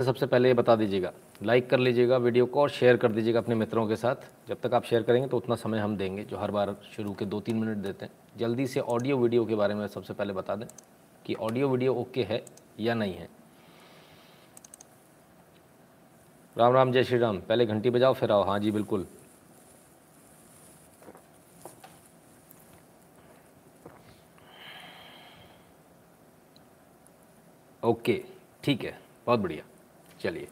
सबसे पहले ये बता दीजिएगा। लाइक कर लीजिएगा वीडियो को और शेयर कर दीजिएगा अपने मित्रों के साथ। जब तक आप शेयर करेंगे तो उतना समय हम देंगे, जो हर बार शुरू के दो तीन मिनट देते हैं। जल्दी से ऑडियो वीडियो के बारे में सबसे पहले बता दें कि ऑडियो वीडियो ओके है या नहीं है। राम राम, जय श्री राम। पहले घंटी बजाओ, फिर आओ। हाँ जी, बिल्कुल। ओके ठीक है। बहुत बढ़िया। चलिए।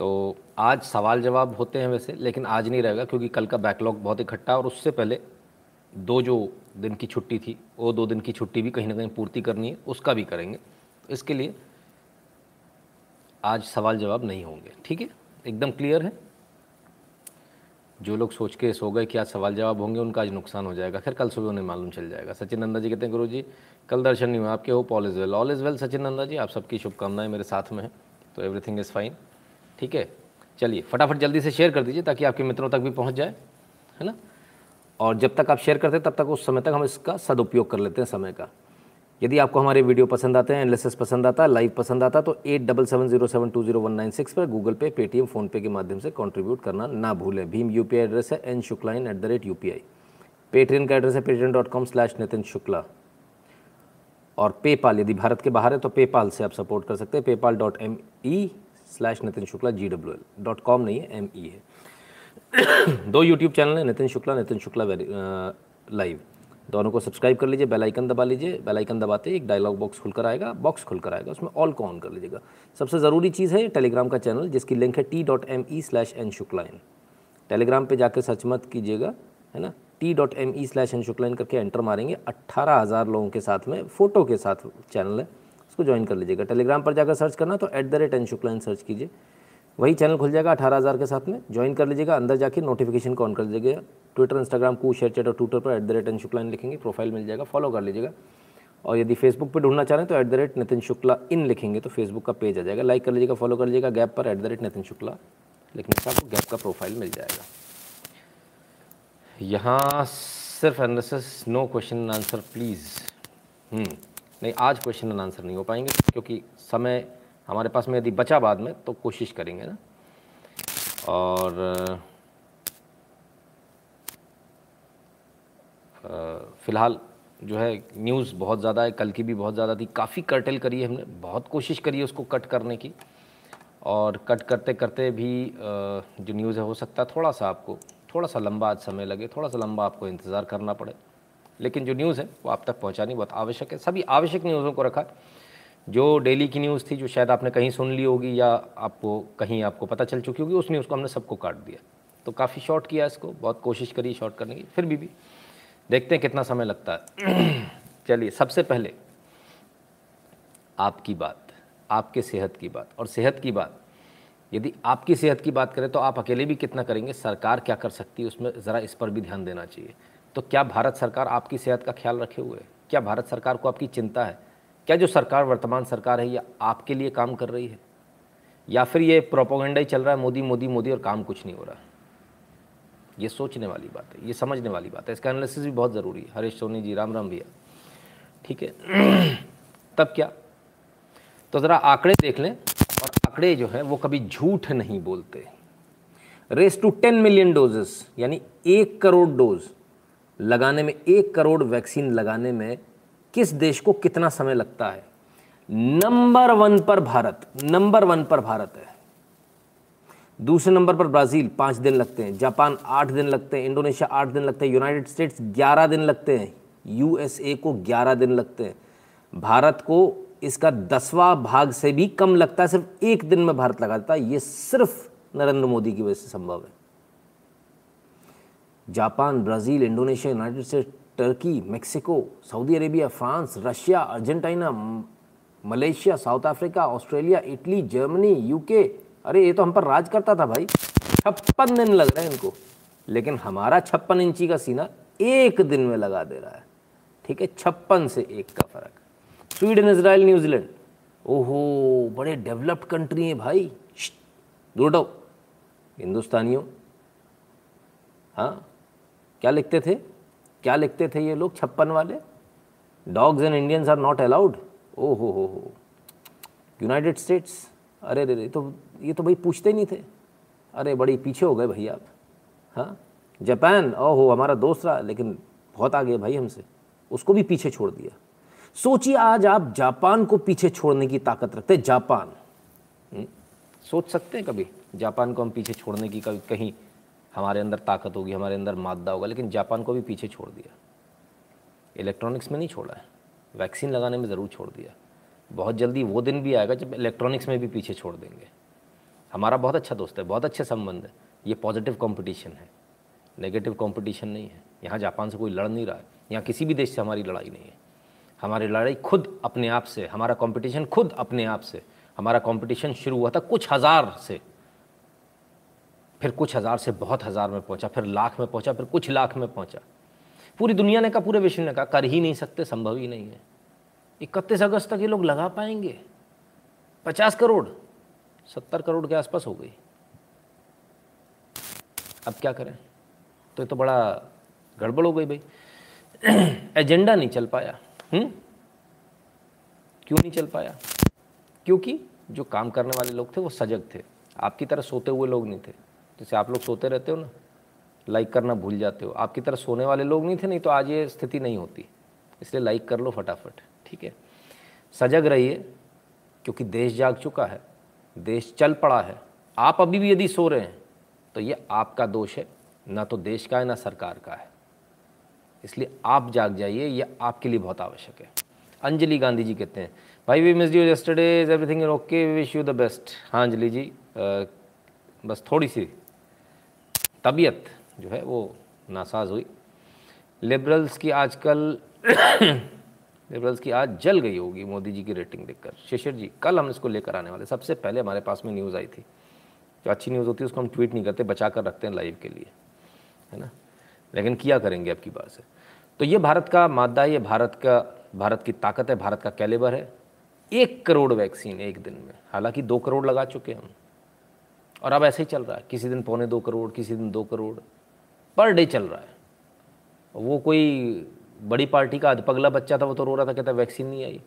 तो आज सवाल जवाब होते हैं वैसे, लेकिन आज नहीं रहेगा क्योंकि कल का बैकलॉग बहुत इकट्ठा और उससे पहले दो जो दिन की छुट्टी थी, वो दो दिन की छुट्टी भी कहीं ना कहीं पूर्ति करनी है, उसका भी करेंगे। इसके लिए आज सवाल जवाब नहीं होंगे, ठीक है? एकदम क्लियर है? जो लोग सोच के सो गए कि आज सवाल जवाब होंगे, उनका आज नुकसान हो जाएगा। फिर कल सुबह उन्हें मालूम चल जाएगा। सचिन नंदा जी कहते हैं गुरु जी कल दर्शन नहीं हुआ आपके hope all is well all is well Sachin Nanda ji, आप सबकी शुभकामनाएँ मेरे साथ में हैं। तो एवरीथिंग इज़ फाइन ठीक है? चलिए, फटाफट जल्दी से शेयर कर दीजिए ताकि आपके मित्रों तक भी पहुँच जाए, है ना? और जब तक आप शेयर करते हैं, तब तक उस समय तक हम इसका सदुपयोग कर लेते हैं समय का। यदि आपको हमारे वीडियो पसंद आते हैं एनालिसिस पसंद आता है लाइव पसंद आता तो at double seven zero seven two zero one nine six पर गूगल पे पेटीएम फ़ोनपे के माध्यम से कंट्रीब्यूट करना ना भूलें। भीम यूपीआई एड्रेस है N Shuklain at the rate U P I Paytm का एड्रेस है Paytm dot com slash Nitin Shukla और पेपाल यदि भारत के बाहर है तो पेपाल से आप सपोर्ट कर सकते हैं। PayPal dot M E slash Nitin Shukla G W L dot com नहीं है एम ई है। दो यूट्यूब चैनल हैं नितिन शुक्ला नितिन शुक्ला लाइव दोनों को सब्सक्राइब कर लीजिए बेल आइकन दबा लीजिए। बेल आइकन दबाते एक डायलॉग बॉक्स खुलकर आएगा बॉक्स खुलकर आएगा, उसमें ऑल को ऑन कर लीजिएगा। सबसे ज़रूरी चीज़ है टेलीग्राम का चैनल जिसकी लिंक है T dot M E slash N Shuklain Telegram पर जाकर सर्च मत कीजिएगा, है ना? T dot M E slash Shuklain करके एंटर मारेंगे। अट्ठारह हज़ार लोगों के साथ में फ़ोटो के साथ चैनल है। उसको ज्वाइन कर लीजिएगा। टेलीग्राम पर जाकर सर्च करना तो at the rate N Shuklain search कीजिए। वही चैनल खुल जाएगा अठारह हज़ार के साथ में। ज्वाइन कर लीजिएगा। अंदर जाके नोटिफिकेशन को ऑन कर लीजिएगा Twitter Instagram Koo share chat और ट्विटर पर at the rate N Shuklain लिखेंगे। प्रोफ़ाइल मिल जाएगा। फॉलो कर लीजिएगा। और यदि फेसबुक पर ढूंढना चाह रहे हैं तो at the rate Nitin Shukla in लिखेंगे तो फेसबुक का पेज आ जाएगा। लाइक कर लीजिएगा। फॉलो कर लीजिएगा। गैप पर at the rate Nitin Shukla लिखने से आपको गैप का प्रोफ़ाइल मिल जाएगा। यहाँ सिर्फ़ analysis no question answer please नहीं, आज क्वेश्चन एंड आंसर नहीं हो पाएँगे, क्योंकि समय हमारे पास में यदि बचा बाद में तो कोशिश करेंगे ना। और फ़िलहाल जो है न्यूज़ बहुत ज़्यादा है, कल की भी बहुत ज़्यादा थी। काफ़ी कर्टेल करी है हमने, बहुत कोशिश करी है उसको कट करने की। और कट करते करते भी जो न्यूज़ है, हो सकता है थोड़ा सा आपको थोड़ा सा लंबा आज समय लगे, थोड़ा सा लंबा आपको इंतज़ार करना पड़े। लेकिन जो न्यूज़ है, वो आप तक पहुँचानी बहुत आवश्यक है। सभी आवश्यक न्यूज़ों को रखा। जो डेली की न्यूज़ थी, जो शायद आपने कहीं सुन ली होगी या आपको कहीं आपको पता चल चुकी होगी, उस न्यूज़ को हमने सबको काट दिया। तो काफ़ी शॉर्ट किया इसको, बहुत कोशिश करी शॉर्ट करने की, फिर भी भी। देखते हैं कितना समय लगता है। चलिए, सबसे पहले आपकी बात, आपके सेहत की बात। और सेहत की बात यदि आपकी सेहत की बात करें तो आप अकेले भी कितना करेंगे? सरकार क्या कर सकती है? उसमें ज़रा इस पर भी ध्यान देना चाहिए। तो क्या भारत सरकार आपकी सेहत का ख्याल रखे हुए है? क्या भारत सरकार को आपकी चिंता है? क्या जो सरकार, वर्तमान सरकार है, ये आपके लिए काम कर रही है? या फिर ये प्रोपोगंडा ही चल रहा है, मोदी मोदी मोदी और काम कुछ नहीं हो रहा? ये सोचने वाली बात है, ये समझने वाली बात है। इसका एनालिसिस भी बहुत ज़रूरी है। हरीश सोनी जी, राम राम भैया। ठीक है। तब क्या? तो ज़रा आंकड़े देख लें। आंकड़े जो है, वो कभी झूठ नहीं बोलते। Race to ten million doses यानी एक करोड़ डोज लगाने में, एक करोड़ वैक्सीन लगाने में किस देश को कितना समय लगता है? नंबर वन पर भारत नंबर वन पर भारत है। दूसरे नंबर पर ब्राज़ील, पाँच दिन लगते हैं। जापान, आठ दिन लगते हैं। इंडोनेशिया, आठ दिन लगते हैं। यूनाइटेड स्टेट्स, ग्यारह दिन लगते हैं। यूएसए को ग्यारह दिन लगते हैं। भारत को इसका दसवां भाग से भी कम लगता है, सिर्फ़ एक दिन में भारत लगा देता है ये सिर्फ़ नरेंद्र मोदी की वजह से संभव है। Japan, Brazil, Indonesia, United State Turkey, Mexico, Saudi Arabia, France, Russia, Argentina Malaysia, South Africa, Australia, Italy, Germany, UK. अरे, ये तो हम पर राज करता था भाई। छप्पन दिन लग रहे हैं इनको। लेकिन हमारा छप्पन इंची का सीना एक दिन में लगा दे रहा है। ठीक है, छप्पन से एक का फ़र्क। स्वीडन इसराइल न्यूजीलैंड ओहो, बड़े डेवलप्ड कंट्री हैं भाई। दूर हिंदुस्तानियों। हाँ क्या लिखते थे? क्या लिखते थे ये लोग, छप्पन वाले? Dogs and Indians are not allowed? ओ हो हो। हो यूनाइटेड स्टेट्स? अरे रे तो ये तो भाई पूछते नहीं थे। अरे, बड़ी पीछे हो गए भाई आप। हाँ जापान, ओहो, हमारा दोस्त रहा, लेकिन बहुत आगे भाई हमसे। उसको भी पीछे छोड़ दिया। सोचिए आज आप जापान को पीछे छोड़ने की ताकत रखते जापान। हम्म, सोच सकते हैं कभी? जापान को हम पीछे छोड़ने की कभी कहीं हमारे अंदर ताकत होगी हमारे अंदर मादा होगा लेकिन जापान को भी पीछे छोड़ दिया। इलेक्ट्रॉनिक्स में नहीं छोड़ा है। वैक्सीन लगाने में ज़रूर छोड़ दिया। बहुत जल्दी वो दिन भी आएगा जब इलेक्ट्रॉनिक्स में भी पीछे छोड़ देंगे। हमारा बहुत अच्छा दोस्त है बहुत अच्छे संबंध है। ये पॉजिटिव कंपटीशन है। नेगेटिव कंपटीशन नहीं है। यहाँ जापान से कोई लड़ नहीं रहा है। यहाँ किसी भी देश से हमारी लड़ाई नहीं है। हमारी लड़ाई खुद अपने आप से, हमारा कंपटीशन खुद अपने आप से। हमारा कंपटीशन शुरू हुआ था कुछ हज़ार से। फिर कुछ हज़ार से बहुत हज़ार में पहुँचा, फिर लाख में पहुँचा, फिर कुछ लाख में पहुँचा। पूरी दुनिया ने कहा, पूरे विश्व ने कहा, कर ही नहीं सकते, संभव ही नहीं है। इकतीस अगस्त तक ये लोग लगा पाएँगे। पचास करोड़, सत्तर करोड़ के आसपास हो गई। अब क्या करें? तो ये तो बड़ा गड़बड़ हो गई भाई। एजेंडा नहीं चल पाया। हुँ? हम्म? क्यों नहीं चल पाया? क्योंकि जो काम करने वाले लोग थे, वो सजग थे। आपकी तरह सोते हुए लोग नहीं थे। जैसे आप लोग सोते रहते हो ना लाइक करना भूल जाते हो। आपकी तरह सोने वाले लोग नहीं थे, नहीं तो आज ये स्थिति नहीं होती। इसलिए लाइक कर लो फटाफट, ठीक है? सजग रहिए, क्योंकि देश जाग चुका है, देश चल पड़ा है। आप अभी भी यदि सो रहे हैं तो ये आपका दोष है, ना तो देश का है, ना सरकार का है। इसलिए आप जाग जाइए ये आपके लिए बहुत आवश्यक है। अंजलि गांधी जी कहते हैं भाई we miss you yesterday is everything is okay we wish you the best हाँ अंजलि जी आ, बस थोड़ी सी तबीयत जो है वो नासाज हुई। लिबरल्स की आजकल लिबरल्स की आज जल गई होगी मोदी जी की रेटिंग देखकर। शिशिर जी कल हम इसको लेकर आने वाले। सबसे पहले हमारे पास में न्यूज़ आई थी। जो अच्छी न्यूज़ होती है उसको हम ट्वीट नहीं करते बचा कर रखते हैं लाइव के लिए। है ना? लेकिन किया करेंगे अब की बार से। तो ये भारत का मादा है, ये भारत का, भारत की ताकत है, भारत का कैलेबर है। एक करोड़ वैक्सीन एक दिन में, हालाँकि दो करोड़ लगा चुके हम। और अब ऐसे ही चल रहा है, किसी दिन पौने दो करोड़, किसी दिन दो करोड़, पर डे चल रहा है। वो कोई बड़ी पार्टी का अधपगला बच्चा था, वो तो रो रहा था, कहता वैक्सीन नहीं आई।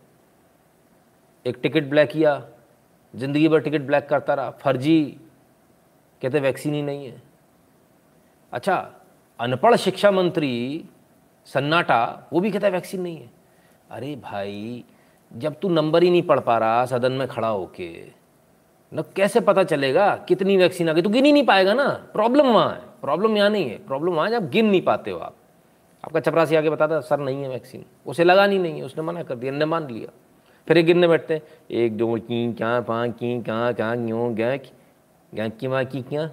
एक टिकट ब्लैक किया, ज़िंदगी भर टिकट ब्लैक करता रहा, फर्जी, कहते वैक्सीन ही नहीं है। अच्छा अनपढ़ शिक्षा मंत्री सन्नाटा, वो भी कहता है वैक्सीन नहीं है। अरे भाई, जब तू नंबर ही नहीं पढ़ पा रहा, सदन में खड़ा होके, न कैसे पता चलेगा कितनी वैक्सीन आ गई? तू गिन ही नहीं पाएगा ना। प्रॉब्लम वहाँ है। प्रॉब्लम यहाँ नहीं है। प्रॉब्लम वहाँ जब गिन नहीं पाते हो आप। आपका चपरासी आगे बताता सर, नहीं है वैक्सीन उसे लगानी नहीं है। उसने मना कर दिया ने मान लिया। फिर एक गिनने बैठते हैं। एक, दो की क्या पाँच की कहाँ कहाँ क्यों गैच गैच की माँ की क्या?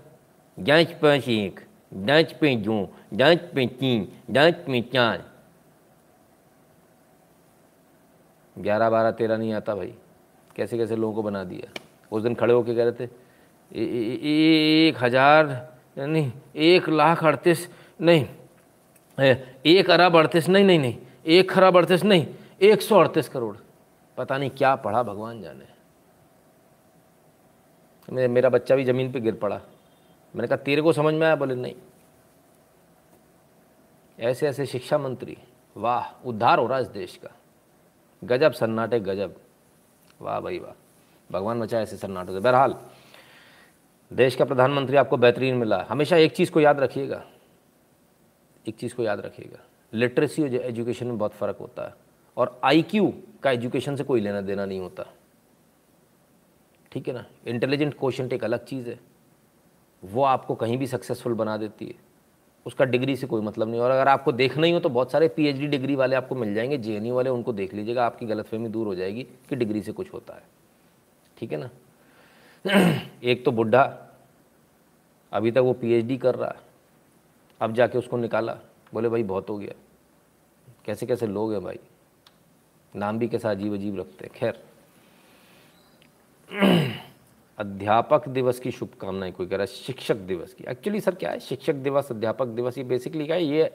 गैच पाँच एक। डांच पे दो डांच पे तीन ग्यारह बारह तेरह नहीं आता भाई। कैसे कैसे लोगों को बना दिया। उस दिन खड़े होके कह रहे थे ए, ए, एक हज़ार नहीं एक लाख अड़तीस नहीं एक अरब अड़तीस नहीं नहीं नहीं एक खरब अड़तीस नहीं एक सौ अड़तीस करोड़। पता नहीं क्या पढ़ा भगवान जाने। मेरा बच्चा भी ज़मीन पे गिर पड़ा। मैंने कहा, तेरे को समझ में आया? बोले, नहीं। ऐसे ऐसे शिक्षा मंत्री, वाह, उद्धार हो रहा है इस देश का। गजब, सन्नाटे गजब। वाह भाई, वाह। भगवान बचाए ऐसे सन्नाटों से। बहरहाल, देश का प्रधानमंत्री आपको बेहतरीन मिला। हमेशा एक चीज़ को याद रखिएगा। एक चीज़ को याद रखिएगा। लिटरेसी और एजुकेशन में बहुत फ़र्क होता है। और आईक्यू का एजुकेशन से कोई लेना देना नहीं होता। ठीक है ना? इंटेलिजेंट क्वेश्चन एक अलग चीज़ है। वो आपको कहीं भी सक्सेसफुल बना देती है। उसका डिग्री से कोई मतलब नहीं। और अगर आपको देखना ही हो तो बहुत सारे पीएचडी डिग्री वाले आपको मिल जाएँगे। जेएनयू वाले, उनको देख लीजिएगा, आपकी गलतफहमी दूर हो जाएगी कि डिग्री से कुछ होता है। ठीक है ना? एक तो बुढ़ा, अभी तक वो पीएचडी कर रहा अब जाके उसको निकाला। बोले, भाई, बहुत हो गया। कैसे कैसे लोग हैं भाई? नाम भी कैसा अजीब अजीब रखते हैं। खैर। अध्यापक दिवस की शुभकामनाएँ कोई कह रहा है, शिक्षक दिवस की। एक्चुअली सर क्या है? शिक्षक दिवस, अध्यापक दिवस, ये बेसिकली क्या है? ये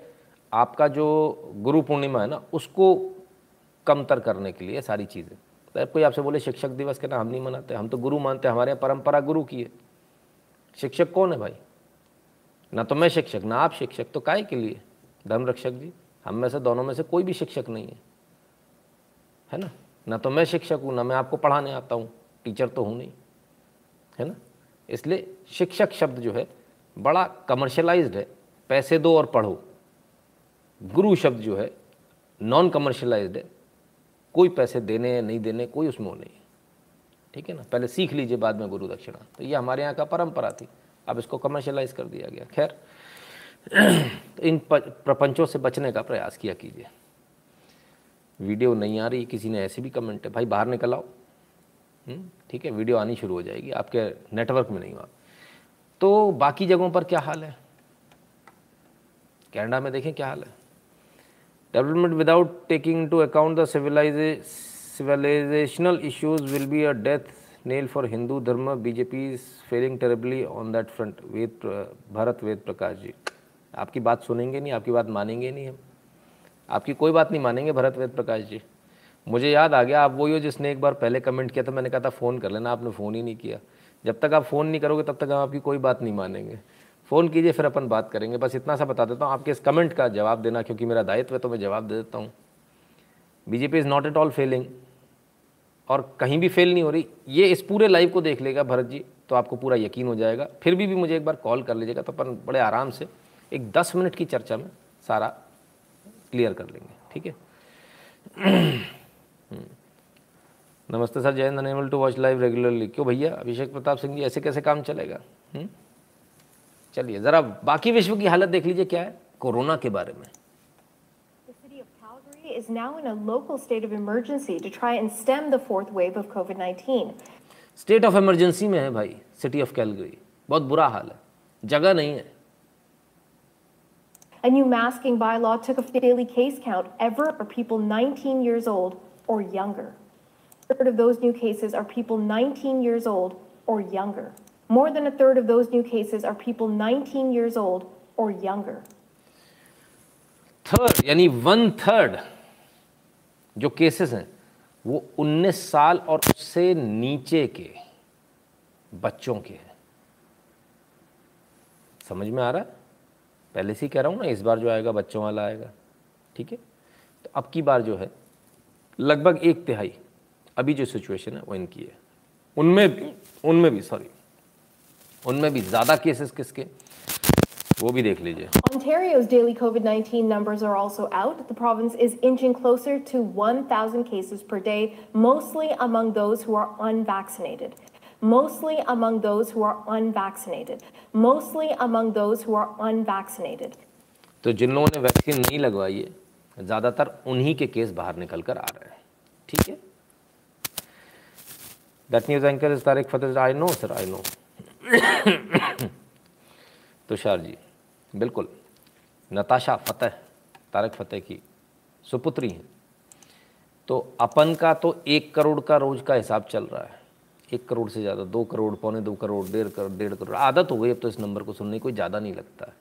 आपका जो गुरु पूर्णिमा है ना, उसको कमतर करने के लिए सारी चीज़ें। तो कोई आपसे बोले, शिक्षक दिवस के ना हम नहीं मनाते, हम तो गुरु मानते हैं, हमारे यहाँ परंपरा गुरु की है। शिक्षक कौन है भाई? ना तो मैं शिक्षक, ना आप शिक्षक तो काय के लिए? धर्म रक्षक जी, हम में से, दोनों में से कोई भी शिक्षक नहीं है। है ना? ना तो मैं शिक्षक हूँ, ना मैं आपको पढ़ाने आता हूँ। टीचर तो हूँ नहीं। है ना? इसलिए शिक्षक शब्द जो है, बड़ा कमर्शलाइज्ड है। पैसे दो और पढ़ो। गुरु शब्द जो है नॉन कमर्शलाइज्ड है। कोई पैसे देने, नहीं देने, कोई उसमें वो नहीं ठीक है ना? पहले सीख लीजिए बाद में गुरु दक्षिणा। तो ये हमारे यहाँ का परंपरा थी। अब इसको कमर्शलाइज कर दिया गया। खैर तो इन प्रपंचों से बचने का प्रयास किया कीजिए। वीडियो नहीं आ रही, किसी ने ऐसे भी कमेंट है भाई बाहर निकल आओ। ठीक है वीडियो आनी शुरू हो जाएगी, आपके नेटवर्क में नहीं हुआ। तो बाकी जगहों पर क्या हाल है? कनाडा में देखें क्या हाल है? Development without taking to account the civilise civilizational issues will be a death nail for Hindu dharma. BJP is failing terribly on that front. Ved Bharat Ved Prakash ji आपकी बात सुनेंगे नहीं, आपकी बात मानेंगे नहीं हम। आपकी कोई बात नहीं मानेंगे भरत वेद प्रकाश जी मुझे याद आ गया, आप वही हो जिसने एक बार पहले कमेंट किया था, मैंने कहा था, फ़ोन कर लेना, आपने फ़ोन ही नहीं किया। जब तक आप फ़ोन नहीं करोगे, तब तक हम आपकी कोई बात नहीं मानेंगे। फ़ोन कीजिए, फिर अपन बात करेंगे। बस इतना सा बता देता हूँ, आपके इस कमेंट का जवाब देना, क्योंकि मेरा दायित्व है तो मैं जवाब दे देता हूँ। BJP is not at all failing और कहीं भी फेल नहीं हो रही। ये इस पूरे लाइव को देख लेगा भरत जी तो आपको पूरा यकीन हो जाएगा। फिर भी भी मुझे एक बार कॉल कर लीजिएगा तो अपन बड़े आराम से एक दस मिनट की चर्चा में सारा क्लियर कर लेंगे, ठीक है। नमस्ते सर जय unable to watch live regularly क्यों भैया अभिषेक प्रताप सिंह जी ऐसे कैसे काम चलेगा हम्म? चलिए ज़रा बाकी विश्व की हालत देख लीजिए क्या है कोरोना के बारे में is now in a local state of emergency to try and stem the fourth wave of COVID-19. State of emergency में है भाई सिटी ऑफ़ कैलगरी बहुत बुरा हाल है जगह नहीं है A new masking bylaw took a daily case count ever for people 19 years old or younger. A third of those new cases are people 19 years old or younger. More than a third of those new cases are people 19 years old or younger. Third, यानी one third जो cases हैं वो 19 साल और उससे नीचे के बच्चों के हैं समझ में आ रहा है पहले से ही कह रहा हूँ ना इस बार जो आएगा बच्चों वाला आएगा ठीक है तो अब की बार जो है लगभग एक तिहाई अभी जो सिचुएशन है वो इनकी है उनमें भी उनमें भी सॉरी उनमें भी ज़्यादा केसेस किसके वो भी देख लीजिए Ontario's daily COVID-19 numbers are also out. The province is inching closer to 1,000 cases per day, mostly among those who are unvaccinated. Mostly among those who are unvaccinated. Mostly among those who are unvaccinated. तो जिन लोगों ने vaccine नहीं लगवाई है ज़्यादातर उन्हीं के case बाहर निकल कर आ रहे हैं ठीक है that news anchor is Tarek Fatah I know sir I know Tushar ji बिल्कुल नताशा फ़तेह तारक फ़तेह की सुपुत्री हैं तो अपन का तो एक करोड़ का रोज़ का हिसाब चल रहा है। एक करोड़ से ज़्यादा, दो करोड़, पौने दो करोड़, डेढ़ करोड़ डेढ़ करोड़। आदत हो गई अब तो इस नंबर को सुनने कोई ज़्यादा नहीं लगता है।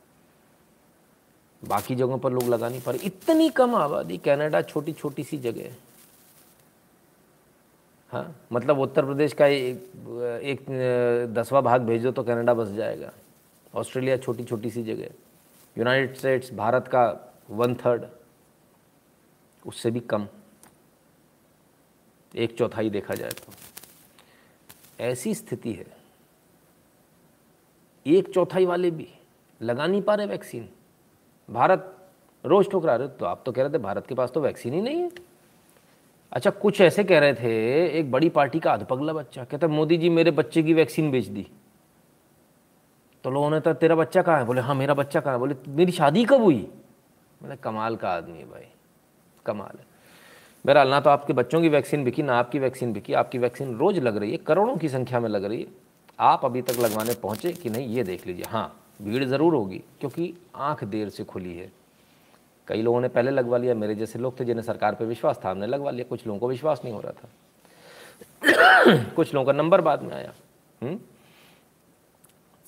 बाकी जगहों पर लोग लगा नहीं पा रहे इतनी कम आबादी, कनाडा छोटी छोटी सी जगह है। हाँ मतलब उत्तर प्रदेश का एक, एक दसवा भाग भेज दो तो कनाडा बस जाएगा। ऑस्ट्रेलिया छोटी छोटी सी जगह। यूनाइटेड स्टेट्स भारत का वन थर्ड उससे भी कम। एक चौथाई देखा जाए तो। ऐसी स्थिति है। एक चौथाई वाले भी लगा नहीं पा रहे वैक्सीन। भारत रोज ठुकरा रहे तो आप तो कह रहे थे भारत के पास तो वैक्सीन ही नहीं है। अच्छा कुछ ऐसे कह रहे थे, एक बड़ी पार्टी का अधपगला बच्चा। कहता, मोदी जी, मेरे बच्चे की वैक्सीन बेच दी। तो लोगों ने तो तेरा बच्चा कहाँ है? बोले हाँ मेरा बच्चा कहाँ है? बोले, मेरी शादी कब हुई? मैंने कमाल का आदमी है भाई, कमाल है। बहरहाल, ना तो आपके बच्चों की वैक्सीन बिकी, ना आपकी वैक्सीन बिकी। आपकी वैक्सीन रोज़ लग रही है, करोड़ों की संख्या में लग रही है। आप अभी तक लगवाने पहुँचे कि नहीं, ये देख लीजिए। हाँ भीड़ ज़रूर होगी, क्योंकि आँख देर से खुली है। कई लोगों ने पहले लगवा लिया, मेरे जैसे लोग थे जिन्हें सरकार पर विश्वास था, हमने लगवा लिया, कुछ लोगों को विश्वास नहीं हो रहा था। कुछ लोगों का नंबर बाद में आया? हम्म?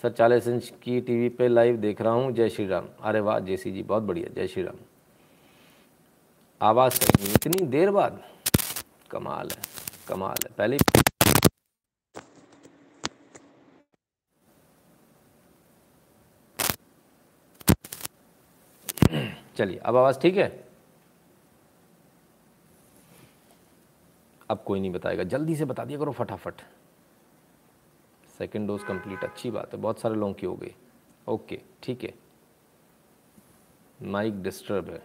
सर चालीस इंच की टीवी पे लाइव देख रहा हूँ, जय श्री राम। अरे वाह जय सी जी, बहुत बढ़िया, जय श्री राम। आवाज़ इतनी देर बाद? कमाल है कमाल है। पहले चलिए, अब आवाज़ ठीक है? अब कोई नहीं बताएगा। जल्दी से बता दिया करो फटाफट। सेकेंड डोज कंप्लीट अच्छी बात है। बहुत सारे लोगों की हो गई। ओके ठीक है। माइक डिस्टर्ब है।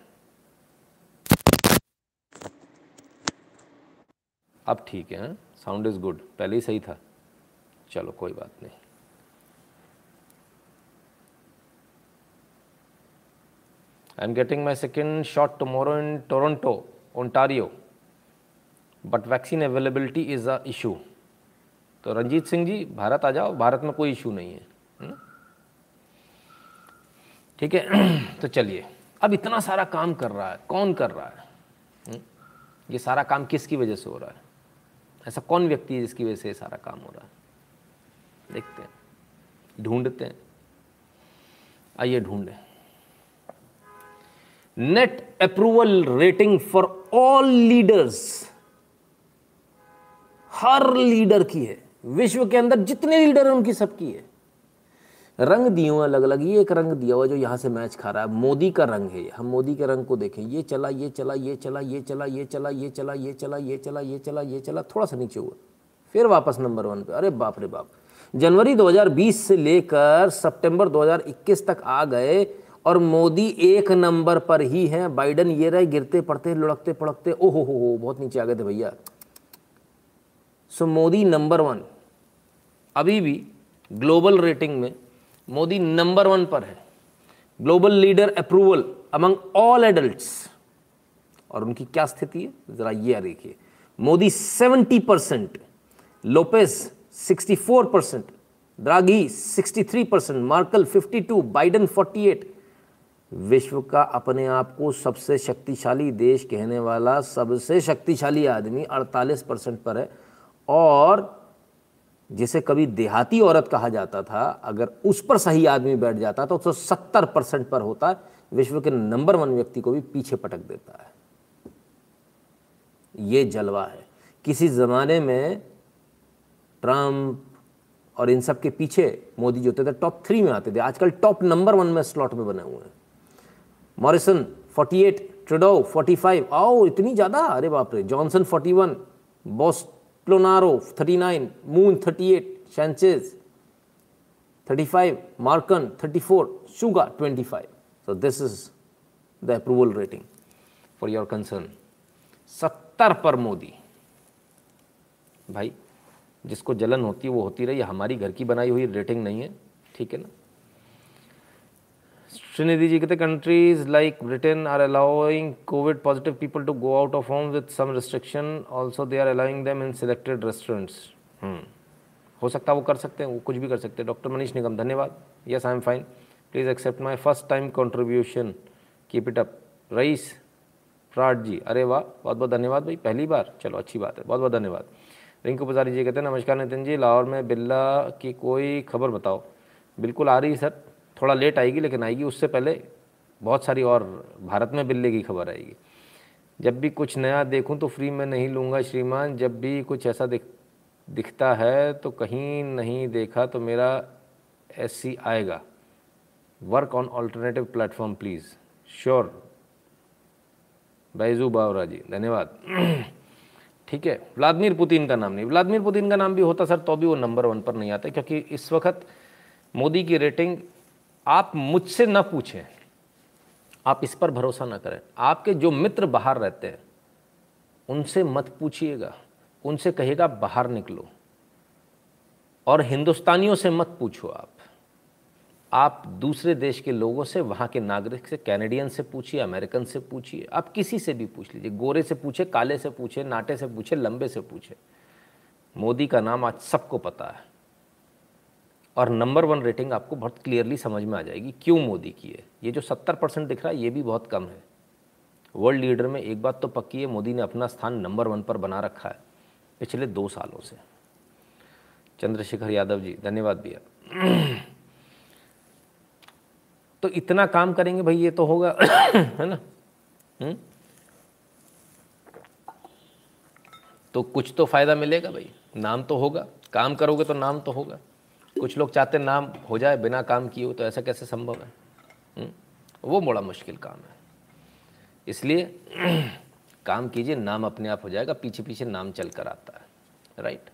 अब ठीक है साउंड इज़ गुड पहले ही सही था। चलो, कोई बात नहीं। I am getting my second shot tomorrow in Toronto Ontario but vaccine availability is a issue तो रंजीत सिंह जी, भारत आ जाओ, भारत में कोई इशू नहीं है हम्म? ठीक है? तो चलिए। अब इतना सारा काम कर रहा है। कौन कर रहा है? हम्म? ये सारा काम किसकी वजह से हो रहा है? ऐसा कौन व्यक्ति है जिसकी वजह से सारा काम हो रहा है? देखते हैं। ढूंढते हैं। आइए ढूंढें। Net approval rating for all leaders her leader की है विश्व के अंदर जितने लीडर हैं उनकी सबकी है रंग दिए हुए अलग अलग ये एक रंग दिया हुआ जो यहाँ से मैच खा रहा है मोदी का रंग है हम मोदी के रंग को देखें ये चला ये चला ये चला ये चला ये चला ये चला ये चला ये चला ये चला ये चला थोड़ा सा नीचे हुआ फिर वापस नंबर वन पे अरे बाप रे बाप जनवरी 2020 से लेकर सितंबर 2021 तक आ गए और मोदी एक नंबर पर ही है। बाइडन ये रहे, गिरते पड़ते, लुढ़कते पड़कते ओहो हो हो बहुत नीचे आ गए थे भैया। सो मोदी नंबर वन अभी भी ग्लोबल रेटिंग में मोदी नंबर वन पर है। Global leader approval among all adults और उनकी क्या स्थिति है? जरा ये देखिए Modi 70 percent Lopez 64 percent Draghi 63 percent Merkel 52 Biden 48 विश्व का अपने आप को सबसे शक्तिशाली देश कहने वाला सबसे शक्तिशाली आदमी 48 परसेंट पर है। और जिसे कभी देहाती औरत कहा जाता था, अगर उस पर सही आदमी बैठ जाता तो उसको सत्तर परसेंट पर होता, विश्व के नंबर वन व्यक्ति को भी पीछे पटक देता है। ये जलवा है। किसी ज़माने में ट्रंप और इन सब के पीछे मोदी जो थे टॉप थ्री में आते थे। आजकल टॉप नंबर वन में स्लॉट में बने हुए हैं। मॉरिसन 48 ट्रेडो 45 आओ इतनी ज़्यादा अरे बाप रे जॉनसन 41 बॉस Clonaro 39, Moon 38, Sanchez 35, Markan 34, Suga 25. So this is the approval rating for your concern. सत्तर पर मोदी भाई जिसको जलन होती है वो होती रही हमारी घर की बनाई हुई रेटिंग नहीं है ठीक है ना Srinidhi ji, the countries like Britain are allowing COVID positive people to go out of home with some restriction. Also, they are allowing them in selected restaurants. Hmm. हो सकता है वो कर सकते हैं वो कुछ भी कर सकते हैं डॉक्टर मनीष निगम धन्यवाद yes I am fine please accept my first time contribution keep it up Rais fraud ji अरे वाह बहुत बहुत धन्यवाद भाई पहली बार चलो अच्छी बात है बहुत बहुत धन्यवाद रिंकू पुजारी जी कहते हैं नमस्कार नितिन जी लाहौर में बिल्ला की कोई खबर बताओ बिल्कुल आ रही है सर थोड़ा लेट आएगी, लेकिन आएगी। उससे पहले बहुत सारी और भारत में बिल्ले की खबर आएगी। जब भी कुछ नया देखूँ तो फ्री में नहीं लूँगा श्रीमान। जब भी कुछ ऐसा दिख, दिखता है तो कहीं नहीं देखा तो मेरा एस आएगा। Work on alternative platform please sure Baiju Bawra ji धन्यवाद। ठीक है व्लादिमीर पुतिन का नाम नहीं। व्लादिमीर पुतिन का नाम भी होता सर तो भी वो नंबर वन पर नहीं आता, क्योंकि इस वक्त मोदी की रेटिंग आप मुझसे न पूछें। आप इस पर भरोसा न करें। आपके जो मित्र बाहर रहते हैं, उनसे मत पूछिएगा। उनसे कहिएगा, बाहर निकलो। और हिंदुस्तानियों से मत पूछो आप। आप दूसरे देश के लोगों से, वहाँ के नागरिक से, कैनेडियन से पूछिए, अमेरिकन से पूछिए। आप किसी से भी पूछ लीजिए। गोरे से पूछे काले से पूछे नाटे से पूछे लंबे से पूछे मोदी का नाम आज सबको पता है। और नंबर वन रेटिंग आपको बहुत क्लियरली समझ में आ जाएगी, क्यों मोदी की है? ये जो सत्तर परसेंट दिख रहा है, ये भी बहुत कम है। वर्ल्ड लीडर में एक बात तो पक्की है, मोदी ने अपना स्थान नंबर वन पर बना रखा है, पिछले दो सालों से। चंद्रशेखर यादव जी, धन्यवाद भैया। तो इतना काम करेंगे भाई, ये तो होगा, है ना? हुँ? तो कुछ तो फ़ायदा मिलेगा भाई, नाम तो होगा, काम करोगे तो नाम तो होगा। कुछ लोग चाहते नाम हो जाए बिना काम किए तो ऐसा कैसे संभव है? हुँ? वो बड़ा मुश्किल काम है। इसलिए काम कीजिए नाम अपने आप हो जाएगा पीछे पीछे नाम चल कर आता है राइट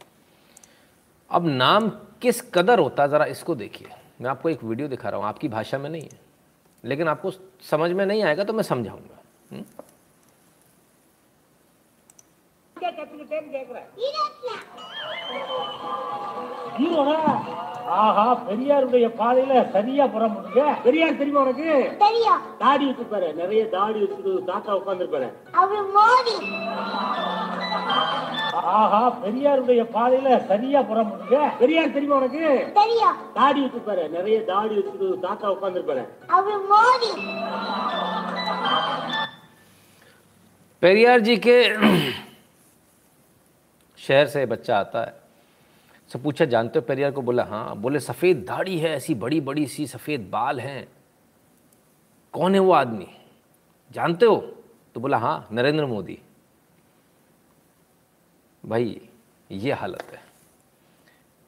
अब नाम किस कदर होता है ज़रा इसको देखिए। मैं आपको एक वीडियो दिखा रहा हूँ आपकी भाषा में नहीं है लेकिन आपको समझ में नहीं आएगा तो मैं समझाऊँगा। हम्म? देख रहा है? ஆஹா பெரியாருடைய பாதையில சரியா புறமுடுங்க பெரியார் தெரியுமா உனக்கு தெரியும் தாடி வச்சிருப்பாரு நிறைய தாடி வச்சுட்டு தாத்தா உட்காந்துருப்பாரு அவர் மோடி ஆஹா பெரியாருடைய பாதையில சரியா புறமுடுங்க பெரியார் தெரியுமா உனக்கு தெரியும் தாடி வச்சிருப்பாரு நிறைய தாடி வச்சுட்டு தாத்தா உட்காந்துருப்பாரு அவர் மோடி पेरियार जी के शहर से बच्चा आता है सब पूछा, जानते हो पेरियार को? बोला हाँ। बोले, सफ़ेद दाढ़ी है, ऐसी बड़ी बड़ी सी सफ़ेद बाल हैं। कौन है वो आदमी? जानते हो? तो बोला हाँ नरेंद्र मोदी। भाई, ये हालत है।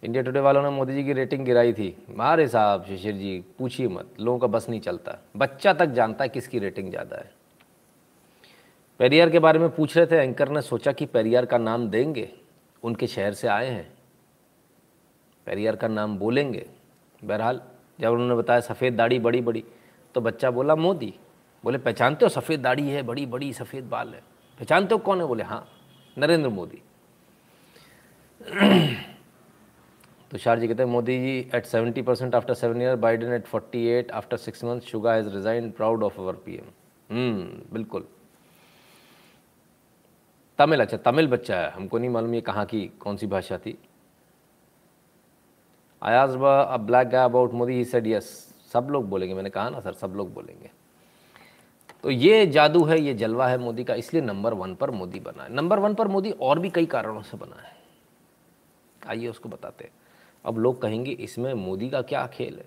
इंडिया टुडे वालों ने मोदी जी की रेटिंग गिराई थी। मारे साहब, शिशिर जी, पूछिए मत। लोगों का बस नहीं चलता। बच्चा तक जानता है किसकी रेटिंग ज़्यादा है। पेरियार के बारे में पूछ रहे थे। एंकर ने सोचा कि पेरियार का नाम देंगे। उनके शहर से आए हैं। पेरियार का नाम बोलेंगे। बहरहाल, जब उन्होंने बताया सफ़ेद दाढ़ी, बड़ी बड़ी तो बच्चा बोला, मोदी। बोले, पहचानते हो सफ़ेद दाढ़ी है, बड़ी बड़ी, सफ़ेद बाल है? पहचानते हो कौन है? बोले हाँ नरेंद्र मोदी। तुषार जी कहते हैं, Modi ji at seventy percent after seven year Biden at forty eight after six month Suga has resign proud of our P M बिल्कुल। तमिल अच्छा तमिल बच्चा है, हमको नहीं मालूम ये कहाँ की, कौन सी भाषा थी। Ayaz a black guy about Modi he said yes सब लोग बोलेंगे. मैंने कहा ना सर, सब लोग बोलेंगे. तो ये जादू है, ये जलवा है मोदी का, इसलिए नंबर वन पर मोदी बना है। नंबर वन पर मोदी और भी कई कारणों से बना है। आइए उसको बताते हैं। अब लोग कहेंगे, इसमें मोदी का क्या खेल है?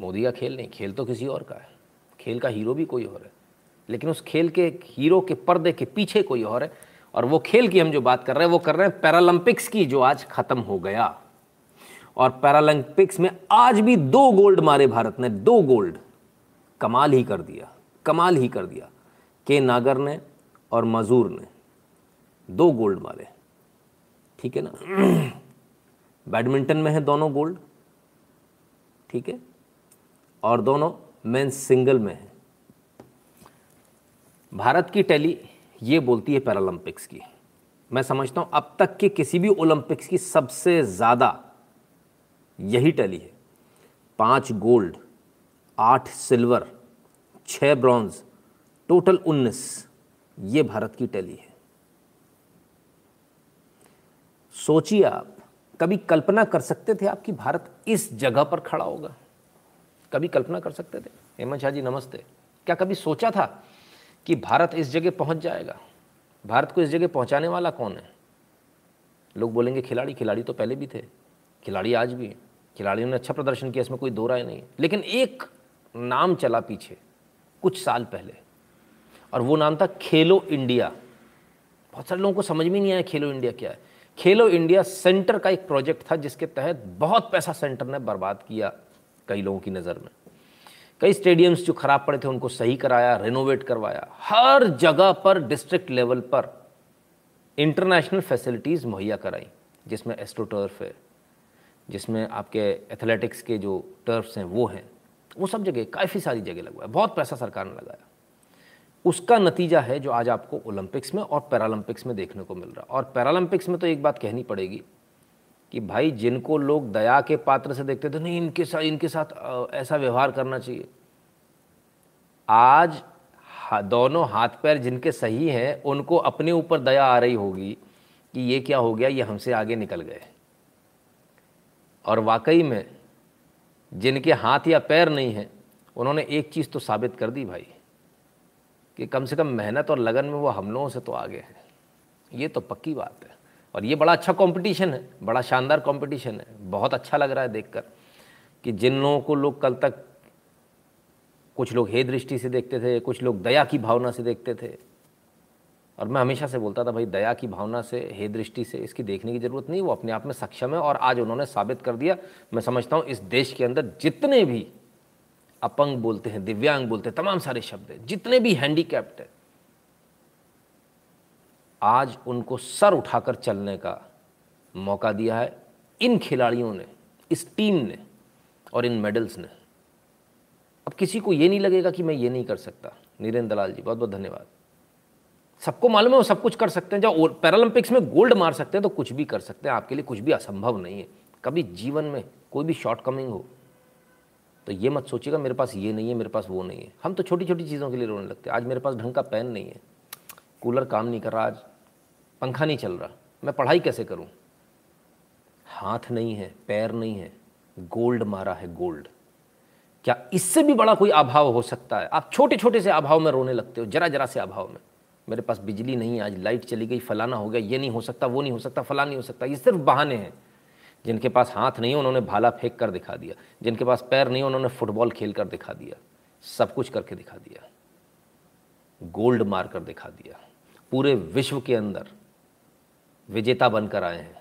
मोदी का खेल नहीं, खेल तो किसी और का है। खेल का हीरो भी कोई और है। लेकिन उस खेल के, हीरो के पर्दे के पीछे कोई और है। और वो खेल की हम जो बात कर रहे हैं, वो कर रहे हैं पैरालंपिक्स की, जो आज खत्म हो गया। और पैरालंपिक्स में आज भी दो गोल्ड मारे भारत ने, दो गोल्ड कमाल ही कर दिया, कमाल ही कर दिया। के नागर ने और मजूर ने दो गोल्ड मारे। ठीक है ना? बैडमिंटन में है दोनों गोल्ड ठीक है? और दोनों मेंस सिंगल में है। भारत की टैली ये बोलती है पैरालंपिक्स की। मैं समझता हूँ, अब तक के किसी भी ओलंपिक्स की सबसे ज़्यादा यही टैली है। पाँच गोल्ड, आठ सिल्वर छः ब्रॉन्ज, टोटल उन्नीस, ये भारत की टैली है। सोचिए आप, कभी कल्पना कर सकते थे आपकी भारत इस जगह पर खड़ा होगा? कभी कल्पना कर सकते थे? हेमंत शाह जी, नमस्ते। क्या कभी सोचा था कि भारत इस जगह पहुँच जाएगा। भारत को इस जगह पहुँचाने वाला कौन है? लोग बोलेंगे, खिलाड़ी खिलाड़ी तो पहले भी थे। खिलाड़ी आज भी हैं। खिलाड़ियों ने अच्छा प्रदर्शन किया, इसमें कोई दो राय नहीं लेकिन एक नाम चला पीछे, कुछ साल पहले, और वो नाम था खेलो इंडिया। बहुत सारे लोगों को समझ में नहीं आया खेलो इंडिया क्या है। खेलो इंडिया सेंटर का एक प्रोजेक्ट था, जिसके तहत बहुत पैसा सेंटर ने बर्बाद किया कई लोगों की नज़र में। कई स्टेडियम्स जो खराब पड़े थे उनको सही कराया रेनोवेट करवाया। हर जगह पर डिस्ट्रिक्ट लेवल पर इंटरनेशनल फैसिलिटीज़ मुहैया कराई, जिसमें एस्ट्रो टर्फ है, जिसमें आपके एथलेटिक्स के जो टर्फ्स हैं, वो हैं। वो सब जगह, काफ़ी सारी जगह लगवाया, बहुत पैसा सरकार ने लगाया। उसका नतीजा है जो आज आपको ओलंपिक्स में और पैरालंपिक्स में देखने को मिल रहा है। और पैरालंपिक्स में तो एक बात कहनी पड़ेगी कि भाई जिनको लोग दया के पात्र से देखते थे नहीं, इनके साथ इनके साथ ऐसा व्यवहार करना चाहिए। आज दोनों हाथ पैर जिनके सही हैं, उनको अपने ऊपर दया आ रही होगी कि ये क्या हो गया, ये हमसे आगे निकल गए। और वाकई में जिनके हाथ या पैर नहीं हैं, उन्होंने एक चीज़ तो साबित कर दी भाई, कि कम से कम मेहनत और लगन में वो हम लोगों से तो आगे हैं। ये तो पक्की बात है। और ये बड़ा अच्छा कंपटीशन है, बड़ा शानदार कंपटीशन है। बहुत अच्छा लग रहा है देखकर कि जिन लोगों को लोग कल तक कुछ लोग हे दृष्टि से देखते थे, कुछ लोग दया की भावना से देखते थे। और मैं हमेशा से बोलता था, भाई, दया की भावना से, हे दृष्टि से इसकी देखने की ज़रूरत नहीं, वो अपने आप में सक्षम है और आज उन्होंने साबित कर दिया। मैं समझता हूँ इस देश के अंदर जितने भी अपंग बोलते हैं, दिव्यांग बोलते हैं, तमाम सारे शब्द हैं, जितने भी हैंडीकैप्ट हैं आज उनको सर उठाकर चलने का मौका दिया है। इन खिलाड़ियों ने, इस टीम ने और इन मेडल्स ने। अब किसी को ये नहीं लगेगा कि मैं ये नहीं कर सकता। नीरेंद्र दलाल जी बहुत बहुत धन्यवाद। सबको मालूम है वो सब कुछ कर सकते हैं। जब पैरालंपिक्स में गोल्ड मार सकते हैं तो कुछ भी कर सकते हैं। आपके लिए कुछ भी असंभव नहीं है। कभी जीवन में कोई भी शॉर्ट कमिंग हो तो ये मत सोचिएगा, मेरे पास ये नहीं है, मेरे पास वो नहीं है। हम तो छोटी छोटी चीज़ों के लिए रोने लगते हैं। आज मेरे पास ढंग का पेन नहीं है। कूलर काम नहीं कर रहा आज। पंखा नहीं चल रहा। मैं पढ़ाई कैसे करूँ? हाथ नहीं है, पैर नहीं है, गोल्ड मारा है गोल्ड। क्या इससे भी बड़ा कोई अभाव हो सकता है? आप छोटे छोटे से अभाव में रोने लगते हो जरा जरा से अभाव में। मेरे पास बिजली नहीं है, आज लाइट चली गई, फलाना हो गया, ये नहीं हो सकता, वो नहीं हो सकता फला नहीं हो सकता। ये सिर्फ़ बहाने हैं। जिनके पास हाथ नहीं है उन्होंने भाला फेंक कर दिखा दिया। जिनके पास पैर नहीं, उन्होंने फुटबॉल खेल कर दिखा दिया। सब कुछ करके दिखा दिया। गोल्ड मार कर दिखा दिया। पूरे विश्व के अंदर विजेता बनकर आए हैं।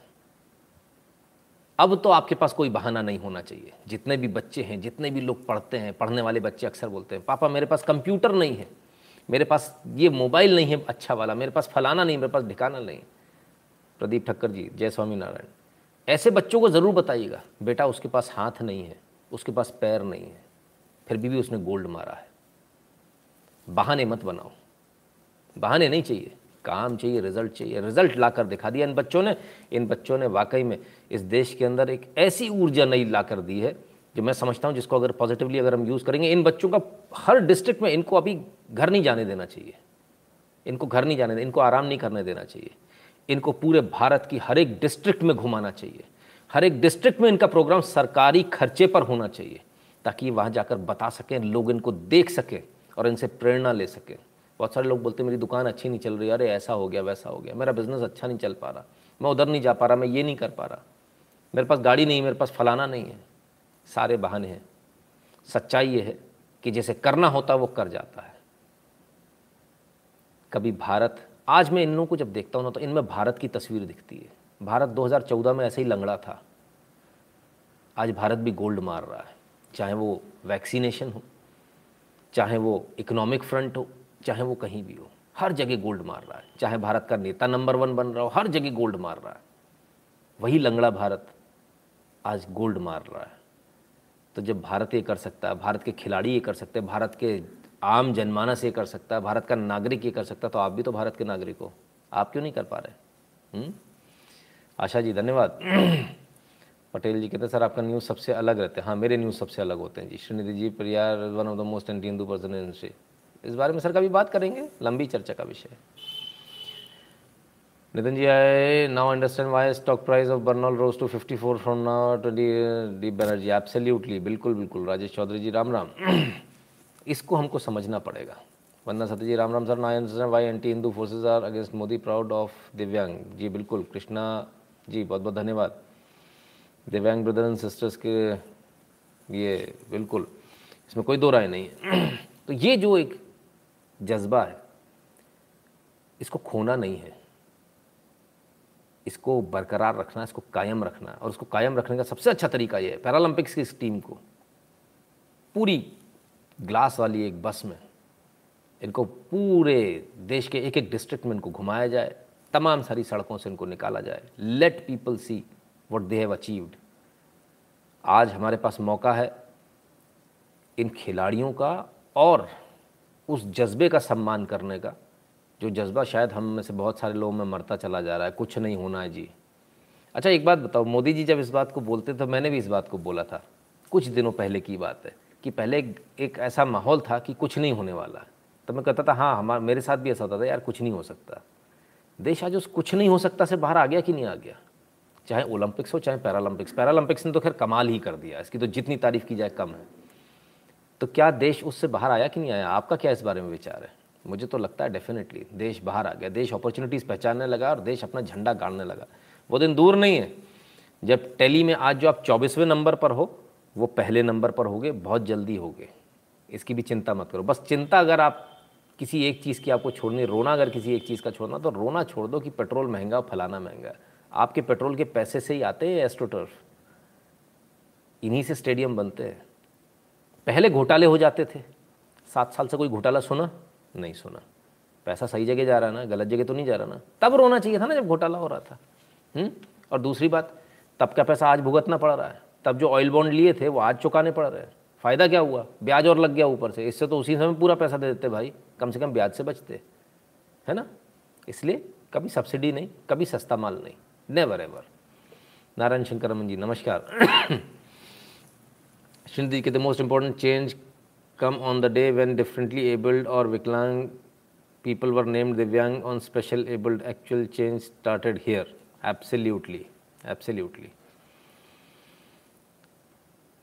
अब तो आपके पास कोई बहाना नहीं होना चाहिए। जितने भी बच्चे हैं जितने भी लोग पढ़ते हैं पढ़ने वाले बच्चे अक्सर बोलते हैं पापा मेरे पास कंप्यूटर नहीं है। मेरे पास ये मोबाइल नहीं है अच्छा वाला। मेरे पास फलाना नहीं मेरे पास ठिकाना नहीं। प्रदीप ठक्कर जी जय स्वामी नारायण ऐसे बच्चों को ज़रूर बताइएगा बेटा उसके पास हाथ नहीं है उसके पास पैर नहीं है। फिर भी, भी उसने गोल्ड मारा है। बहाने मत बनाओ। बहाने नहीं चाहिए। काम चाहिए रिज़ल्ट चाहिए रिज़ल्ट ला कर दिखा दिया। इन बच्चों ने, इन बच्चों ने वाकई में इस देश के अंदर एक ऐसी ऊर्जा नई ला कर दी है जो मैं समझता हूँ जिसको अगर पॉजिटिवली अगर हम यूज़ करेंगे, इन बच्चों का हर डिस्ट्रिक्ट में इनको अभी घर नहीं जाने देना चाहिए। इनको घर नहीं जाने इनको आराम नहीं करने देना चाहिए। इनको पूरे भारत की हर एक डिस्ट्रिक्ट में घुमाना चाहिए। हर एक डिस्ट्रिक्ट में इनका प्रोग्राम सरकारी खर्चे पर होना चाहिए ताकि वहाँ जाकर बता सकें, लोग इनको देख सकें और इनसे प्रेरणा ले सकें। बहुत सारे लोग बोलते मेरी दुकान अच्छी नहीं चल रही, अरे ऐसा हो गया, वैसा हो गया, मेरा बिज़नेस अच्छा नहीं चल पा रहा, मैं उधर नहीं जा पा रहा, मैं ये नहीं कर पा रहा, मेरे पास गाड़ी नहीं मेरे पास फलाना नहीं है। सारे बहाने हैं। सच्चाई ये है कि जैसे करना होता वो कर जाता है। कभी भारत, आज मैं इन लोगों को जब देखता हूँ ना तो इनमें भारत की तस्वीर दिखती है। भारत 2014 में ऐसे ही लंगड़ा था। आज भारत भी गोल्ड मार रहा है, चाहे वो वैक्सीनेशन हो, चाहे वो इकोनॉमिक फ्रंट हो चाहे वो कहीं भी हो, हर जगह गोल्ड मार रहा है। चाहे भारत का नेता नंबर वन बन रहा हो, हर जगह गोल्ड मार रहा है। वही लंगड़ा भारत आज गोल्ड मार रहा है। तो जब भारत ये कर सकता है, भारत के खिलाड़ी ये कर सकते हैं, भारत के आम जनमानस ये कर सकता है, भारत का नागरिक ये कर सकता है तो आप भी तो भारत के नागरिक हो। आप क्यों नहीं कर पा रहे? हुँ? आशा जी, धन्यवाद। पटेल जी कहते हैं, सर, आपका न्यूज़ सबसे अलग रहते हैं। हाँ मेरे न्यूज़ सबसे अलग होते हैं ji. Shrinidhi ji Periyar one of the most anti Hindu person in इस बारे में सर कभी बात करेंगे? लंबी चर्चा का विषय Nitin ji I now understand why stock price of Burnol rose to 54 from now twenty D Banerjee absolutely बिल्कुल बिल्कुल। राजेश चौधरी जी, राम राम। इसको हमको समझना पड़ेगा। Vandana Satya ji, Ram Ram sir understand why anti Hindu forces are against Modi proud of Divyang ji, बिल्कुल। कृष्णा जी, बहुत बहुत धन्यवाद। दिव्यांग ब्रदर एंड सिस्टर्स के ये, बिल्कुल। इसमें कोई दो राय नहीं है। तो ये जो एक जज्बा है। इसको खोना नहीं है। इसको बरकरार रखना, इसको कायम रखना और उसको कायम रखने का सबसे अच्छा तरीका ये है पैरालंपिक्स की इस टीम को। पूरी ग्लास वाली एक बस में इनको पूरे देश के एक एक डिस्ट्रिक्ट में इनको घुमाया जाए, तमाम सारी सड़कों से इनको निकाला जाए। Let people see what they have achieved आज हमारे पास मौका है इन खिलाड़ियों का और उस जज्बे का सम्मान करने का जो जज्बा शायद हम में से बहुत सारे लोगों में मरता चला जा रहा है कुछ नहीं होना है जी। अच्छा एक बात बताओ मोदी जी जब इस बात को बोलते तो मैंने भी इस बात को बोला था कुछ दिनों पहले की बात है कि पहले एक, एक ऐसा माहौल था कि कुछ नहीं होने वाला। तो मैं कहता था हाँ हमारे मेरे साथ भी ऐसा होता था यार कुछ नहीं हो सकता। देश आज उस कुछ नहीं हो सकता से बाहर आ गया कि नहीं आ गया? चाहे ओलंपिक्स हो चाहे पैरालंपिक्स। पैरालंपिक्स ने तो खैर कमाल ही कर दिया इसकी तो जितनी तारीफ़ की जाए कम है। तो क्या देश उससे बाहर आया कि नहीं आया? आपका क्या इस बारे में विचार है? मुझे तो लगता है डेफिनेटली देश बाहर आ गया। देश अपॉर्चुनिटीज़ पहचानने लगा और देश अपना झंडा गाड़ने लगा। वो दिन दूर नहीं है। जब टेली में आज जो आप चौबीसवें नंबर पर हो, वो पहले नंबर पर होगे, बहुत जल्दी होगे। इसकी भी चिंता मत करो। बस चिंता अगर आप किसी एक चीज़ की आपको छोड़नी, रोना अगर किसी एक चीज़ का छोड़ना तो रोना छोड़ दो कि पेट्रोल महँगा फलाना महँगा। आपके पेट्रोल के पैसे से ही आते हैं एस्ट्रोटर्फ इन्हीं से स्टेडियम बनते हैं। पहले घोटाले हो जाते थे। सात साल से कोई घोटाला सुना? नहीं सुना। पैसा सही जगह जा रहा ना, गलत जगह तो नहीं जा रहा ना। तब रोना चाहिए था ना जब घोटाला हो रहा था। हुँ? और दूसरी बात, तब का पैसा आज भुगतना पड़ रहा है? तब जो ऑयल बॉन्ड लिए थे, वो आज चुकाने पड़ रहे हैं। फ़ायदा क्या हुआ? ब्याज और लग गया ऊपर से। इससे तो उसी समय पूरा पैसा दे देते भाई। कम से कम ब्याज से बचते। है ना? इसलिए कभी सब्सिडी नहीं, कभी सस्ता माल नहीं। नेवर एवर नारायण शंकर रमन जी, नमस्कार। श्रीनिधि के the most important change come on the day when differently abled और विकलांग people were named divyang on special abled. Actual change started here. Absolutely. Absolutely.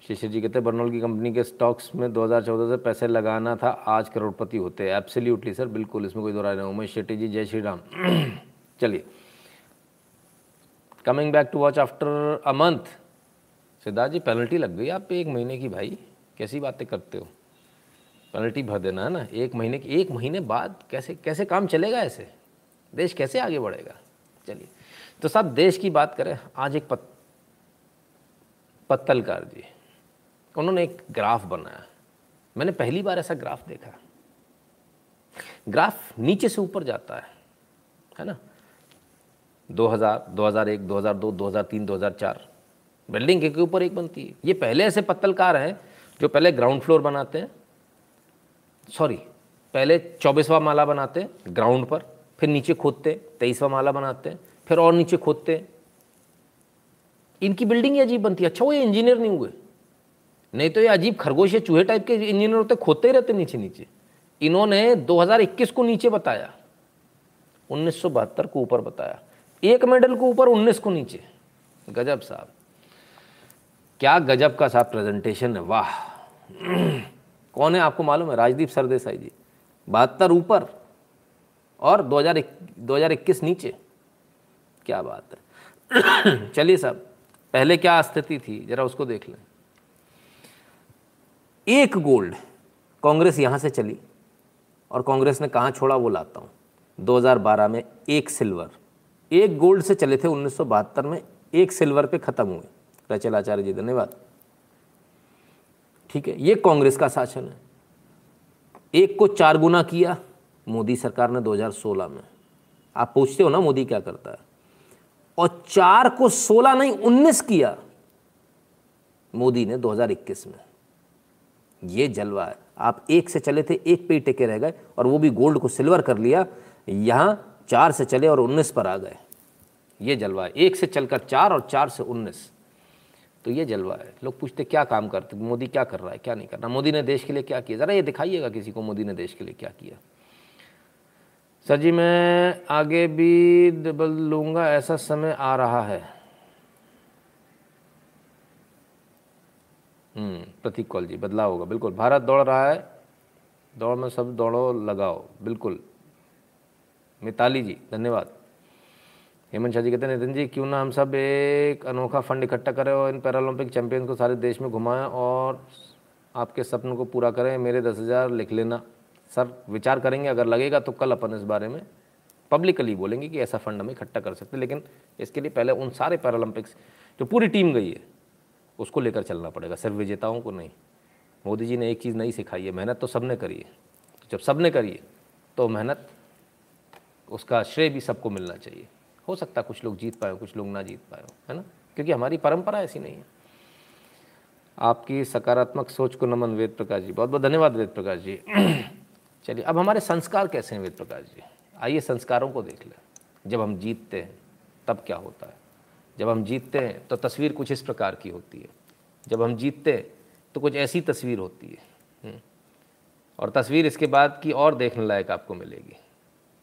शिशिर जी कहते हैं बर्नौल की कंपनी के स्टॉक्स में 2014 से पैसे लगाना था, आज करोड़पति होते हैं। एब्सोल्युटली सर बिल्कुल, इसमें कोई दो राय नहीं। उमेश शेट्टी जी, जय श्री राम चलिए। Coming back to watch after a month Siddharth ji penalty लग गई आप पे एक महीने की भाई। कैसी बातें करते हो? पेनल्टी भर देना है ना। एक महीने की एक महीने बाद कैसे कैसे काम चलेगा ऐसे? देश कैसे आगे बढ़ेगा? चलिए। तो साहब देश की बात करें आज एक पत, पत्तलकार जी। उन्होंने एक ग्राफ बनाया। मैंने पहली बार ऐसा ग्राफ देखा। ग्राफ नीचे से ऊपर जाता है। है ना? 2000, 2001, 2002, 2003, 2004 बिल्डिंग के ऊपर एक बनती है। ये पहले ऐसे पत्तलकार हैं जो पहले ग्राउंड फ्लोर बनाते हैं। सॉरी पहले चौबीसवा माला बनाते ग्राउंड पर, फिर नीचे खोदते तेईसवा माला बनाते फिर और नीचे खोदते इनकी बिल्डिंग ही अजीब बनती है। अच्छा वो ये इंजीनियर नहीं हुए। नहीं तो ये अजीब खरगोश या चूहे टाइप के इंजीनियर होते, खोदते ही रहते नीचे नीचे। इन्होंने 2021 को नीचे बताया, उन्नीस सौ बहत्तर को ऊपर बताया। एक मेडल को ऊपर 19 को नीचे। गजब साहब। क्या गजब का साहब प्रेजेंटेशन है, वाह। कौन है आपको मालूम है? राजदीप सरदेसाई जी। बहत्तर ऊपर और 2021 नीचे। क्या बात है। चलिए साहब, पहले क्या स्थिति थी? जरा उसको देख लें। एक गोल्ड कांग्रेस यहाँ से चली और कांग्रेस ने कहाँ छोड़ा वो लाता हूँ। 2012 में एक सिल्वर। एक गोल्ड से चले थे उन्नीस सौ बहत्तर में, एक सिल्वर पे ख़त्म हुए। रचल आचार्य जी, धन्यवाद। ठीक है, ये कांग्रेस का शासन है। एक को चार गुना किया, मोदी सरकार ने 2016 में। आप पूछते हो ना, मोदी क्या करता है? और चार को 16 नहीं 19 किया, मोदी ने 2021 में। ये जलवा है। आप एक से चले थे, एक पे ही टेके रह गए, और वो भी गोल्ड को सिल्वर कर लिया। यहाँ चार से चले और उन्नीस पर आ गए। ये जलवा है। एक से चलकर चार और चार से उन्नीस। तो ये जलवा है। लोग पूछते क्या काम करते मोदी क्या कर रहा है? क्या नहीं कर रहा? मोदी ने देश के लिए क्या किया? ज़रा ये दिखाइएगा किसी को मोदी ने देश के लिए क्या किया? सर जी मैं आगे भी डबल लूँगा। ऐसा समय आ रहा है। हम्म, प्रतीक कौल जी बदलाव होगा। बिल्कुल भारत दौड़ रहा है। दौड़ में सब दौड़ो लगाओ। बिल्कुल। मिताली जी धन्यवाद। हेमंत शाह जी कहते हैं, नितिन जी, क्यों ना हम सब एक अनोखा फंड इकट्ठा करें और इन पैरालंपिक चैंपियन को सारे देश में घुमाएँ और आपके सपनों को पूरा करें। मेरे दस हज़ार लिख लेना। सर, विचार करेंगे, अगर लगेगा तो कल अपन इस बारे में पब्लिकली बोलेंगे कि ऐसा फंड हम इकट्ठा कर सकते लेकिन इसके लिए पहले उन सारे पैरालंपिक्स जो पूरी टीम गई है, उसको लेकर चलना पड़ेगा, सिर्फ़ विजेताओं को नहीं। मोदी जी ने एक चीज़ नहीं सिखाई है, मेहनत तो सबने करी है। जब सबने करी है तो मेहनत, उसका श्रेय भी सबको मिलना चाहिए। हो सकता है कुछ लोग जीत पाए कुछ लोग ना जीत पाए है ना? क्योंकि हमारी परंपरा ऐसी नहीं है। आपकी सकारात्मक सोच को नमन वेद प्रकाश जी, बहुत बहुत धन्यवाद वेद प्रकाश जी। चलिए, अब हमारे संस्कार कैसे हैं वेद प्रकाश जी? आइए संस्कारों को देख लें। जब हम जीतते हैं, तब क्या होता है? जब हम जीतते हैं तो तस्वीर कुछ इस प्रकार की होती है। जब हम जीतते हैं तो कुछ ऐसी तस्वीर होती है। हम्म। और तस्वीर इसके बाद की और देखने लायक आपको मिलेगी।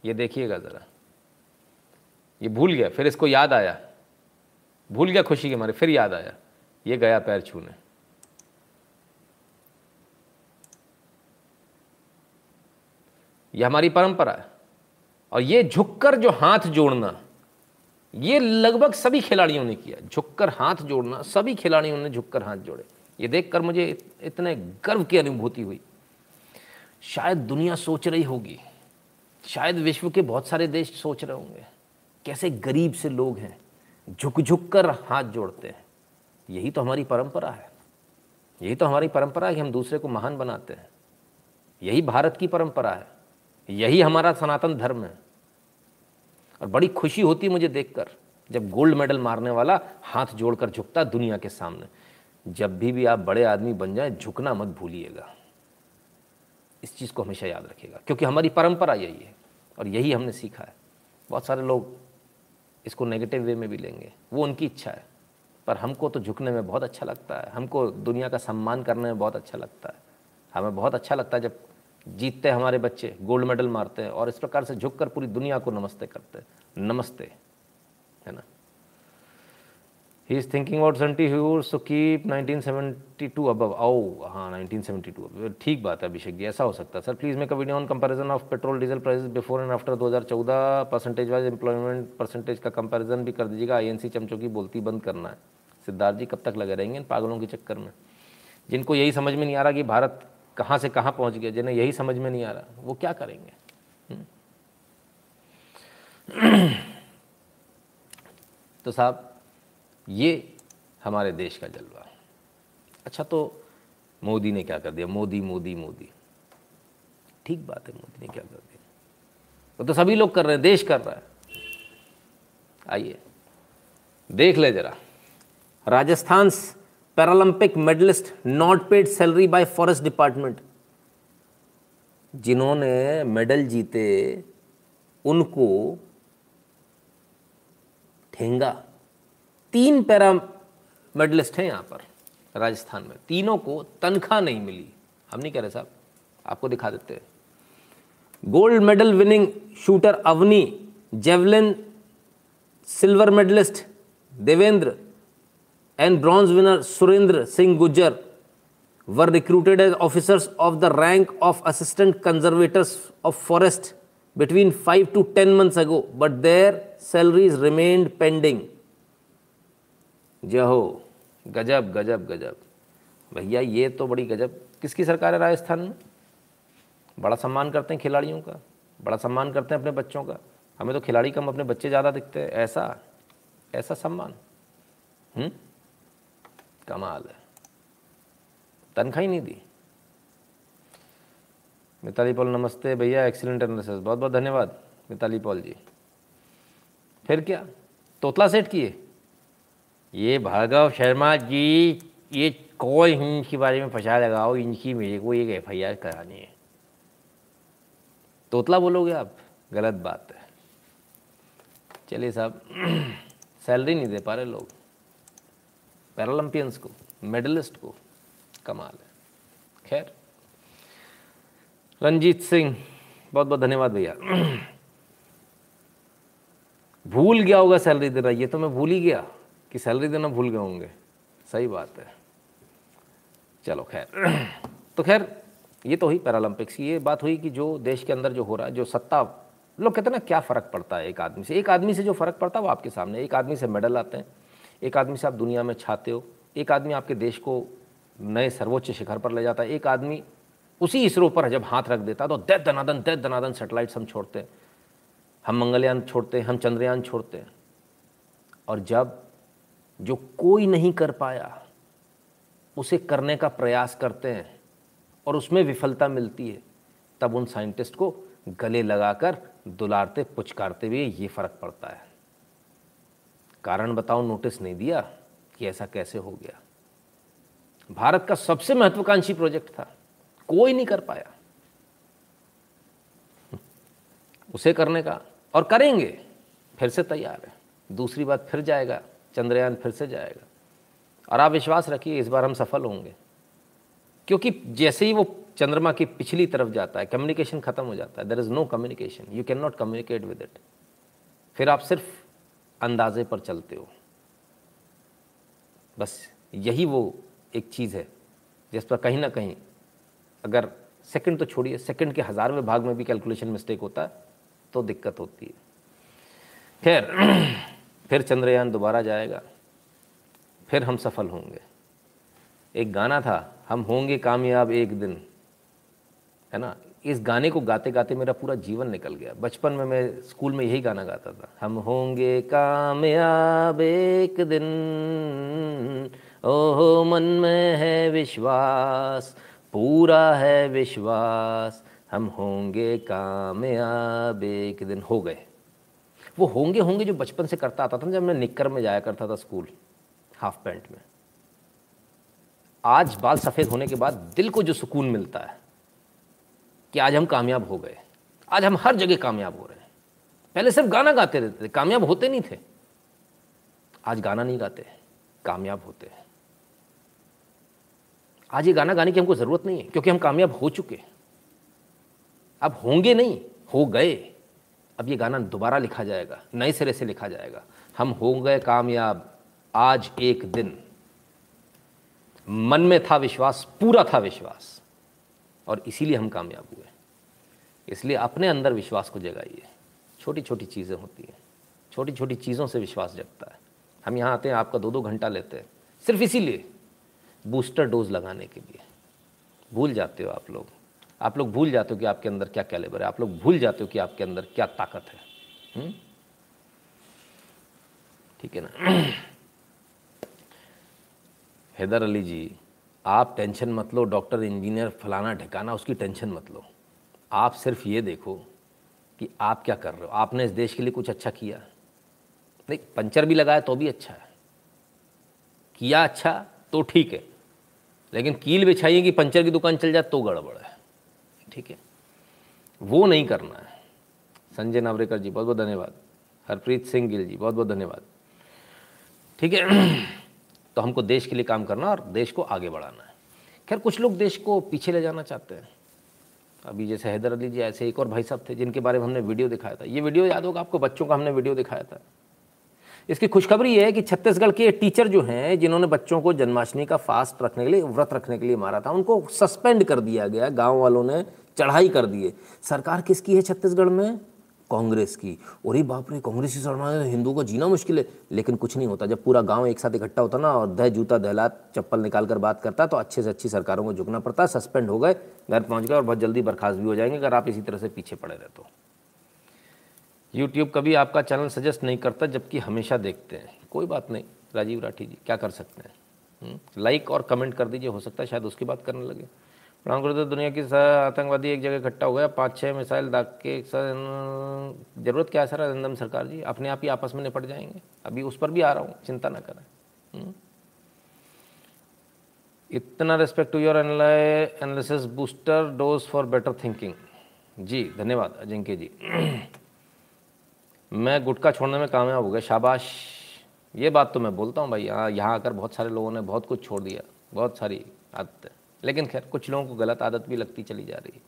ये देखिएगा ज़रा। ये भूल गया, फिर इसको याद आया। भूल गया खुशी के मारे, फिर याद आया, ये गया पैर छूने। ये हमारी परंपरा है। और ये झुककर जो हाथ जोड़ना, ये लगभग सभी खिलाड़ियों ने किया। झुककर हाथ जोड़ना, सभी खिलाड़ियों ने झुककर हाथ जोड़े। ये देखकर मुझे इतने गर्व की अनुभूति हुई। शायद दुनिया सोच रही होगी, शायद विश्व के बहुत सारे देश सोच रहे होंगे। कैसे गरीब से लोग हैं झुक झुक कर हाथ जोड़ते हैं। यही तो हमारी परंपरा है। यही तो हमारी परंपरा है कि हम दूसरे को महान बनाते हैं। यही भारत की परंपरा है। यही हमारा सनातन धर्म है। और बड़ी खुशी होती मुझे देखकर, जब गोल्ड मेडल मारने वाला हाथ जोड़कर झुकता दुनिया के सामने। जब भी भी आप बड़े आदमी बन जाए, झुकना मत भूलिएगा। इस चीज़ को हमेशा याद रखिएगा, क्योंकि हमारी परंपरा यही है और यही हमने सीखा है। बहुत सारे लोग इसको नेगेटिव वे में भी लेंगे। वो उनकी इच्छा है। पर हमको तो झुकने में बहुत अच्छा लगता है। हमको दुनिया का सम्मान करने में बहुत अच्छा लगता है। हमें बहुत अच्छा लगता है जब जीतते हमारे बच्चे गोल्ड मेडल मारते हैं और इस प्रकार से झुक कर पूरी दुनिया को नमस्ते करते हैं। नमस्ते, है ना? He is thinking about seventy here so keep 1972 above आओ हाँ 1972 ठीक बात है, अभिषेक जी, ऐसा हो सकता है। Sir please make a video on comparison of petrol diesel prices before and after 2014 percentage wise employment percentage का कंपैरिजन भी कर दीजिएगा। आई आईएनसी चमचों की बोलती बंद करना है। सिद्धार्थ जी, कब तक लगे रहेंगे इन पागलों के चक्कर में? जिनको यही समझ में नहीं आ रहा कि भारत कहाँ से कहाँ पहुँच गया, जिन्हें यही समझ में नहीं आ रहा, वो क्या करेंगे? तो साहब ये हमारे देश का जलवा। अच्छा तो मोदी ने क्या कर दिया? मोदी मोदी मोदी। ठीक बात है, मोदी ने क्या कर दिया? वो तो सभी लोग कर रहे हैं, देश कर रहा है। आइए, देख ले जरा। Rajasthan Paralympic medallist not paid salary by forest department जिन्होंने मेडल जीते, उनको ठेंगा। तीन पैरा मेडलिस्ट हैं यहाँ पर, राजस्थान में। तीनों को तनख्वाह नहीं मिली। हम नहीं कह रहे साहब, आपको दिखा देते हैं। Gold medal winning shooter Avani, javelin silver medallist Devendra and bronze winner Surendra Singh Gurjar were recruited as officers of the rank of assistant conservators of forest between five to ten months ago but their salaries remained pending जहो, गजब गजब गजब। भैया, ये तो बड़ी गजब। किसकी सरकार है राजस्थान में? बड़ा सम्मान करते हैं खिलाड़ियों का। बड़ा सम्मान करते हैं अपने बच्चों का। हमें तो खिलाड़ी कम, अपने बच्चे ज़्यादा दिखते हैं। ऐसा ऐसा सम्मान। हम्म? कमाल है। तनख्वाही नहीं दी। मिताली पॉल, नमस्ते भैया एक्सीलेंट एनालिसिस बहुत बहुत धन्यवाद मिताली पॉल जी। फिर क्या? तोतला सेट किए? ये भार्गव शर्मा जी, ये कौन कोई इनके बारे में पचा लगाओ, इनकी मेरे को एक एफ़ आई आर करानी है। तोतला बोलोगे आप? गलत बात है। चलिए साहब, सैलरी नहीं दे पा रहे लोग। पैरालंपियंस को, मेडलिस्ट को, कमाल है। खैर, रंजीत सिंह, बहुत बहुत धन्यवाद भैया। भूल गया होगा सैलरी देना, ये तो मैं भूल ही गया। कि सैलरी देना भूल गए होंगे। सही बात है। चलो, खैर। तो खैर, ये तो हुई पैरालंपिक्स ये बात हुई कि जो देश के अंदर जो हो रहा है, जो सत्ता, लोग कहते हैं ना, क्या फ़र्क पड़ता है एक आदमी से? एक आदमी से जो फ़र्क पड़ता है वो आपके सामने एक आदमी से मेडल आते हैं। एक आदमी से आप दुनिया में छाते हो। एक आदमी आपके देश को नए सर्वोच्च शिखर पर ले जाता है। एक आदमी उसी इसरो पर जब हाथ रख देता तो दैत दनादन दैत दनादन सेटेलाइट्स हम छोड़ते हैं। हम मंगलयान छोड़ते हैं, हम चंद्रयान छोड़ते हैं। और जब जो कोई नहीं कर पाया, उसे करने का प्रयास करते हैं और उसमें विफलता मिलती है, तब उन साइंटिस्ट को गले लगाकर दुलारते, पुचकारते हुए ये फ़र्क पड़ता है। कारण बताओ, नोटिस नहीं दिया कि ऐसा कैसे हो गया। भारत का सबसे महत्वाकांक्षी प्रोजेक्ट था, कोई नहीं कर पाया। उसे करने का, और करेंगे, फिर से तैयार है। दूसरी बात फिर जाएगा चंद्रयान फिर से जाएगा। और आप विश्वास रखिए, इस बार हम सफल होंगे। क्योंकि जैसे ही वो चंद्रमा की पिछली तरफ़ जाता है कम्युनिकेशन खत्म हो जाता है। There is no communication you can not communicate with it फिर आप सिर्फ़ अंदाजे पर चलते हो। बस यही वो एक चीज़ है, जिस पर कहीं ना कहीं अगर सेकंड तो छोड़िए सेकंड के हज़ारवें भाग में भी कैलकुलेशन मिस्टेक होता है तो दिक्कत होती है। खैर फिर चंद्रयान दोबारा जाएगा, फिर हम सफल होंगे। एक गाना था, हम होंगे कामयाब एक दिन, है ना? इस गाने को गाते गाते मेरा पूरा जीवन निकल गया। बचपन में मैं स्कूल में यही गाना गाता था, हम होंगे कामयाब एक दिन, ओहो मन में है विश्वास, पूरा है विश्वास, हम होंगे कामयाब एक दिन। हो गए। वो होंगे होंगे जो बचपन से करता आता था ना, जब मैं निक्कर में जाया करता था स्कूल, हाफ़ पैंट में। आज बाल सफ़ेद होने के बाद दिल को जो सुकून मिलता है कि आज हम कामयाब हो गए, आज हम हर जगह कामयाब हो रहे हैं। पहले सिर्फ़ गाना गाते रहते थे, कामयाब होते नहीं थे। आज गाना नहीं गाते, कामयाब होते हैं। आज ये गाना गाने की हमको ज़रूरत नहीं है, क्योंकि हम कामयाब हो चुके अब होंगे नहीं, हो गए। अब ये गाना दोबारा लिखा जाएगा, नए सिरे से लिखा जाएगा। हम हो गए कामयाब, आज एक दिन। मन में था विश्वास, पूरा था विश्वास, और इसीलिए हम कामयाब हुए। इसलिए अपने अंदर विश्वास को जगाइए। छोटी छोटी चीज़ें होती हैं। छोटी छोटी चीज़ों से विश्वास जगता है। हम यहाँ आते हैं, आपका दो दो घंटा लेते हैं। सिर्फ़ इसीलिए, बूस्टर डोज लगाने के लिए। भूल जाते हो आप लोग। आप लोग भूल जाते हो कि आपके अंदर क्या कैलेबर है। आप लोग भूल जाते हो कि आपके अंदर क्या ताकत है। हम्म? ठीक है ना? हैदर अली जी, आप टेंशन मत लो, डॉक्टर, इंजीनियर फलाना ठिकाना, उसकी टेंशन मत लो। आप सिर्फ़ ये देखो कि आप क्या कर रहे हो। आपने इस देश के लिए कुछ अच्छा किया। नहीं, पंचर भी लगाया तो भी अच्छा है। किया अच्छा तो ठीक है, लेकिन कील बिछाइए कि पंचर की दुकान चल जाए तो गड़बड़ है। ठीक है। वो नहीं करना है। संजय नावरेकर जी बहुत बहुत धन्यवाद। हरप्रीत सिंह गिल जी बहुत बहुत धन्यवाद। ठीक है तो हमको देश के लिए काम करना और देश को आगे बढ़ाना है। खैर, कुछ लोग देश को पीछे ले जाना चाहते हैं। अभी जैसे हैदर अली जी ऐसे एक और भाई साहब थे, जिनके बारे में हमने वीडियो दिखाया था। ये वीडियो याद होगा आपको, बच्चों का हमने वीडियो दिखाया था। इसकी खुशखबरी है कि छत्तीसगढ़ के टीचर जो हैं, जिन्होंने बच्चों को जन्माष्टमी का फास्ट रखने के लिए, व्रत रखने के लिए मारा था, उनको सस्पेंड कर दिया गया। गाँव वालों ने चढ़ाई कर दिए। सरकार किसकी है छत्तीसगढ़ में? कांग्रेस की। अरे बाप रे, कांग्रेस की सरकार हिंदुओं को जीना मुश्किल है। लेकिन कुछ नहीं होता। जब पूरा गाँव एक साथ इकट्ठा होता ना, और दह जूता दहलात चप्पल निकाल कर बात करता तो अच्छे से अच्छी सरकारों को झुकना पड़ता, सस्पेंड हो गए, घर पहुँच गए, और बहुत जल्दी बर्खास्त भी हो जाएँगे, अगर आप इसी तरह से पीछे पड़े रहे तो यूट्यूब कभी आपका चैनल सजेस्ट नहीं करता, जबकि हमेशा देखते हैं। कोई बात नहीं, राजीव राठी जी, क्या कर सकते हैं? लाइक और कमेंट कर दीजिए, हो सकता है शायद उसकी बात करने लगे। प्रणाम गुरुदेव दुनिया की आतंकवादी एक जगह इकट्ठा हो गया। पाँच छः मिसाइल दाग के एक साथ ज़रूरत क्या है सर अरिंदम सरकार जी? अपने आप ही आपस में निपट जाएँगे। अभी उस पर भी आ रहा हूँ, चिंता ना करें। हम्म। इतना respect to your analysis booster dose for better thinking ji, धन्यवाद अजिंक्य जी। मैं गुटखा छोड़ने में कामयाब हो गया। शाबाश। ये बात तो मैं बोलता हूँ भाई, यहाँ यहाँ आकर बहुत सारे लोगों ने बहुत कुछ छोड़ दिया। बहुत सारी आदतें। लेकिन खैर, कुछ लोगों को गलत आदत भी लगती चली जा रही। है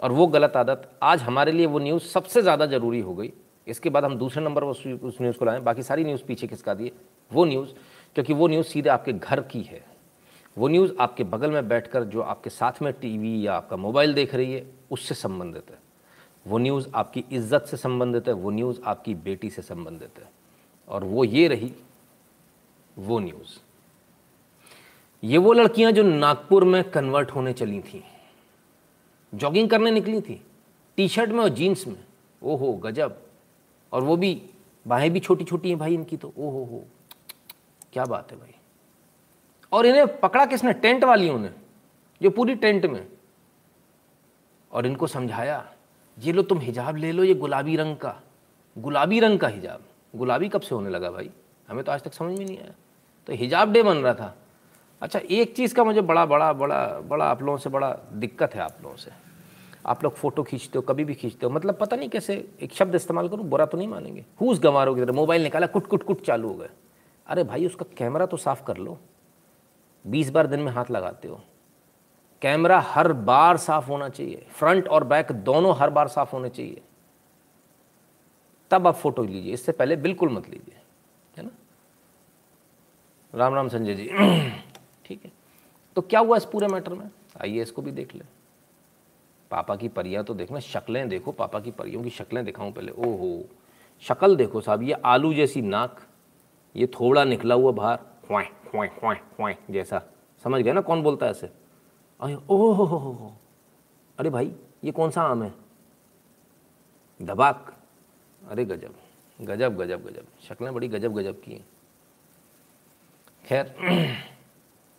और वो गलत आदत, आज हमारे लिए वो न्यूज़ सबसे ज़्यादा ज़रूरी हो गई। इसके बाद हम दूसरे नंबर पर उस न्यूज़ को लाएँ, बाकी सारी न्यूज़ पीछे किसका दिए। वो न्यूज़, क्योंकि वो न्यूज़ सीधे आपके घर की है। वो न्यूज़ आपके बगल में बैठकर जो आपके साथ में टीवी या आपका मोबाइल देख रही है, उससे संबंधित है। वो न्यूज़ आपकी इज़्ज़त से संबंधित है, वो न्यूज़ आपकी बेटी से संबंधित है। और वो ये रही, वो न्यूज़। ये वो लड़कियाँ जो नागपुर में कन्वर्ट होने चली थी। जॉगिंग करने निकली थी। टी शर्ट में और जीन्स में। ओहो, गजब। और वो भी, बाहें भी छोटी छोटी हैं भाई इनकी तो। ओहो, हो। क्या बात है भाई। और इन्हें पकड़ा किसने? टेंट वालियों ने, जो पूरी टेंट में। और इनको समझाया, ये लो, तुम हिजाब ले लो, ये गुलाबी रंग का। गुलाबी रंग का हिजाब। गुलाबी कब से होने लगा भाई? हमें तो आज तक समझ में नहीं आया। तो हिजाब डे बन रहा था। अच्छा एक चीज़ का मुझे बड़ा बड़ा बड़ा बड़ा आप लोगों से बड़ा दिक्कत है आप लोगों से। आप लोग फ़ोटो खींचते हो, कभी भी खींचते हो मतलब पता नहीं कैसे एक शब्द इस्तेमाल करूँ, बुरा तो नहीं मानेंगे। हुस गंवारों की तरह? मोबाइल निकाला कुट कुट कुट चालू हो गए। अरे भाई, उसका कैमरा तो साफ़ कर लो। बीस बार दिन में हाथ लगाते हो। कैमरा हर बार साफ़ होना चाहिए। फ्रंट और बैक दोनों हर बार साफ़ होने चाहिए। तब आप फ़ोटो लीजिए। इससे पहले बिल्कुल मत लीजिए। है ना? राम राम संजय जी। है तो क्या हुआ इस पूरे मैटर में? आइए इसको भी देख ले। पापा की परियाँ तो देखना शक्लें देखो, पापा की परियों की शक्लें दिखाऊँ पहले। ओहो, शक्ल देखो साहब, ये आलू जैसी नाक, ये थोड़ा निकला हुआ बाहर ख्वाए ख्वाए ख्वाए ख्वाए जैसा। समझ गया ना कौन बोलता है ऐसे? अरे, ओह हो अरे भाई, ये कौन सा आम है? दबाक। अरे गजब गजब गजब गजब। शक्लें बड़ी गजब गजब की हैं। खैर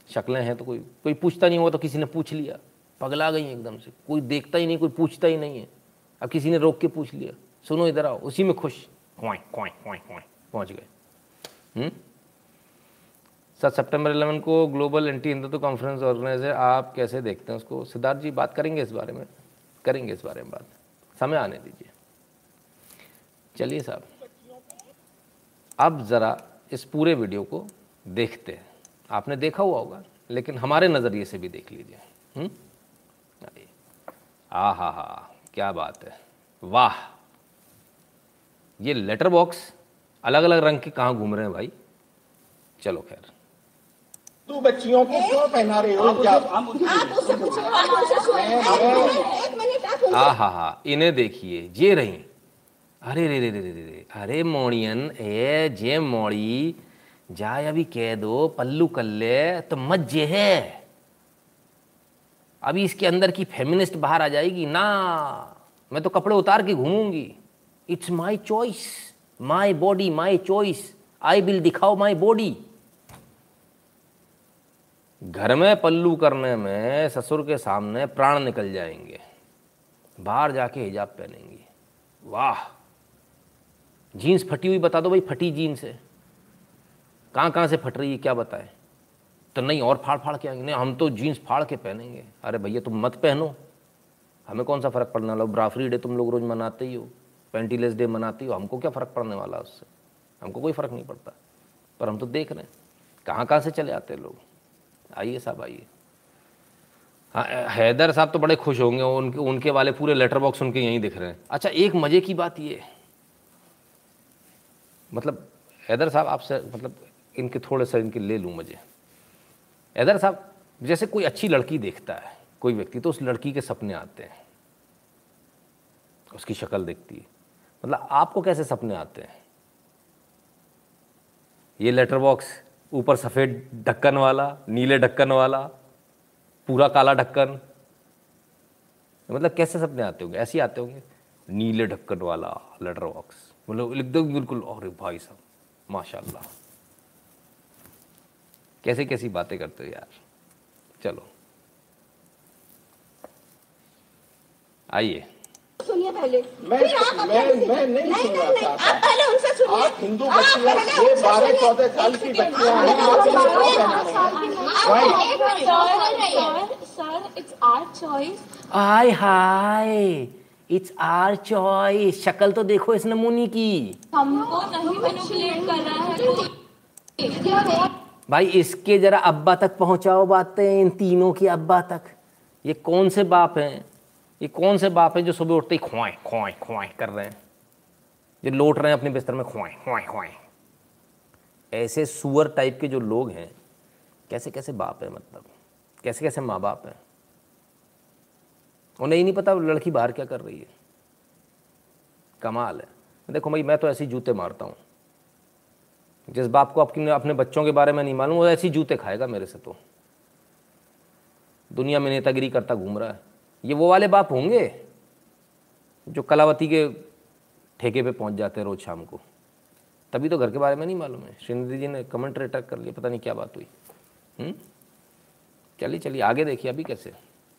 शक्लें हैं तो कोई कोई पूछता नहीं हुआ तो किसी ने पूछ लिया। पगला गई एकदम से। कोई देखता ही नहीं, कोई पूछता ही नहीं है। अब किसी ने रोक के पूछ लिया। सुनो इधर आओ, उसी में खुश। क्वाई क्वाई क्वाई क्वाई पहुँच गए। हम्म? सर सितंबर 11 को global anti Hindutva conference organise है आप कैसे देखते हैं उसको? सिद्धार्थ जी, बात करेंगे इस बारे में? करेंगे इस बारे में बात। समय आने दीजिए। चलिए साहब। अब ज़रा इस पूरे वीडियो को देखते हैं। आपने देखा हुआ होगा लेकिन हमारे नज़रिए से भी देख लीजिए। हम्म? आ हा हा क्या बात है। वाह! ये लेटर बॉक्स अलग अलग रंग के कहाँ घूम रहे हैं भाई? चलो खैर। तू बच्चियों को क्यों पहना रहे हो? आ हा हा इन्हें देखिए ये रही। अरे रे रे रे रे रे रे अरे मोड़ियन ए जे मोड़ी जाए अभी कह दो, पल्लू कल्ले तो मज्जे है अभी इसके अंदर की फेमिनिस्ट बाहर आ जाएगी, ना, मैं तो कपड़े उतार के घूमूँगी। It's my choice my body my choice I will दिखाओ माई बॉडी घर में पल्लू करने में ससुर के सामने प्राण निकल जाएँगे। बाहर जाके हिजाब पहनेंगी। वाह! जीन्स फटी हुई बता दो भाई, फटी जीन्स है। कहाँ कहाँ से फट रही है, क्या बताएँ? तो नहीं, और फाड़ फाड़ के आएँगे। नहीं, हम तो जीन्स फाड़ के पहनेंगे। अरे भैया, तुम मत पहनो। हमें कौन सा फ़र्क पड़ने? वाला ब्राफरी डे तुम लोग रोज़ मनाते ही हो। पेंटीलेस डे मनाते हो हमको क्या फ़र्क पड़ने वाला है उससे? हमको कोई फ़र्क नहीं पड़ता। पर हम तो देख रहे हैं। कहाँ कहाँ से चले आते हैं लोग? आइए साहब, आइए। हाँ हैदर साहब तो बड़े खुश होंगे। उनके उनके वाले पूरे लेटर बॉक्स उनके यहीं दिख रहे हैं। अच्छा एक मज़े की बात ये। मतलब हैदर साहब, आपसे मतलब इनके थोड़े से इनके ले लूँ मज़े हैदर साहब, जैसे कोई अच्छी लड़की देखता है, कोई व्यक्ति तो उस लड़की के सपने आते हैं। उसकी शक्ल देखती है। मतलब आपको कैसे सपने आते हैं? ये लेटर बॉक्स ऊपर सफ़ेद ढक्कन वाला, नीले ढक्कन वाला, पूरा काला ढक्कन। मतलब कैसे सपने आते होंगे? ऐसे ही आते होंगे। नीले ढक्कन वाला लेटर बॉक्स मतलब एकदम बिल्कुल, अरे भाई साहब, माशाल्लाह। कैसे कैसी बातें करते हो यार? चलो। आइए। सुनिए पहले। मैं मैं मैं नहीं नहीं सुन रहा था आप पहले उनसे सुनिए। आप हिंदू बच्चियाँ ये बारह चौदह साल की बच्चियाँ हैं। आप इन्हें क्यों पहना रहे हैं। आप Sir, sir, it's our choice. आय हाय इट्स आर चॉइस शक्ल तो देखो इस नमूनी की। हमको नहीं मैनिपुलेट कर रहा है भाई, इसके जरा अब्बा तक पहुंचाओ बातें, इन तीनों की अब्बा तक। ये कौन से बाप हैं? ये कौन से बाप हैं जो सुबह उठते ही खुआएँ खुआएँ खुआएँ कर रहे हैं? जो लौट रहे हैं अपने बिस्तर में खुआएँ खुआएँ खुआएँ ऐसे सुअर टाइप के जो लोग हैं, कैसे कैसे बाप हैं मतलब? कैसे कैसे माँ बाप हैं? उन्हें ही नहीं पता लड़की बाहर क्या कर रही है। कमाल है। देखो भाई, मैं तो ऐसे जूते मारता हूँ। जिस बाप को आपकी अपने बच्चों के बारे में नहीं मालूम, वो ऐसे जूते खाएगा मेरे से तो। दुनिया में नेतागिरी करता घूम रहा है। ये वो वाले बाप होंगे जो कलावती के ठेके पे पहुँच जाते हैं रोज शाम को। तभी तो घर के बारे में नहीं मालूम है। श्रीनिधि जी ने कमेंट अटैक कर लिया, पता नहीं क्या बात हुई। हम्म? चलिए चलिए, आगे देखिए अभी कैसे।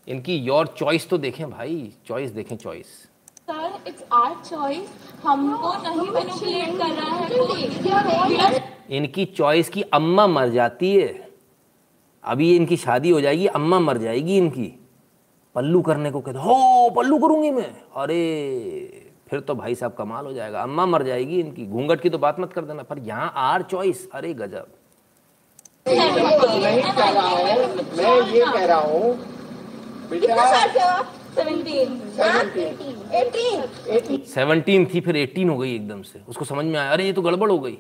इनकी योर चॉइस तो देखें भाई। चॉइस देखें choice Sir, it's our choice. हमको नहीं मैनिपुलेट कर रहा है कोई इनकी चॉइस की अम्मा मर जाती है। अभी इनकी शादी हो जाएगी अम्मा मर जाएगी इनकी। पल्लू करने को कहते हो पल्लू करूँगी मैं। अरे फिर तो भाई साहब कमाल हो जाएगा। अम्मा मर जाएगी इनकी। घूंघट की तो बात मत कर देना पर यहाँ आर चॉइस अरे गजब। नहीं कह रहा हूँ मैं ये कह रहा हूँ। बेटा आप? सेवनटीन थी फिर एटीन हो गई एकदम से। उसको समझ में आया अरे ये तो गड़बड़ हो गई।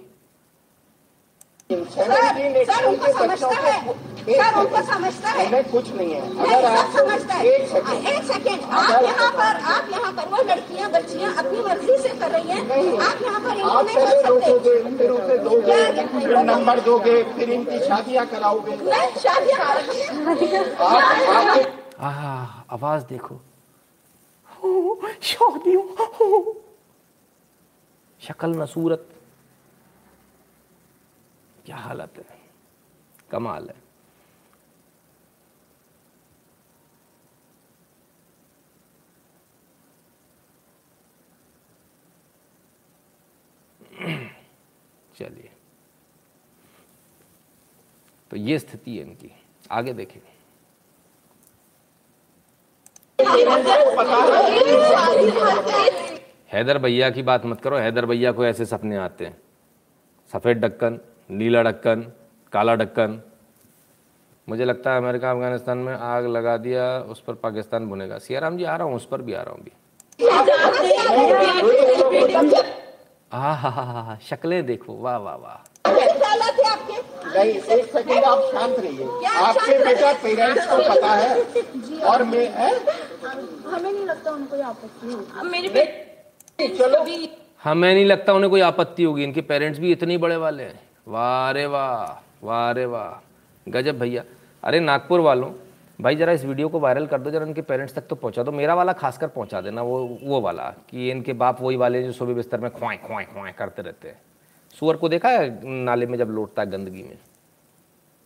सर उनको समझता है। सर उनको समझता है। कुछ नहीं है। अगर आपको समझता है। एक सेकंड एक सेकेंड आप यहाँ पर आप यहाँ पर वो लड़कियाँ बच्चियाँ अपनी मर्ज़ी से कर रही हैं। आप यहाँ पर इनको आप नहीं पहले कर सकते। रोकोगे फिर उसे दोगे फिर नंबर दोगे फिर इनकी शादियाँ कराओगे। मैं शादी आप आपके आह आवाज़ देखो। हो। शक्ल न सूरत। क्या हालत है? कमाल है। चलिए। तो ये स्थिति है इनकी। आगे देखें। हैदर भैया की बात मत करो हैदर भैया को ऐसे सपने आते हैं। सफ़ेद ढक्कन नीला ढक्कन काला ढक्कन। मुझे लगता है अमेरिका अफ़गानिस्तान में आग लगा दिया उस पर पाकिस्तान बुनेगा। सियाराम जी आ रहा हूँ उस पर भी आ रहा हूँ भी हाँ हाँ हाँ हाँ शक्लें देखो वाह वाह वाह। थे आपके नहीं एक सेकंड आप शांत रहिए। आपके बेटा पेरेंट्स को पता है और मैं है? हमें नहीं लगता उनको आपत्ति चलो। हमें नहीं लगता उन्हें कोई आपत्ति होगी इनके पेरेंट्स भी इतने बड़े वाले हैं। वाह रे वाह वाह रे वाह। गजब भैया। अरे नागपुर वालों भाई जरा इस वीडियो को वायरल कर दो जरा इनके पेरेंट्स तक तो पहुँचा दो। मेरा वाला खासकर पहुँचा देना वो वो वाला कि इनके बाप वही वाले जो सुबह बिस्तर में ख्वाएँ ख्वाएँ ख्वाएँ करते रहते हैं। सुअर को देखा है नाले में जब लौटता है गंदगी में?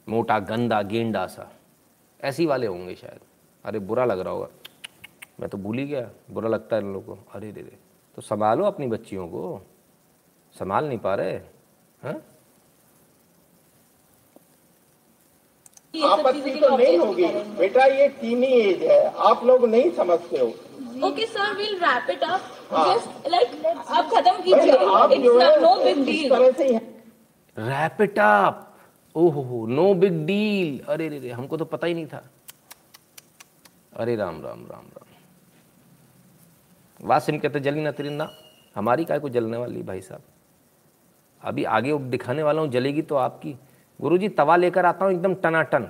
मोटा, गंदा, गेंडा सा। ऐसी वाले होंगे शायद। अरे बुरा लग रहा होगा। मैं तो भूल ही गया। बुरा लगता है इन लोगों को। अरे रे तो संभालो अपनी बच्चियों को। संभाल नहीं पा रहे। हैं? आपत्ति तो नहीं होगी। बेटा, ये तीन ही एज है। आप लोग नहीं समझते हो। Okay sir will wrap it up. Just like आप खत्म कीजिए। इट्स नो बिग डील ही रैप इट अप ओहो नो बिग डील अरे रे रे हमको तो पता ही नहीं था। अरे राम राम राम राम। वासिम कहते जली ना तिरिंदा हमारी काय को जलने वाली भाई साहब? अभी आगे दिखाने वाला हूँ जलेगी तो आपकी। गुरुजी तवा लेकर आता हूँ एकदम टनाटन।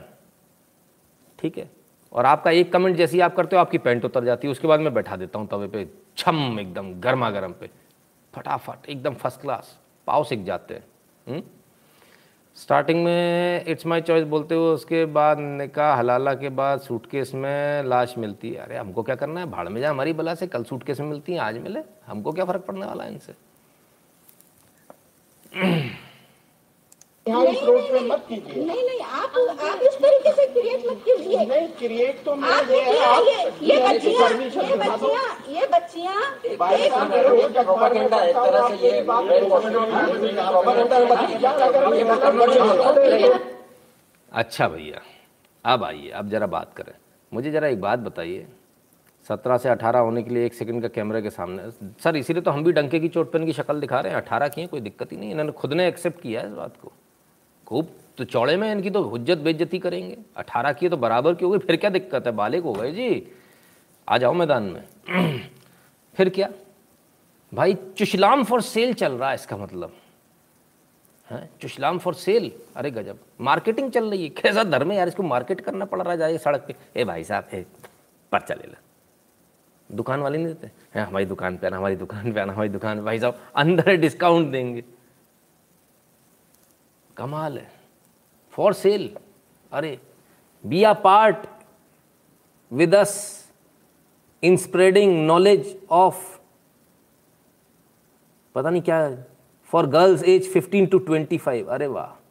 ठीक है? और आपका एक कमेंट जैसे ही आप करते हो, आपकी पैंट उतर जाती है। उसके बाद मैं बैठा देता हूँ तवे पे, छम एकदम गर्मा गर्म पे। फटाफट, एकदम फ़र्स्ट क्लास पाव सीख जाते हैं। हम्म? स्टार्टिंग में इट्स माय चॉइस बोलते हो, उसके बाद निका हलाला के बाद सूटकेस में लाश मिलती है। अरे, हमको क्या करना है? भाड़ में जा, हमारी बला से कल सूटकेस में मिलती है, आज मिले। हमको क्या फ़र्क पड़ने वाला है इनसे? यहाँ इस रोड पे मत कीजिए। नहीं नहीं आप आप इस तरीके से क्रिएट मत कीजिए। नहीं क्रिएट तो मैं ये है। ये ये बच्चियाँ ये बच्चियाँ ये बच्चियाँ भाई साहब मैं रोज अखबार में पढ़ता हूँ आपकी बात अच्छा भैया अब आइए अब ज़रा बात करें। मुझे ज़रा एक बात बताइए। सत्रह से अठारह होने के लिए एक सेकंड का कैमरे के सामने। सर इसीलिए तो हम भी डंके की चोट पे इनकी शक्ल दिखा रहे हैं। अठारह की है कोई दिक्कत ही नहीं। इन्होंने खुद ने एक्सेप्ट किया है इस बात को। खूब तो चौड़े में इनकी तो हुज्जत, बेइज्जती करेंगे। अठारह की तो बराबर की हो गई फिर क्या दिक्कत है? बालिक हो गए जी। आ जाओ मैदान में। फिर क्या? भाई, चुशलाम फॉर सेल चल रहा है इसका मतलब। है? चुशलाम फॉर सेल अरे गजब। मार्केटिंग चल रही है। कैसा धर्म है यार, इसको मार्केट करना पड़ रहा है जाए सड़क पे। ए भाई साहब, ए पर्चा ले ला। दुकान वाले नहीं देते? हैं, हमारी दुकान पे आना, हमारी दुकान पे आना, हमारी दुकान भाई साहब, अंदर डिस्काउंट देंगे। कमाल है। फॉर सेल अरे be a part with us in spreading knowledge of पता नहीं क्या फॉर गर्ल्स एज 15 टू 25 अरे वाह।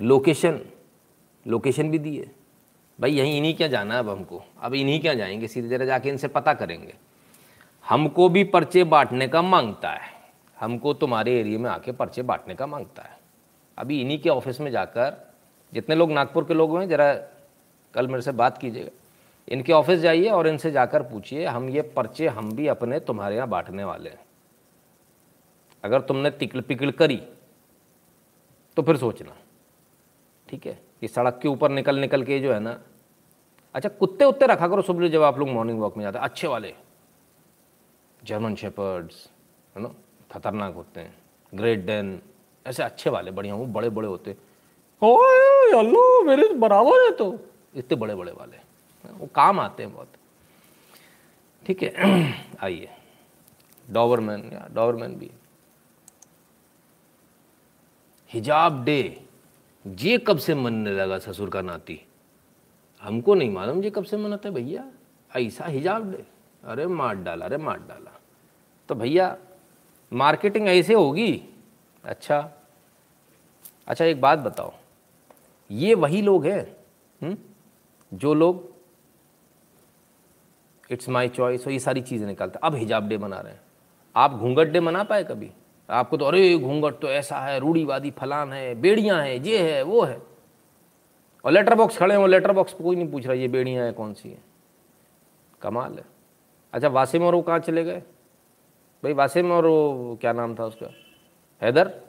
लोकेशन लोकेशन भी दी है। भाई, यहीं इन्हीं क्या जाना है अब हमको। अब इन्हीं क्या जाएँगे सीधे जरा जाके इनसे पता करेंगे। हमको भी पर्चे बांटने का माँगता है। हमको तुम्हारे एरिया में आके पर्चे बांटने का माँगता है। अभी इन्हीं के ऑफ़िस में जाकर जितने लोग नागपुर के लोग हैं, जरा कल मेरे से बात कीजिएगा। इनके ऑफ़िस जाइए और इनसे जाकर पूछिए, हम ये पर्चे हम भी अपने तुम्हारे यहाँ बांटने वाले हैं। अगर तुमने तिकड़ पिकड़ करी तो फिर सोचना। ठीक है? कि सड़क के ऊपर निकल निकल के जो है ना। अच्छा कुत्ते उत्ते रखा करो सुबह जब आप लोग मॉर्निंग वॉक में जाते अच्छे वाले। जर्मन शेपर्ड्स है ना? खतरनाक होते हैं। ग्रेट डेन ऐसे अच्छे वाले बढ़िया वो बड़े बड़े होते ओए हेलो मेरे बराबर है तो। इतने बड़े बड़े वाले। वो काम आते हैं बहुत। ठीक है आइए। डॉवरमैन या डॉवरमैन भी। हिजाब डे ये कब से मनने लगा ससुर का नाती? हमको नहीं मालूम ये कब से मनाते भैया। ऐसा हिजाब डे। अरे मार डाला अरे मार डाला। तो भैया मार्केटिंग ऐसे होगी? अच्छा। अच्छा एक बात बताओ। ये वही लोग हैं जो लोग इट्स माय चॉइस और ये सारी चीज़ें निकालते अब हिजाब डे मना रहे हैं। आप घूंघट डे मना पाए कभी? आपको तो अरे, घूंघट तो ऐसा है, रूढ़ीवादी फलान है, बेड़ियाँ हैं, ये है, वो है। और लेटर बॉक्स खड़े हो लेटर बॉक्स पे कोई नहीं पूछ रहा, ये बेड़ियाँ है, कौन सी है? कमाल है। अच्छा वासिम और वो कहाँ चले गए? भाई वासिम और वो क्या नाम था उसका? हैदर?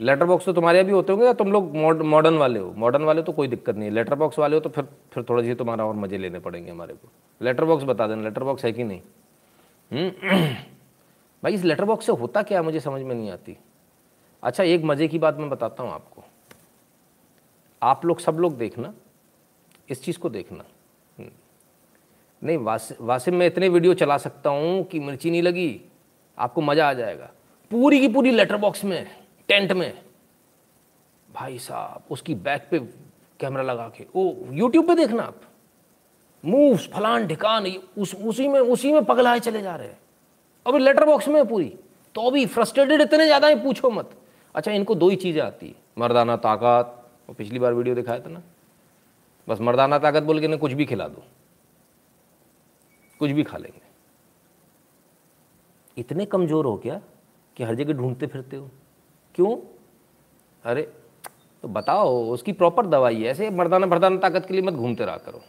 लेटर बॉक्स तो तुम्हारे यहाँ भी होते होंगे या तुम लोग मॉडर्न वाले हो? मॉडर्न वाले तो कोई दिक्कत नहीं है। लेटर बॉक्स वाले हो तो फिर फिर थोड़ा सी तुम्हारा और मज़े लेने पड़ेंगे हमारे को। लेटर बॉक्स बता देना। लेटर बॉक्स है कि नहीं? हम्म? भाई इस लेटर बॉक्स से होता क्या मुझे समझ में नहीं आती। अच्छा एक मज़े की बात मैं बताता हूँ आपको। आप लोग सब लोग देखना। इस चीज़ को देखना। हम्म। नहीं वास, वासिम में इतने वीडियो चला सकता हूँ कि मिर्ची नहीं लगी। आपको मज़ा आ जाएगा। पूरी की पूरी लेटर बॉक्स में टेंट में। भाई साहब, उसकी बैक पे कैमरा लगा के। ओ यूट्यूब पे देखना आप। मूव्स फलान ढिकान उस, उसी में उसी में पगलाए चले जा रहे हैं। अभी लेटर बॉक्स में है पूरी। तो अभी फ्रस्ट्रेटेड इतने ज़्यादा है, पूछो मत। अच्छा इनको दो ही चीज़ें आती है। मर्दाना ताकत, वो पिछली बार वीडियो दिखाया था ना? बस मर्दाना ताकत बोल के ना कुछ भी खिला दो। कुछ भी खा लेंगे। इतने कमज़ोर हो क्या कि हर जगह ढूंढते फिरते हो? क्यों? अरे तो बताओ, उसकी प्रॉपर दवाई है। ऐसे मर्दाना मर्दाना ताकत के लिए मत घूमते रहा करो।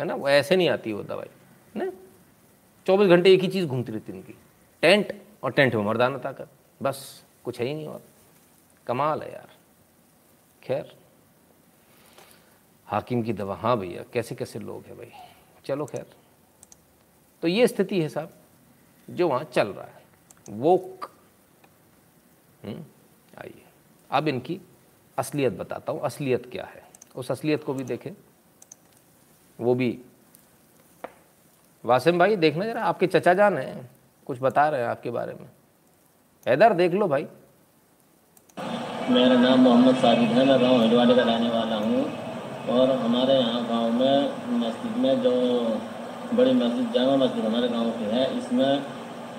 है ना? वो ऐसे नहीं आती वो दवाई ना? चौबीस घंटे एक ही चीज़ घूमती रहती उनकी। टेंट और टेंट में मर्दाना ताकत। बस, कुछ है ही नहीं और। कमाल है यार। खैर, हाकिम की दवा हाँ भैया कैसे कैसे लोग हैं भाई। चलो खैर। तो ये स्थिति है साहब। जो वहाँ चल रहा है। वोक हम्म, आइए। अब इनकी असलियत बताता हूँ असलियत क्या है। उस असलियत को भी देखें। वो भी। वासिम भाई देखना जरा आपके चचा जान हैं कुछ बता रहे हैं आपके बारे में। हैदर देख लो भाई। मेरा नाम मोहम्मद साजिद है मैं गाँव हल्द्वानी का रहने वाला हूँ। और हमारे यहाँ गाँव में मस्जिद में जो बड़ी मस्जिद जामा मस्जिद हमारे गाँव की है इसमें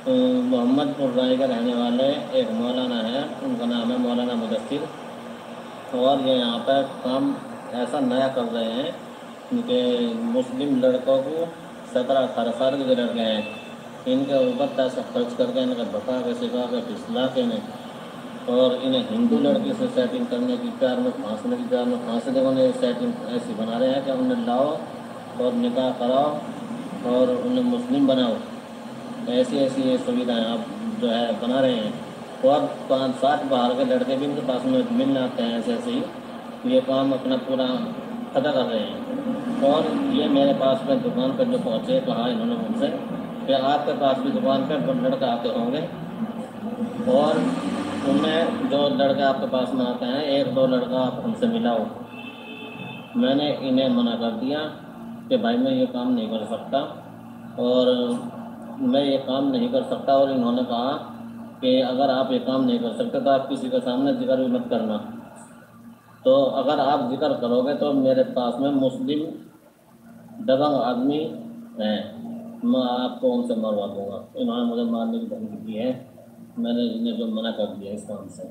मोहम्मदपुर राय का रहने वाले एक मौलाना है, उनका नाम है मौलाना मुदस्सिर। और ये यहाँ पर काम ऐसा नया कर रहे हैं कि मुस्लिम लड़कों को सत्रह अठारह साल के लड़के हैं। इनके ऊपर पैसा खर्च करके इनका भगा के सिखा के फिसला के इन्हें और इन्हें हिंदू लड़के से सेटिंग करने की प्यार में फांसने की प्यार में फांसने के उन्हें सेटिंग ऐसी बना रहे हैं कि उन्हें लाओ और निकाह कराओ और उन्हें मुस्लिम बनाओ। ऐसी ऐसी ये सुविधाएँ आप जो है बना रहे हैं। और पाँच सात बाहर के लड़के भी इनके पास में मिल आते हैं ऐसे ऐसे ही। ये काम अपना पूरा अदा कर रहे हैं। और ये मेरे पास में दुकान पर जो पहुँचे, कहा इन्होंने मुझसे कि आपके पास भी दुकान पर लड़के आते होंगे। और उनमें जो लड़के आपके पास में आते हैं, एक दो लड़का आप हमसे मिलाओ। मैंने इन्हें मना कर दिया कि भाई मैं ये काम नहीं कर सकता। और मैं ये काम नहीं कर सकता और इन्होंने कहा कि अगर आप ये काम नहीं कर सकते तो आप किसी के सामने ज़िक्र भी मत करना। तो अगर आप ज़िक्र करोगे तो मेरे पास में मुस्लिम दबंग आदमी हैं। मैं आपको उनसे मरवा दूँगा। इन्होंने मुझे मारने की धमकी दी है। मैंने इन्हें जो मना कर दिया इस काम से।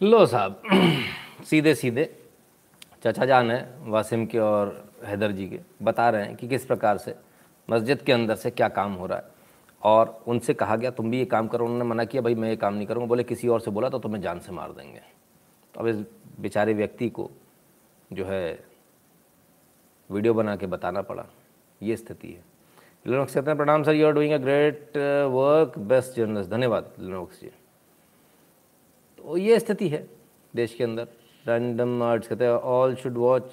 लो साहब, सीधे सीधे चचा जान है, वासिम के और हैदर जी के। बता रहे हैं कि किस प्रकार से मस्जिद के अंदर से क्या काम हो रहा है? और उनसे कहा गया, तुम भी ये काम करो। उन्होंने मना किया, भाई, मैं ये काम नहीं करूँगा। बोले, किसी और से बोला तो तुम्हें जान से मार देंगे। तो अब इस बेचारे व्यक्ति को जो है वीडियो बना के बताना पड़ा। ये स्थिति है। लिनोक्स कहते हैं, प्रणाम sir you are doing a great work best journalist धन्यवाद लिनोक्स जी तो ये स्थिति है देश के अंदर। रैंडम आर्ट्स कहते हैं all should watch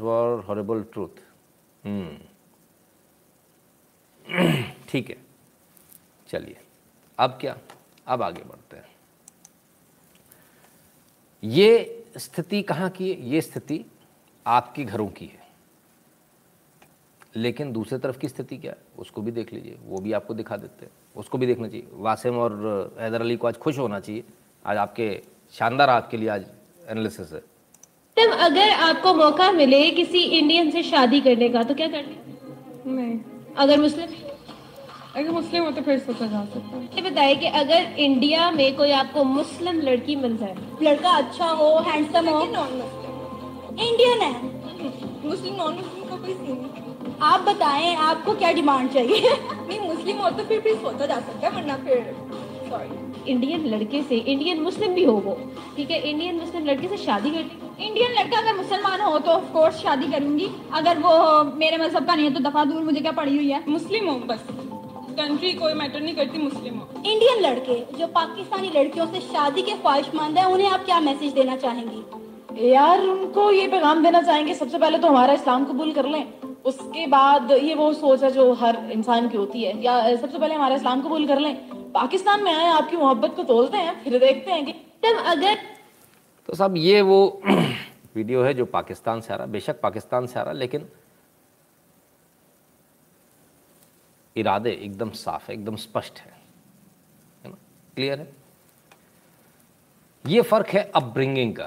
for horrible truth ठीक है। चलिए अब क्या? अब आगे बढ़ते हैं। ये स्थिति कहाँ की है? ये स्थिति आपके घरों की है। लेकिन दूसरी तरफ़ की स्थिति क्या? है उसको भी देख लीजिए वो भी आपको दिखा देते हैं। उसको भी देखना चाहिए। वासिम और हैदर अली को आज खुश होना चाहिए। आज आपके शानदार आपके लिए आज एनालिसिस है। तब अगर आपको मौका मिले किसी इंडियन से शादी करने का तो क्या करने नहीं। अगर मुस्लिम अगर मुस्लिम हो तो फिर सोचा जा सकता है। ये बताइए कि अगर इंडिया में कोई आपको मुस्लिम लड़की मिल जाए लड़का अच्छा हो हैंडसम हो नॉन मुस्लिम इंडियन है। मुस्लिम नॉन मुस्लिम का कोई सीन नहीं। आप बताएँ आपको क्या डिमांड चाहिए? नहीं मुस्लिम हो तो फिर भी सोचा जा सकता है वरना फिर इंडियन लड़के से इंडियन मुस्लिम भी हो वो ठीक है? इंडियन मुस्लिम लड़के से शादी करनी इंडियन लड़का अगर मुसलमान हो तो ऑफ़ कोर्स शादी करूँगी। अगर वो मेरे मज़हब का नहीं है तो दफ़ा दूर मुझे क्या पड़ी हुई है? मुस्लिम हो बस। कंट्री कोई मैटर नहीं करती मुस्लिम हो। इंडियन लड़के जो पाकिस्तानी लड़कियों से शादी के ख्वाहिशमंद है उन्हें आप क्या मैसेज देना चाहेंगी? यार उनको ये पैगाम देना चाहेंगे सबसे पहले तो हमारा इस्लाम कबूल कर लें। उसके बाद ये वो सोच है जो हर इंसान की होती है। या सबसे पहले हमारा इस्लाम कबूल कर लें। पाकिस्तान में आए, आपकी मोहब्बत को तोलते हैं, फिर देखते हैं कि तब अगर तो साहब, ये वो वीडियो है जो पाकिस्तान से आ रहा, बेशक पाकिस्तान से आ रहा, लेकिन इरादे एकदम साफ़ है, एकदम स्पष्ट है। क्लियर है? ये फ़र्क है अपब्रिंगिंग का।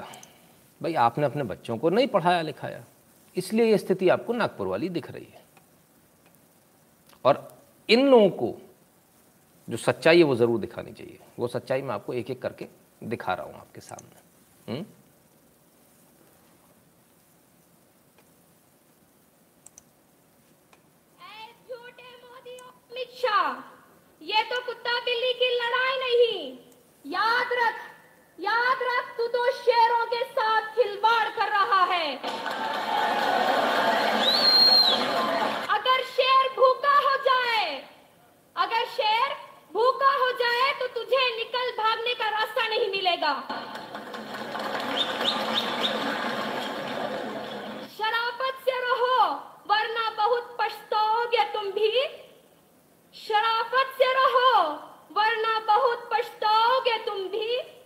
भाई, आपने अपने बच्चों को नहीं पढ़ाया, लिखाया। इसलिए ये स्थिति आपको नागपुर वाली दिख रही है। और इन लोगों को जो सच्चाई है वो ज़रूर दिखानी चाहिए। वो सच्चाई मैं आपको एक एक करके दिखा रहा हूँ आपके सामने। हुँ? शाह, ये तो कुत्ता बिल्ली की लड़ाई नहीं। याद रख याद रख, तू तो शेरों के साथ खिलवाड़ कर रहा है। अगर शेर भूखा हो जाए, अगर शेर भूखा हो जाए तो तुझे निकल भागने का रास्ता नहीं मिलेगा। शराफत से रहो, वरना बहुत पछताओगे तुम भी। शराफत से रहो, वरना बहुत पछताओगे तुम भी।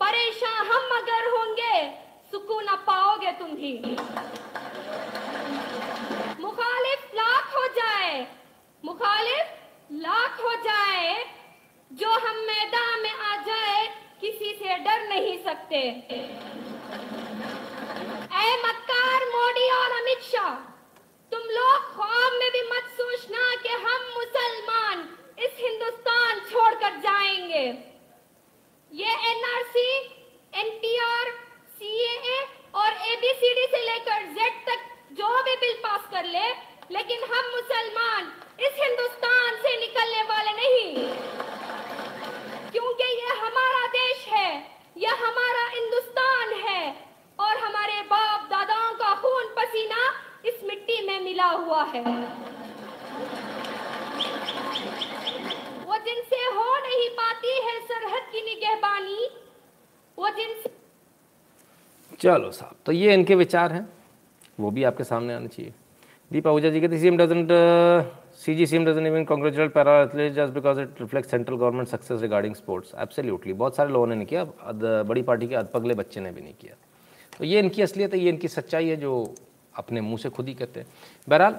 परेशान हम अगर होंगे। सुकून न पाओगे तुम भी। मुखालिफ लाख हो जाए। मुखालिफ लाख हो जाए। जो हम मैदान में आ जाए, किसी से डर नहीं सकते। ऐ मक्कार मोदी और अमित शाह, तुम लोग ख्वाब में भी मत सोचना कि हम मुसलमान इस हिंदुस्तान छोड़कर जाएँगे। ये एनआरसी एनपीआर सीएए और एबीसीडी से लेकर जेड तक जो भी बिल पास कर ले, लेकिन हम मुसलमान इस हिंदुस्तान से निकलने वाले नहीं। क्योंकि ये हमारा देश है, यह हमारा हिंदुस्तान है और हमारे बाप दादाओं का खून पसीना इस मिट्टी में मिला हुआ है। वो जिनसे हो नहीं पाती है सरहद की चलो साहब तो ये इनके विचार हैं। वो भी आपके सामने आने चाहिए। दीपा ओझा जी कहते CM doesn't C G C M doesn't even congratulate para athlete just because it reflect central government success regarding sports absolutely बहुत सारे लोगों ने नहीं किया। बड़ी पार्टी के अधपगले बच्चे ने भी नहीं किया। तो ये इनकी असलियत है, ये इनकी सच्चाई है जो अपने मुँह से खुद ही कहते हैं। बहरहाल,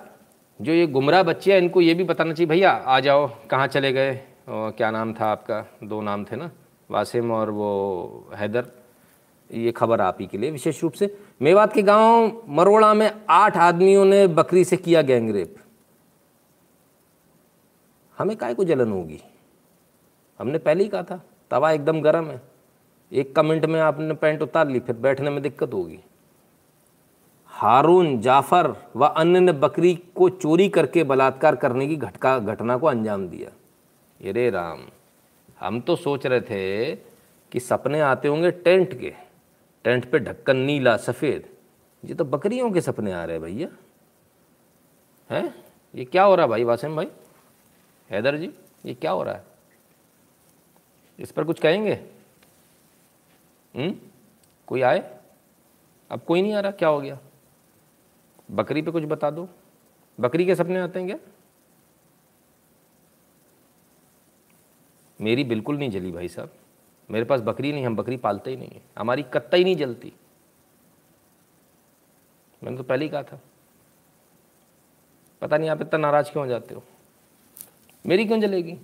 जो ये गुमराह बच्चे हैं, इनको ये भी बताना चाहिए, भैया, आ जाओ, कहाँ चले गए? क्या नाम था आपका? दो नाम थे ना? वासिम और वो हैदर, ये खबर आप ही के लिए। विशेष रूप से मेवात के गाँव मरोड़ा में आठ आदमियों ने बकरी से किया गैंगरेप। हमें काय को जलन होगी? हमने पहले ही कहा था, तवा एकदम गर्म है। एक कमेंट में आपने पैंट उतार ली, फिर बैठने में दिक्कत होगी। हारून, जाफ़र व अन्य ने बकरी को चोरी करके बलात्कार करने की घटका घटना को अंजाम दिया। अरे राम। हम तो सोच रहे थे कि सपने आते होंगे टेंट के। टेंट पे ढक्कन नीला, सफ़ेद। ये तो बकरियों के सपने आ रहे हैं भैया। हैं? ये क्या हो रहा है भाई, वासिम भाई? हैदर जी, ये क्या हो रहा है? इस पर कुछ कहेंगे? हम्म? कोई आए? अब कोई नहीं आ रहा, क्या हो गया? बकरी पे कुछ बता दो। बकरी के सपने आते हैं क्या? मेरी बिल्कुल नहीं जली भाई साहब। मेरे पास बकरी नहीं हम बकरी पालते ही नहीं है। हमारी कत्ता ही नहीं जलती। मैंने तो पहले ही कहा था। पता नहीं आप इतना नाराज़ क्यों हो जाते हो? मेरी क्यों जलेगी?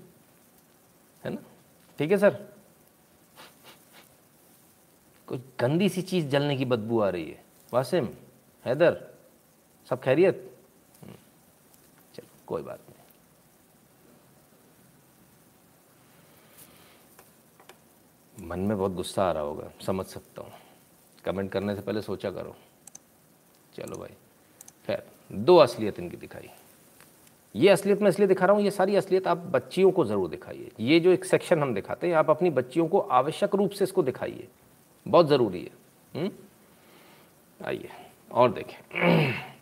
है ना? ठीक है सर? कुछ गंदी सी चीज़ जलने की बदबू आ रही है। वासिम हैदर सब खैरियत? हम्म, चलो कोई बात नहीं। मन में बहुत गुस्सा आ रहा होगा, समझ सकता हूँ। कमेंट करने से पहले सोचा करो। चलो भाई, खैर, दो असलियत इनकी दिखाई। ये असलियत मैं इसलिए दिखा रहा हूँ, ये सारी असलियत आप बच्चियों को ज़रूर दिखाइए। ये जो एक सेक्शन हम दिखाते हैं, आप अपनी बच्चियों को आवश्यक रूप से इसको दिखाइए। बहुत ज़रूरी है। हम्म? आइए, और देखें।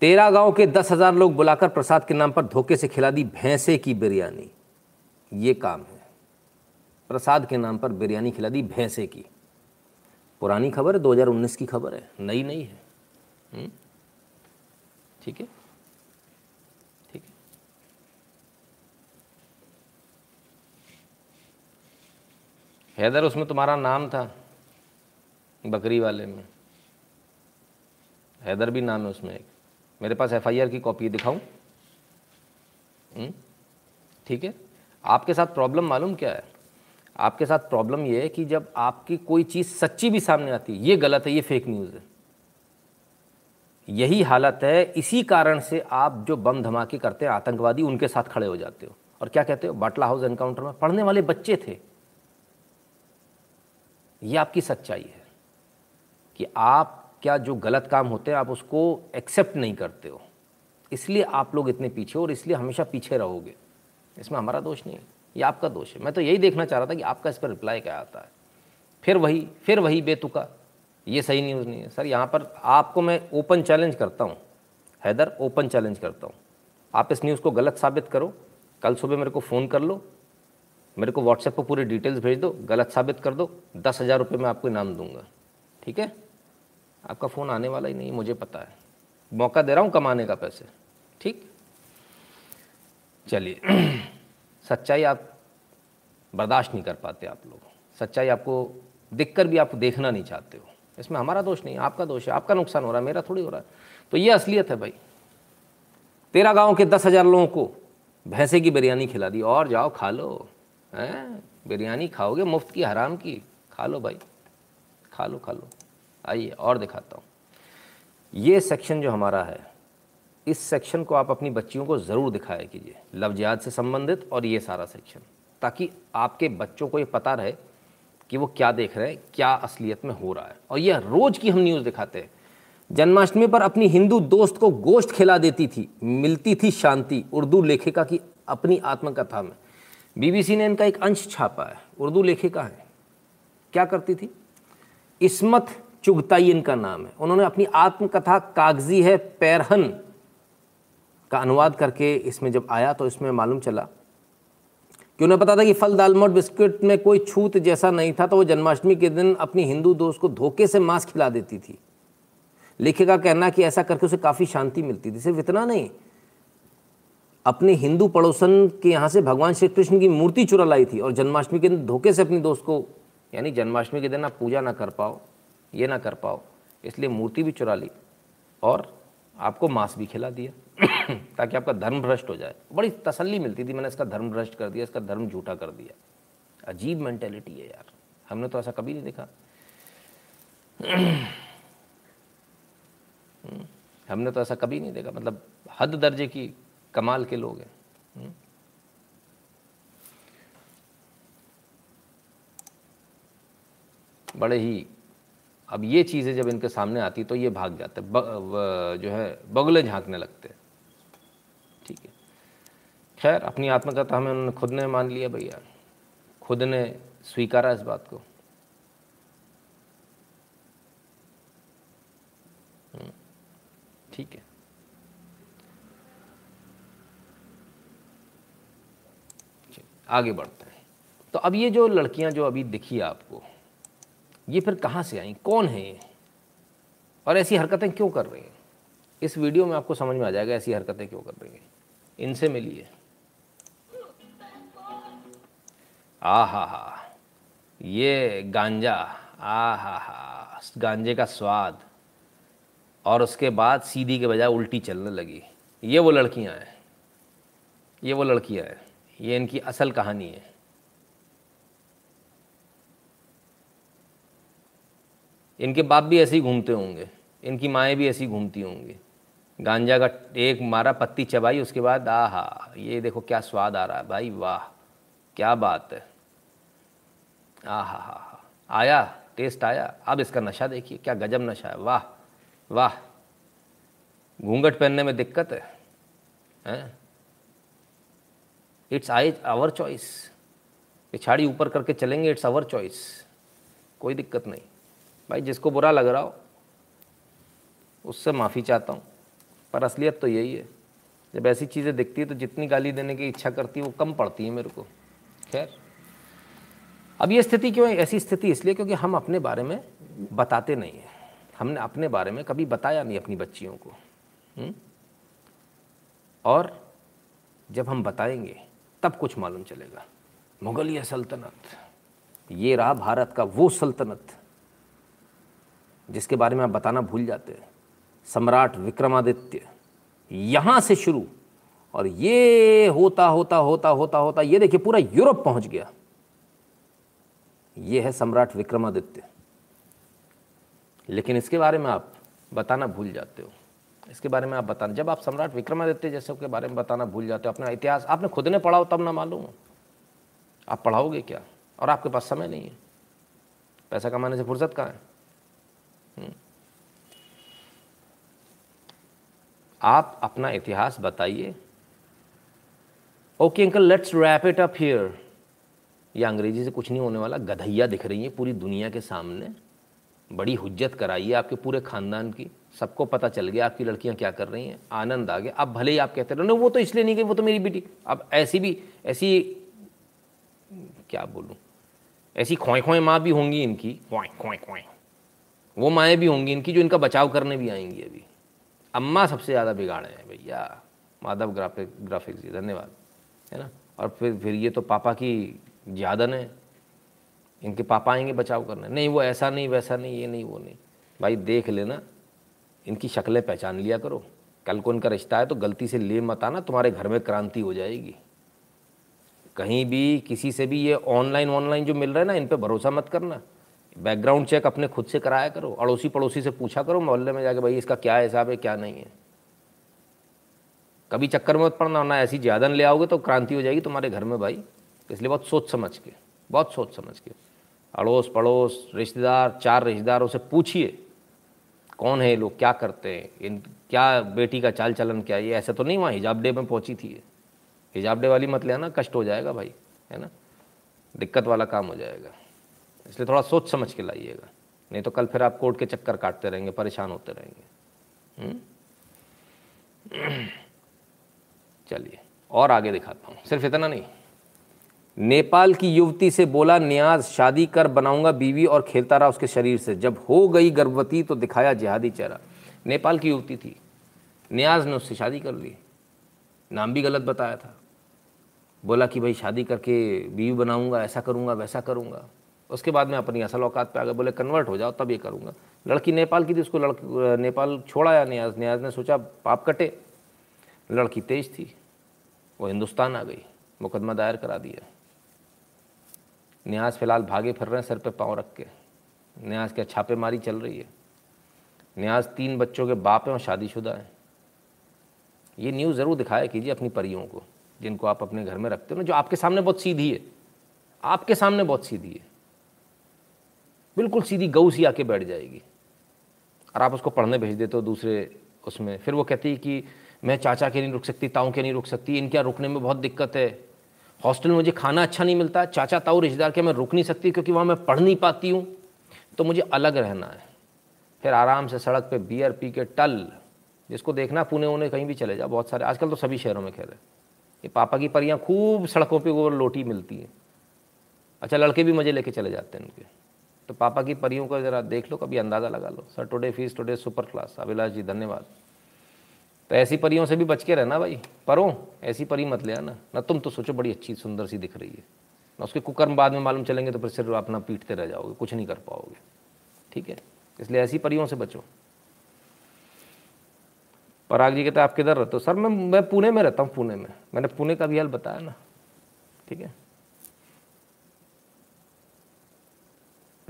तेरा गाँव के दस हज़ार लोग बुलाकर प्रसाद के नाम पर धोखे से खिला दी भैंसे की बिरयानी। ये काम है। प्रसाद के नाम पर बिरयानी खिला दी भैंसे की। पुरानी खबर है 2019 की खबर है, नई नहीं है। हम्म? ठीक है? ठीक है? हैदर, उसमें तुम्हारा नाम था, बकरी वाले में। हैदर भी नाम है उसमें एक। मेरे पास एफआईआर की कॉपी दिखाऊँ? हम्म? ठीक है? आपके साथ प्रॉब्लम मालूम क्या है? आपके साथ प्रॉब्लम ये है कि जब आपकी कोई चीज़ सच्ची भी सामने आती है, ये गलत है, ये फेक न्यूज़ है। यही हालत है, इसी कारण से आप जो बम धमाके करते हैं, आतंकवादी, उनके साथ खड़े हो जाते हो। और क्या कहते हो? बाटला हाउस एनकाउंटर में पढ़ने वाले बच्चे थे। ये आपकी सच्चाई है कि आप क्या जो गलत काम होते हैं, आप उसको एक्सेप्ट नहीं करते हो। इसलिए आप लोग इतने पीछे और इसलिए हमेशा पीछे रहोगे। इसमें हमारा दोष नहीं है। ये आपका दोष है। मैं तो यही देखना चाह रहा था कि आपका इस पर रिप्लाई क्या आता है। फिर वही फिर वही बेतुका। ये सही न्यूज़ नहीं है। सर, यहाँ पर आपको मैं ओपन चैलेंज करता हूँ। हैदर ओपन चैलेंज करता हूँ। आप इस न्यूज़ को गलत साबित करो। कल सुबह मेरे को फ़ोन कर लो। मेरे को व्हाट्सएप पर पूरी डिटेल्स भेज दो। गलत साबित कर दो। दस हज़ार रुपये मैं आपको इनाम दूँगा। ठीक है? आपका फ़ोन आने वाला ही नहीं, मुझे पता है। मौका दे रहा हूँ कमाने का पैसे। ठीक? चलिए। सच्चाई आप बर्दाश्त नहीं कर पाते आप लोग। सच्चाई आपको दिखकर भी आप देखना नहीं चाहते हो। इसमें हमारा दोष नहीं, आपका दोष है, आपका नुकसान हो रहा है, मेरा थोड़ी हो रहा है। तो ये असलियत है भाई। तेरा गाँव के दस हज़ार लोगों को भैंसे की बिरयानी खिला दी, और जाओ खा लो, हैं? बिरयानी खाओगे, मुफ़्त की, हराम की, खा लो भाई, खा लो खा लो। आइए, और दिखाता हूँ। ये सेक्शन जो हमारा है इस सेक्शन को आप अपनी बच्चियों को ज़रूर दिखाया कीजिए। जिहाद से संबंधित और ये सारा सेक्शन ताकि आपके बच्चों को ये पता रहे कि वो क्या देख रहे हैं, क्या असलियत में हो रहा है। और यह रोज़ की हम न्यूज़ दिखाते हैं। जन्माष्टमी पर अपनी हिंदू दोस्त को गोश्त खिला देती थी, मिलती थी शांति, उर्दू लेखिका की अपनी आत्मकथा में। बीबीसी ने इनका एक अंश छापा है, उर्दू लेखिका है। क्या करती थी? इसमत चुगताई इनका नाम है। उन्होंने अपनी आत्मकथा कागज़ी है पैरहन का अनुवाद करके इसमें जब आया तो इसमें मालूम चला। कि उन्हें पता था कि फल दालमोट बिस्किट में कोई छूत जैसा नहीं था तो वो जन्माष्टमी के दिन अपनी हिंदू दोस्त को धोखे से मांस खिला देती थी। लेखिका का कहना कि ऐसा करके उसे काफ़ी शांति मिलती थी। सिर्फ़ इतना नहीं, अपने हिंदू पड़ोसन के यहाँ से भगवान श्री कृष्ण की मूर्ति चुरा लाई थी और जन्माष्टमी के दिन धोखे से अपनी दोस्त को, यानी जन्माष्टमी के दिन आप पूजा ना कर पाओ, ये ना कर पाओ, इसलिए मूर्ति भी चुरा ली। और आपको मांस भी खिला दिया, ताकि आपका धर्म भ्रष्ट हो जाए। बड़ी तसल्ली मिलती थी, मैंने इसका धर्म भ्रष्ट कर दिया, इसका धर्म झूठा कर दिया। अजीब मेंटेलिटी है यार। हमने तो ऐसा कभी नहीं देखा। हमने तो ऐसा कभी नहीं देखा। मतलब हद दर्जे की कमाल के लोग हैं। बड़े ही अब ये चीज़ें जब इनके सामने आती तो ये भाग जाते जो है बगुले झांकने लगते ठीक है। खैर अपनी आत्मकथा हमें उन्होंने खुद ने मान लिया भैया। खुद ने स्वीकारा इस बात को। हम्म, ठीक है। आगे बढ़ते हैं। तो अब ये जो लड़कियाँ जो अभी दिखी आपको ये फिर कहाँ से आई? कौन है ये? और ऐसी हरकतें क्यों कर रही हैं? इस वीडियो में आपको समझ में आ जाएगा ऐसी हरकतें क्यों कर रही हैं। इनसे मिलिए। आ हा हा ये गांजा आ हा हा गांजे का स्वाद। और उसके बाद सीधी के बजाय उल्टी चलने लगी। ये वो लड़कियाँ हैं। ये वो लड़कियाँ हैं। ये इनकी असल कहानी है। इनके बाप भी ऐसे ही घूमते होंगे, इनकी माएँ भी ऐसी घूमती होंगी। गांजा का एक मारा, पत्ती चबाई, उसके बाद आ हा ये देखो क्या स्वाद आ रहा है भाई, वाह, क्या बात है। आ हा हा। आया, टेस्ट आया, अब इसका नशा देखिए, क्या गजब नशा है, वाह वाह। घूंघट पहनने में दिक्कत है, हैं? इट्स आई आवर चॉइस पिछाड़ी ऊपर करके चलेंगे इट्स आवर चॉइस कोई दिक्कत नहीं। भाई, जिसको बुरा लग रहा हो, उससे माफ़ी चाहता हूँ। पर असलियत तो यही है, जब ऐसी चीज़ें दिखती है तो जितनी गाली देने की इच्छा करती है, वो कम पड़ती है मेरे को। खैर, अब ये स्थिति क्यों है? ऐसी स्थिति इसलिए क्योंकि हम अपने बारे में बताते नहीं हैं। हमने अपने बारे में कभी बताया नहीं अपनी बच्चियों को हुँ? और जब हम बताएँगे, तब कुछ मालूम चलेगा। मुगलिया सल्तनत, ये रहा भारत का वो सल्तनत। जिसके बारे में आप बताना भूल जाते हैं। सम्राट विक्रमादित्य, यहाँ से शुरू। और ये होता होता होता होता होता, ये देखिए पूरा यूरोप पहुँच गया। ये है सम्राट विक्रमादित्य। लेकिन इसके बारे में आप बताना भूल जाते हो। इसके बारे में आप बताना, जब आप सम्राट विक्रमादित्य जैसे के बारे में बताना भूल जाते हो, अपना इतिहास, आपने खुद ने पढ़ाओ तब ना मालूम हो। आप पढ़ाओगे क्या? और आपके पास समय नहीं है। पैसा कमाने से फुर्सत कहाँ है। आप अपना इतिहास बताइए। Okay uncle let's wrap it up here ये अंग्रेज़ी से कुछ नहीं होने वाला, गधैया दिख रही है पूरी दुनिया के सामने। बड़ी हुज्जत कराइए आपके पूरे खानदान की। सबको पता चल गया आपकी लड़कियाँ क्या कर रही हैं। आनंद आ गया। अब भले ही आप कहते रहो वो तो इसलिए नहीं गई, वो तो मेरी बेटी। अब ऐसी भी, ऐसी क्या बोलूँ? ऐसी खोए खोए माँ भी होंगी इनकी। खोए खोए खोए। वो माएँ भी होंगी इनकी जो इनका बचाव करने भी आएँगी अभी। अम्मा सबसे ज़्यादा बिगाड़े हैं भैया। माधव ग्राफिक ग्राफिक्स जी, धन्यवाद। है ना? और फिर फिर ये तो पापा की ज्यादन है। इनके पापा आएँगे बचाव करने। नहीं, वो ऐसा नहीं, वैसा नहीं, ये नहीं, वो नहीं। भाई देख लेना, इनकी शक्लें पहचान लिया करो। कल को इनका रिश्ता है तो गलती से ले मत आना, तुम्हारे घर में क्रांति हो जाएगी। कहीं भी किसी से भी ये ऑनलाइन ऑनलाइन जो मिल रहा है ना, इन पर भरोसा मत करना। बैकग्राउंड चेक अपने खुद से कराया करो अड़ोसी पड़ोसी से पूछा करो, मोहल्ले में जाके भाई इसका क्या हिसाब है, क्या नहीं है। कभी चक्कर में मत पड़ना, ना ऐसी ज्यादन ले आओगे तो क्रांति हो जाएगी तुम्हारे घर में भाई। इसलिए बहुत सोच समझ के, बहुत सोच समझ के। अड़ोस पड़ोस रिश्तेदार, चार रिश्तेदारों से पूछिए, कौन है ये लोग, क्या करते हैं, इन, क्या बेटी का चाल चलन क्या ये ऐसे तो नहीं वहाँ हिजाब डे में पहुँची थी हिजाब डे वाली मत ले आना, कष्ट हो जाएगा भाई, है ना? दिक्कत वाला काम हो जाएगा। इसलिए थोड़ा सोच समझ के लाइएगा। नहीं तो कल फिर आप कोर्ट के चक्कर काटते रहेंगे, परेशान होते रहेंगे। हम्म? चलिए, और आगे दिखाता हूँ। सिर्फ़ इतना नहीं। नेपाल की युवती से बोला, न्याज, शादी कर, बनाऊँगा बीवी और खेलता रहा उसके शरीर से। जब हो गई गर्भवती तो दिखाया जिहादी चेहरा। नेपाल की युवती थी। न्याज ने उससे शादी कर ली। नाम भी गलत बताया था। बोला कि भाई शादी करके बीवी बनाऊँगा, ऐसा करूँगा, वैसा करूँगा। उसके बाद मैं अपनी असल औकात पे आ गए बोले कन्वर्ट हो जाओ, तब ये करूँगा. लड़की नेपाल की थी, उसको लड़की, नेपाल छोड़ाया न्याज न्याज ने सोचा, पाप कटे। लड़की तेज थी, वो हिंदुस्तान आ गई, मुकदमा दायर करा दिया। न्याज फ़िलहाल भागे फिर रहे हैं, सर पे पाँव रख के। न्याज क्या छापेमारी चल रही है। न्याज तीन बच्चों के बाप हैं और शादीशुदा हैं। ये न्यूज़ ज़रूर दिखाया कीजिए अपनी परियों को, जिनको आप अपने घर में रखते हो ना, जो आपके सामने बहुत सीधी है। आपके सामने बहुत सीधी है। बिल्कुल सीधी गऊ सी आके बैठ जाएगी। और आप उसको पढ़ने भेज देते हो दूसरे उसमें। फिर वो कहती है कि मैं चाचा के नहीं रुक सकती, ताऊ के नहीं रुक सकती, इनके यहाँ रुकने में बहुत दिक्कत है। हॉस्टल में मुझे खाना अच्छा नहीं मिलता, चाचा ताऊ रिश्तेदार के मैं रुक नहीं सकती क्योंकि वहाँ मैं पढ़ नहीं पाती हूँ। तो मुझे अलग रहना है। फिर आराम से सड़क पे बियर पी के टल, जिसको देखना पुणे उन्हें कहीं भी चले जाओ, बहुत सारे, आजकल तो सभी शहरों में खेल है। ये पापा की परियाँ खूब सड़कों पर वो लोटी मिलती हैं। अच्छा लड़के भी मज़े लेके चले जाते हैं उनके। तो पापा की परियों का ज़रा देख लो, कभी अंदाज़ा लगा लो। Sir today fees today super class Abhilash ji, धन्यवाद। तो ऐसी परियों से भी बच के रहना भाई। परो, ऐसी परी मत ले आना। ना तुम तो सोचो बड़ी अच्छी, सुंदर सी दिख रही है। ना उसके कुकर्म बाद में मालूम चलेंगे तो फिर सिर्फ़ अपना पीटते रह जाओगे, कुछ नहीं कर पाओगे। ठीक है? इसलिए ऐसी परियों से बचो। पराग जी कहते आप किधर रहते हो? सर मैं मैं पुणे में रहता हूँ, पुणे में। मैंने पुणे का भी हाल बताया ना। ठीक है?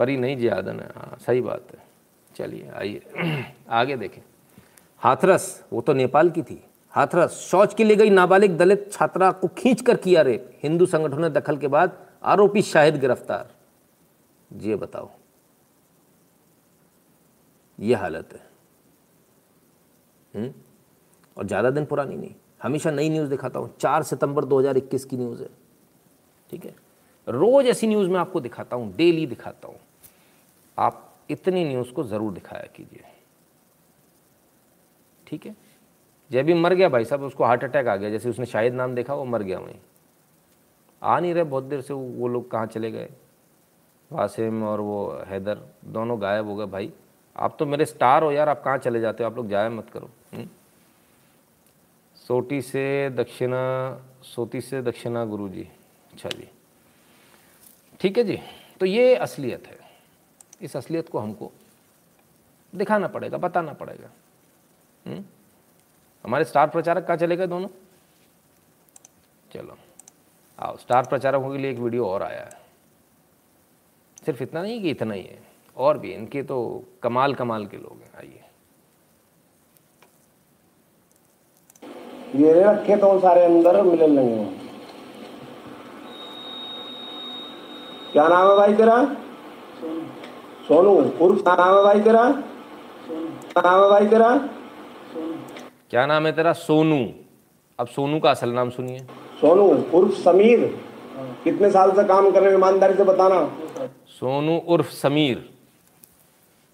परी नहीं जियादन है हाँ सही बात है। चलिए, आइए। आगे देखें। हाथरस, वो तो नेपाल की थी। हाथरस, शौच के लिए गई नाबालिग दलित छात्रा को खींच कर किया रेप। हिंदू संगठनों ने दखल के बाद आरोपी शाहिद गिरफ़्तार। ये बताओ। ये हालत है। हुँ? और ज़्यादा दिन पुरानी नहीं। हमेशा नई न्यूज़ दिखाता हूँ। चार सितंबर 2021 की न्यूज़ है। ठीक है? रोज़ ऐसी न्यूज़ मैं आपको दिखाता हूँ। डेली दिखाता हूँ। आप इतनी न्यूज़ को ज़रूर दिखाया कीजिए। ठीक है? जब भी मर गया भाई साहब उसको हार्ट अटैक आ गया जैसे उसने शायद नाम देखा वो मर गया वहीं। आ नहीं रहे बहुत देर से वो, लोग कहाँ चले गए? वासिम और वो हैदर दोनों गायब हो गए। भाई आप तो मेरे स्टार हो यार आप कहाँ चले जाते हो? आप लोग जाया मत करो। हुँ? सोटी से दक्षिणा सोती से दक्षिणा गुरु जी अच्छा जी। ठीक है जी? तो ये असलियत है। इस असलियत को हमको दिखाना पड़ेगा बताना पड़ेगा। हुँ? हमारे स्टार प्रचारक कहाँ चले गए दोनों? चलो आओ स्टार प्रचारकों के लिए एक वीडियो और आया है। सिर्फ़ इतना नहीं कि इतना ही है और भी इनके तो कमाल कमाल के लोग हैं आइए। ये रखे तो सारे अंदर मिलने लगे क्या नाम है भाई तेरा? सोनू उर्फ़ क्या नाम है भाई तेरा? है तेरा? क्या नाम है तेरा? सोनू। अब सोनू का असल नाम सुनिए। सोनू उर्फ़ समीर। कितने साल से काम कर रहे हो ईमानदारी से बताना। सोनू उर्फ़ समीर।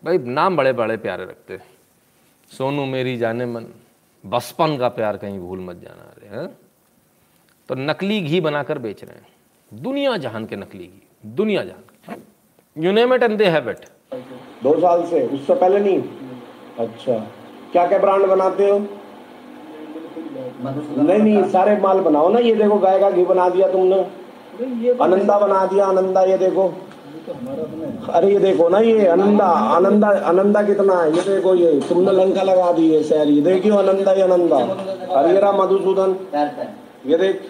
भाई नाम बड़े बड़े प्यारे रखते हैं। सोनू मेरी जाने मन। बचपन का प्यार कहीं भूल मत जाना रे हैं? तो नकली घी बनाकर बेच रहे हैं। दुनिया जहान के नकली घी। दुनिया जहान। You name it and they have it दो साल से उससे पहले नहीं? अच्छा। क्या क्या ब्रांड बनाते हो? नहीं नहीं सारे माल बनाओ ना ये देखो गाय का घी बना दिया तुमने। आनंदा बना दिया आनंदा ये देखो। अरे ये देखो ना ये आनंदा आनंदा आनंदा कितना है? ये देखो ये तुमने लंका लगा दी है शहर। ये देखियो आनंदा ये आनंदा अरे ये रहा मधुसूदन। ये देख।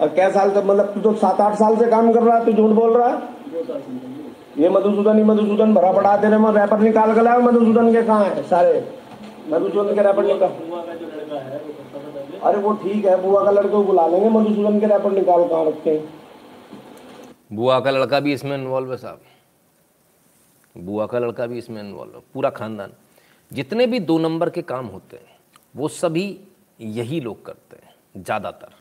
और क्या साल से मतलब तू तो सात आठ साल से काम कर रहा है तू झूठ बोल रहा है? ये मधुसूदन ही मधुसूदन, भरा पड़ा तेरे में रैपर निकाल कर लाओ, मधुसूदन के कहाँ है सारे? मधुसूदन के रैपर निकाल। अरे वो ठीक है, बुआ का लड़के बुला लेंगे, मधुसूदन के रैपर निकाल कहाँ रखे बुआ का लड़का भी इसमें इन्वॉल्व है साहब। बुआ का लड़का भी इसमें इन्वॉल्व है, पूरा खानदान। जितने भी दो नंबर के काम होते हैं, वो सभी यही लोग करते हैं, ज़्यादातर।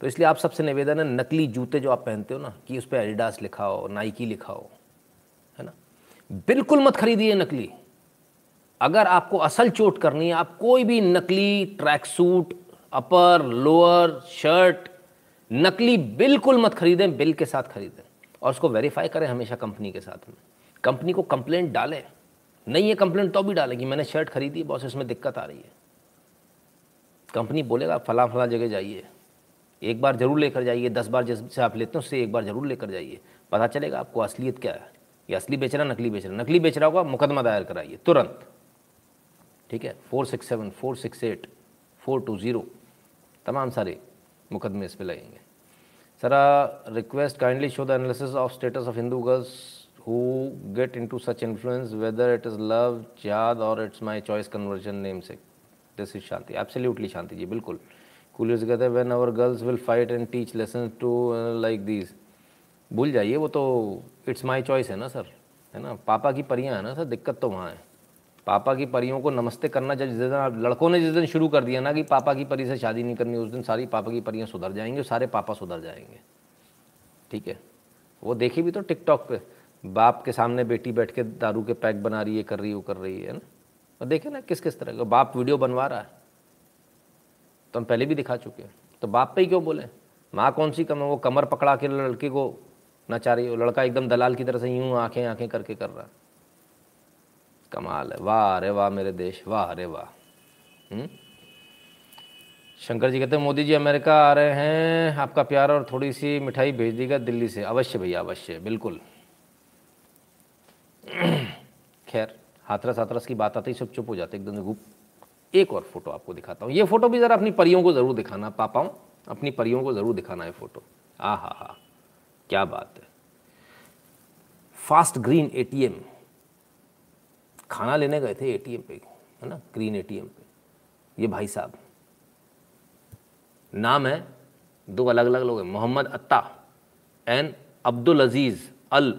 तो इसलिए आप सबसे निवेदन है, नकली जूते जो आप पहनते हो ना, कि उस पर एडिडास लिखा हो नाइकी लिखा हो बिल्कुल मत खरीदिए नकली। अगर आपको असल चोट करनी है, आप कोई भी नकली track suit upper lower shirt नकली बिल्कुल मत खरीदें, बिल के साथ खरीदें। और उसको वेरीफाई करें हमेशा कंपनी के साथ में। कंपनी को कंप्लेंट डालें। नहीं है कंप्लेंट तो भी डालें कि मैंने शर्ट खरीदी बॉस इसमें दिक्कत आ रही है। कंपनी बोलेगा, फला फला जगह जाइए। एक बार ज़रूर लेकर जाइए, दस बार जैसे आप लेते हैं, उससे एक बार ज़रूर लेकर जाइए। पता चलेगा आपको असलियत क्या है। ये असली बेच रहा, नकली बेच रहा। नकली बेच रहा होगा, मुकदमा दायर कराइए, तुरंत। ठीक है? Four six seven, four six eight, four two zero, तमाम सारे मुकदमे इस पर लगेंगे। Sir request kindly show the analysis of status of Hindu girls who get in to such influence whether it is love याद और it's my choice conversion name से this is Shanti absolutely Shanti ji बिल्कुल कूलियर्स कहते हैं when girls will fight and teach lesson to like these भूल जाइए, वो तो इट्स माई चॉइस है ना सर है ना? पापा की परियाँ है ना सर दिक्कत तो वहाँ है। पापा की परियों को नमस्ते करना, जब जिस दिन लड़कों ने जिस दिन शुरू कर दिया ना कि पापा की परी से शादी नहीं करनी, उस दिन सारी पापा की परियाँ सुधर जाएँगे सारे पापा सुधर जाएँगे। ठीक है? वो देखी भी तो टिकटॉक पे, बाप के सामने बेटी बैठ के दारू के पैक बना रही है, कर रही है, वो कर रही है ना? और देखे ना किस किस तरह का, बाप वीडियो बनवा रहा है। तो हम पहले भी दिखा चुके हैं। तो बाप पे ही क्यों बोले? माँ कौन सी कम है वो कमर पकड़ा के लड़के को नचा रही है लड़का एकदम दलाल की तरह से यूँ आँखें आँखें करके कर रहा। कमाल है, वाह अरे वाह मेरे देश, वाह अरे वाह। शंकर जी कहते हैं, मोदी जी, अमेरिका आ रहे हैं। आपका प्यार और थोड़ी सी मिठाई भेज दीगा दिल्ली से। अवश्य भैया, अवश्य, बिल्कुल। खैर हाथरस हाथरस की बात आती, सब चुप हो जाते, एकदम गुप एक और फ़ोटो आपको दिखाता हूँ। ये फ़ोटो भी ज़रा अपनी परियों को ज़रूर दिखाना पापाऊँ अपनी परियों को ज़रूर दिखाना है फ़ोटो। आ हा हा क्या बात है? फास्ट ग्रीन एटीएम खाना लेने गए थे एटीएम पे, है ना? ग्रीन एटीएम पे। ये भाई साहब। नाम है, दो अलग अलग लोग हैं। Mohammed Atta and Abdul Aziz al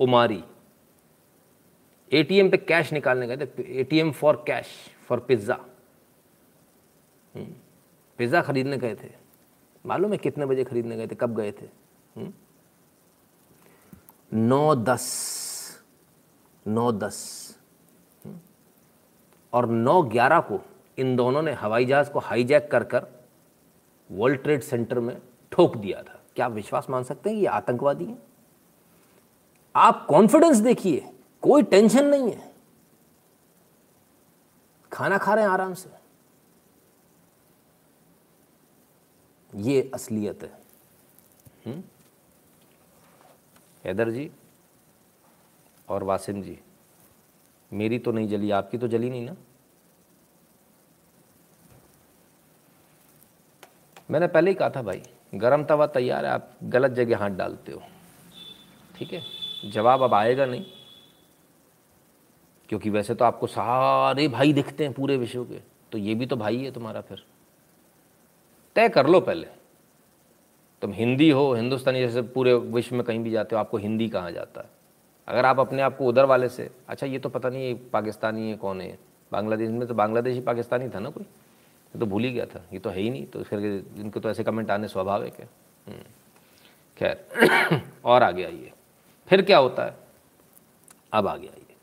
Omari. ATM पे कैश निकालने गए थे। ATM for cash for pizza pizza खरीदने गए थे। मालूम है कितने बजे खरीदने गए थे, कब गए थे? हुँ? नौ दस नौ दस। और नौ ग्यारह को इन दोनों ने हवाई जहाज़ को हाईजैक कर कर वर्ल्ड ट्रेड सेंटर में ठोक दिया था। क्या आप विश्वास मान सकते हैं ये आतंकवादी हैं? आप कॉन्फिडेंस देखिए, कोई टेंशन नहीं है। खाना खा रहे हैं आराम से। ये असलियत है। हुँ? हैदर जी और वासिम जी, मेरी तो नहीं जली, आपकी तो जली नहीं ना? मैंने पहले ही कहा था भाई, गरम तवा तैयार है, आप गलत जगह हाथ डालते हो। ठीक है? जवाब अब आएगा नहीं, क्योंकि वैसे तो आपको सारे भाई दिखते हैं पूरे विश्व के तो ये भी तो भाई है तुम्हारा फिर। तय कर लो पहले। तुम हिंदी हो, हिंदुस्तानी, जैसे पूरे विश्व में कहीं भी जाते हो, आपको हिंदी कहाँ जाता है? अगर आप अपने आप को उधर वाले से अच्छा ये तो पता नहीं पाकिस्तानी है, कौन है? बांग्लादेश में तो बांग्लादेशी पाकिस्तानी था ना कोई? ये तो भूल ही गया था, ये तो है ही नहीं तो फिर इनको तो ऐसे कमेंट आने स्वाभाविक है। हम्म। खैर, और आगे आइए। फिर क्या होता है? अब आगे आइए।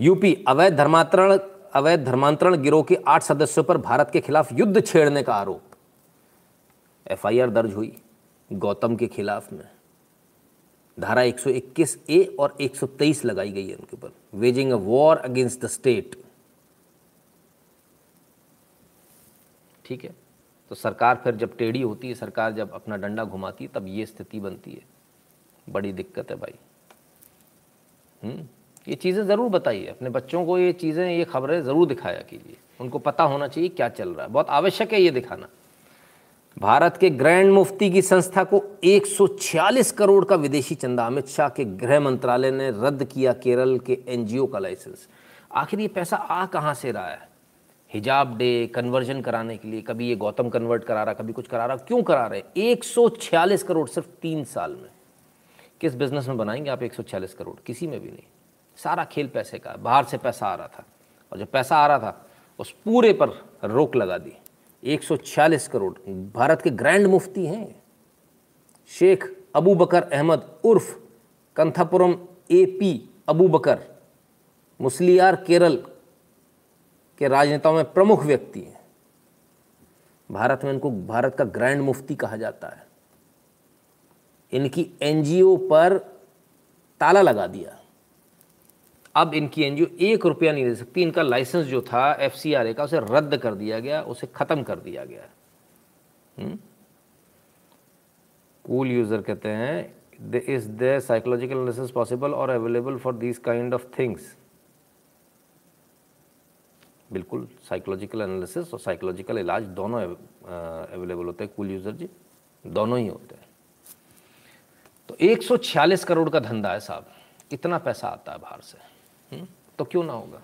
यूपी, अवैध धर्मांतरण अवैध धर्मांतरण गिरोह के आठ सदस्यों पर भारत के खिलाफ युद्ध छेड़ने का आरोप। एफआईआर दर्ज हुई। गौतम के खिलाफ में। धारा 121 ए और 123 लगाई गई है उनके ऊपर। Waging a war against the state ठीक है? तो सरकार फिर जब टेढ़ी होती है, सरकार जब अपना डंडा घुमाती है, तब ये स्थिति बनती है। बड़ी दिक्कत है भाई। हम्म? ये चीज़ें ज़रूर बताइए। अपने बच्चों को ये चीज़ें, ये खबरें ज़रूर दिखाया कीजिए। उनको पता होना चाहिए क्या चल रहा है। बहुत आवश्यक है ये दिखाना। भारत के ग्रैंड मुफ्ती की संस्था को 146 करोड़ का विदेशी चंदा अमित शाह के गृह मंत्रालय ने रद्द किया केरल के एनजीओ का लाइसेंस। आखिर ये पैसा आ कहाँ से रहा है? हिजाब डे कन्वर्जन कराने के लिए, कभी ये गौतम कन्वर्ट करा रहा, कभी कुछ करा रहा, क्यों करा रहे 146 करोड़ सिर्फ़ तीन साल में। किस बिज़नेस में बनाएँगे आप 146 करोड़? किसी में भी नहीं। सारा खेल पैसे का बाहर से पैसा आ रहा था। और जब पैसा आ रहा था, उस पूरे पर रोक लगा दी। 146 करोड़ भारत के ग्रैंड मुफ्ती हैं। शेख अबू बकर अहमद उर्फ़ कंथापुरम ए पी अबू बकर, मुस्लियार केरल के राजनेताओं में प्रमुख व्यक्ति हैं। भारत में इनको भारत का ग्रैंड मुफ्ती कहा जाता है। इनकी एनजीओ पर ताला लगा दिया। अब इनकी एनजीओ एक रुपया नहीं दे सकती। इनका लाइसेंस जो था, एफसीआरए का, उसे रद्द कर दिया गया, उसे ख़त्म कर दिया गया। कूल यूज़र कहते हैं is the psychological analysis possible और available for this kind of things बिल्कुल साइकोलॉजिकल एनालिसिस और साइकोलॉजिकल इलाज दोनों अवेलेबल होते हैं कूल यूज़र जी। दोनों ही होते हैं। तो 146 करोड़ का धंधा है साहब। इतना पैसा आता है बाहर से। हुँ? तो क्यों ना होगा?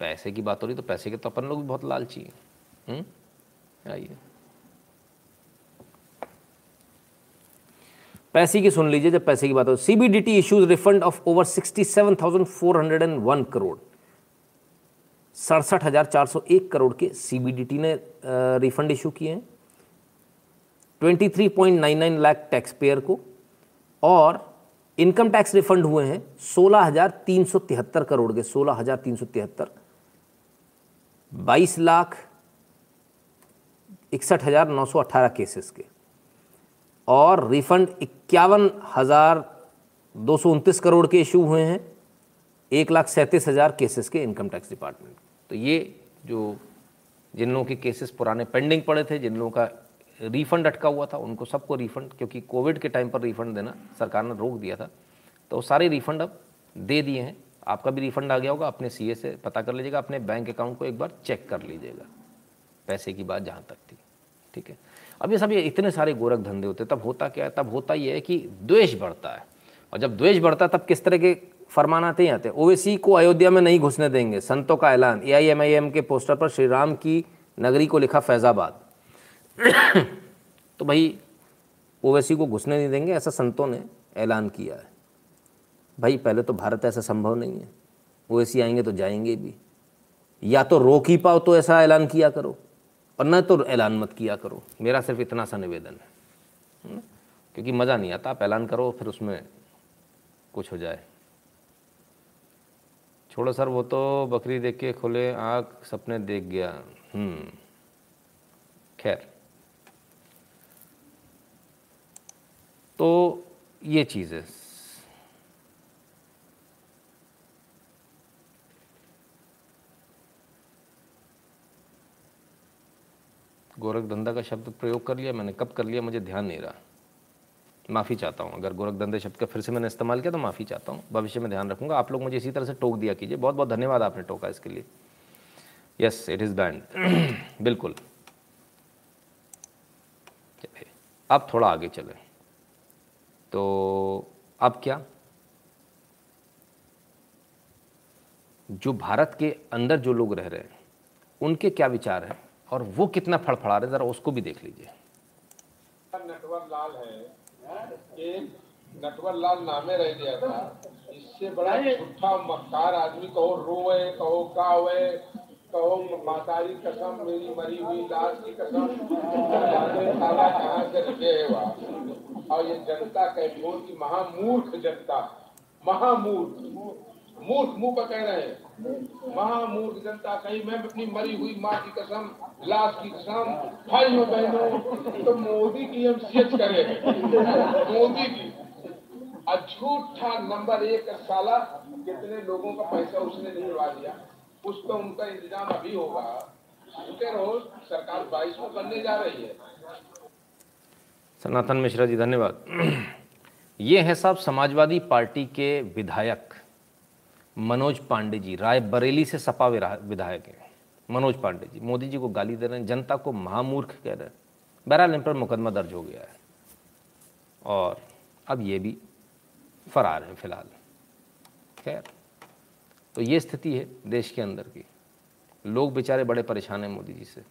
पैसे की बात हो रही तो पैसे के तो अपन लोग भी बहुत लालची हैं। आइए। पैसे की सुन लीजिए, जब पैसे की बात हो। CBDT issues refund of over sixty seven thousand four hundred and one crore सड़सठ हज़ार चार सौ एक करोड़ के सीबीडीटी ने रिफंड इशू किए हैं। Twenty three point nine nine lakh tax payer को। और इनकम टैक्स रिफंड हुए हैं सोलह हज़ार तीन सौ तिहत्तर करोड़ के, सोलह हज़ार तीन सौ तिहत्तर। बाईस लाख इकसठ हज़ार नौ सौ अट्ठारह केसेस के। और रिफंड इक्यावन हज़ार दो सौ उनतीस करोड़ के इशू हुए हैं, एक लाख सैंतीस हज़ार केसेस के इनकम टैक्स डिपार्टमेंट। तो ये जो जिन लोगों के केसेस पुराने पेंडिंग पड़े थे, जिन लोगों का रिफंड अटका हुआ था, उनको सबको रिफंड क्योंकि कोविड के टाइम पर रिफंड देना सरकार ने रोक दिया था। तो सारे रिफंड अब दे दिए हैं। आपका भी रिफंड आ गया होगा, अपने सीए से पता कर लीजिएगा, अपने बैंक अकाउंट को एक बार चेक कर लीजिएगा। पैसे की बात जहाँ तक थी, ठीक है? अब ये सब ये इतने सारे गोरख धंधे होते तब होता क्या है? तब होता ये है कि द्वेष बढ़ता है। और जब द्वेष बढ़ता है, तब किस तरह के फरमान आते ही? आते हैं ओवैसी को अयोध्या में नहीं घुसने देंगे, संतों का ऐलान। एआईएमआईएम के पोस्टर पर श्री राम की नगरी को लिखा फैज़ाबाद। तो भाई ओवैसी को घुसने नहीं देंगे, ऐसा संतों ने ऐलान किया है। भाई, पहले तो भारत ऐसा संभव नहीं है। ओवैसी आएँगे तो जाएँगे भी। या तो रोक ही पाओ तो ऐसा ऐलान किया करो, और न तो ऐलान मत किया करो। मेरा सिर्फ़ इतना सा निवेदन है। है क्योंकि मज़ा नहीं आता, आप ऐलान करो, फिर उसमें कुछ हो जाए। छोड़ो सर, वो तो बकरी देख के खुले आँख सपने देख गया। हम्म खैर। तो ये चीज़। है गोरख धंधा का शब्द प्रयोग कर लिया, मैंने कब कर लिया, मुझे ध्यान नहीं रहा। माफ़ी चाहता हूँ, अगर गोरख धंधे शब्द का फिर से मैंने इस्तेमाल किया तो माफ़ी चाहता हूँ। भविष्य में ध्यान रखूँगा। आप लोग मुझे इसी तरह से टोक दिया कीजिए। बहुत बहुत धन्यवाद आपने टोका इसके लिए। यस इट इज़ बैंड बिल्कुल। अब थोड़ा आगे चलें। तो अब क्या? जो भारत के अंदर जो लोग रह रहे हैं, उनके क्या विचार हैं? और वो कितना फड़फड़ा रहे ज़रा उसको भी देख लीजिए। नटवर लाल है नटवर लाल नामे रह गया था। इससे बड़ा झूठा मक्कार आदमी कहो, रोए, कहो, कावे कहो मातारी कसम, मेरी मरी हुई लाश की कसम। कहाँ और ये जनता कैमूर की महामूर्ख जनता। महामूर्ख। मूर्ख मुँह पर कह रहे हैं। महामूर्ख जनता कहीं मैं अपनी मरी हुई माँ की कसम, लाश की कसम, भाइयों बहनों तो मोदी की हम सीएच करें। मोदी की। झूठा नंबर एक साला, कितने लोगों का पैसा उसने नहीं लगा दिया। तो उनका इंतज़ाम अभी होगा। रुके रहो सरकार बाईस में बनने जा रही है। सनातन मिश्रा जी, धन्यवाद। ये हैं साहब समाजवादी पार्टी के विधायक मनोज पांडे जी। राय बरेली से सपा विधायक हैं। मनोज पांडे जी, मोदी जी को गाली दे रहे हैं। जनता को महामूर्ख कह रहे हैं। बहरहाल इन पर मुकदमा दर्ज हो गया है। और अब ये भी फरार हैं फ़िलहाल। खैर। तो ये स्थिति है देश के अंदर की। लोग बेचारे बड़े परेशान हैं मोदी जी से।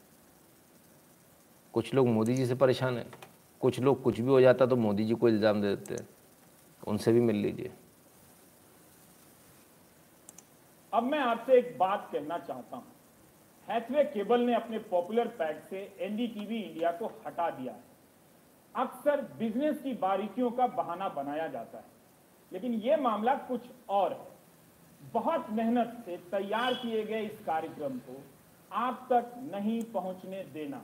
कुछ लोग मोदी जी से परेशान हैं। कुछ लोग कुछ भी हो जाता तो मोदी जी को इल्ज़ाम दे देते हैं। उनसे भी मिल लीजिए। अब मैं आपसे एक बात कहना चाहता हूँ। हैथवे केबल ने अपने पॉपुलर पैक से एनडीटीवी इंडिया को हटा दिया है। अक्सर बिज़नेस की बारीकियों का बहाना बनाया जाता है। लेकिन यह मामला कुछ और है। बहुत मेहनत से तैयार किए गए इस कार्यक्रम को आप तक नहीं पहुँचने देना।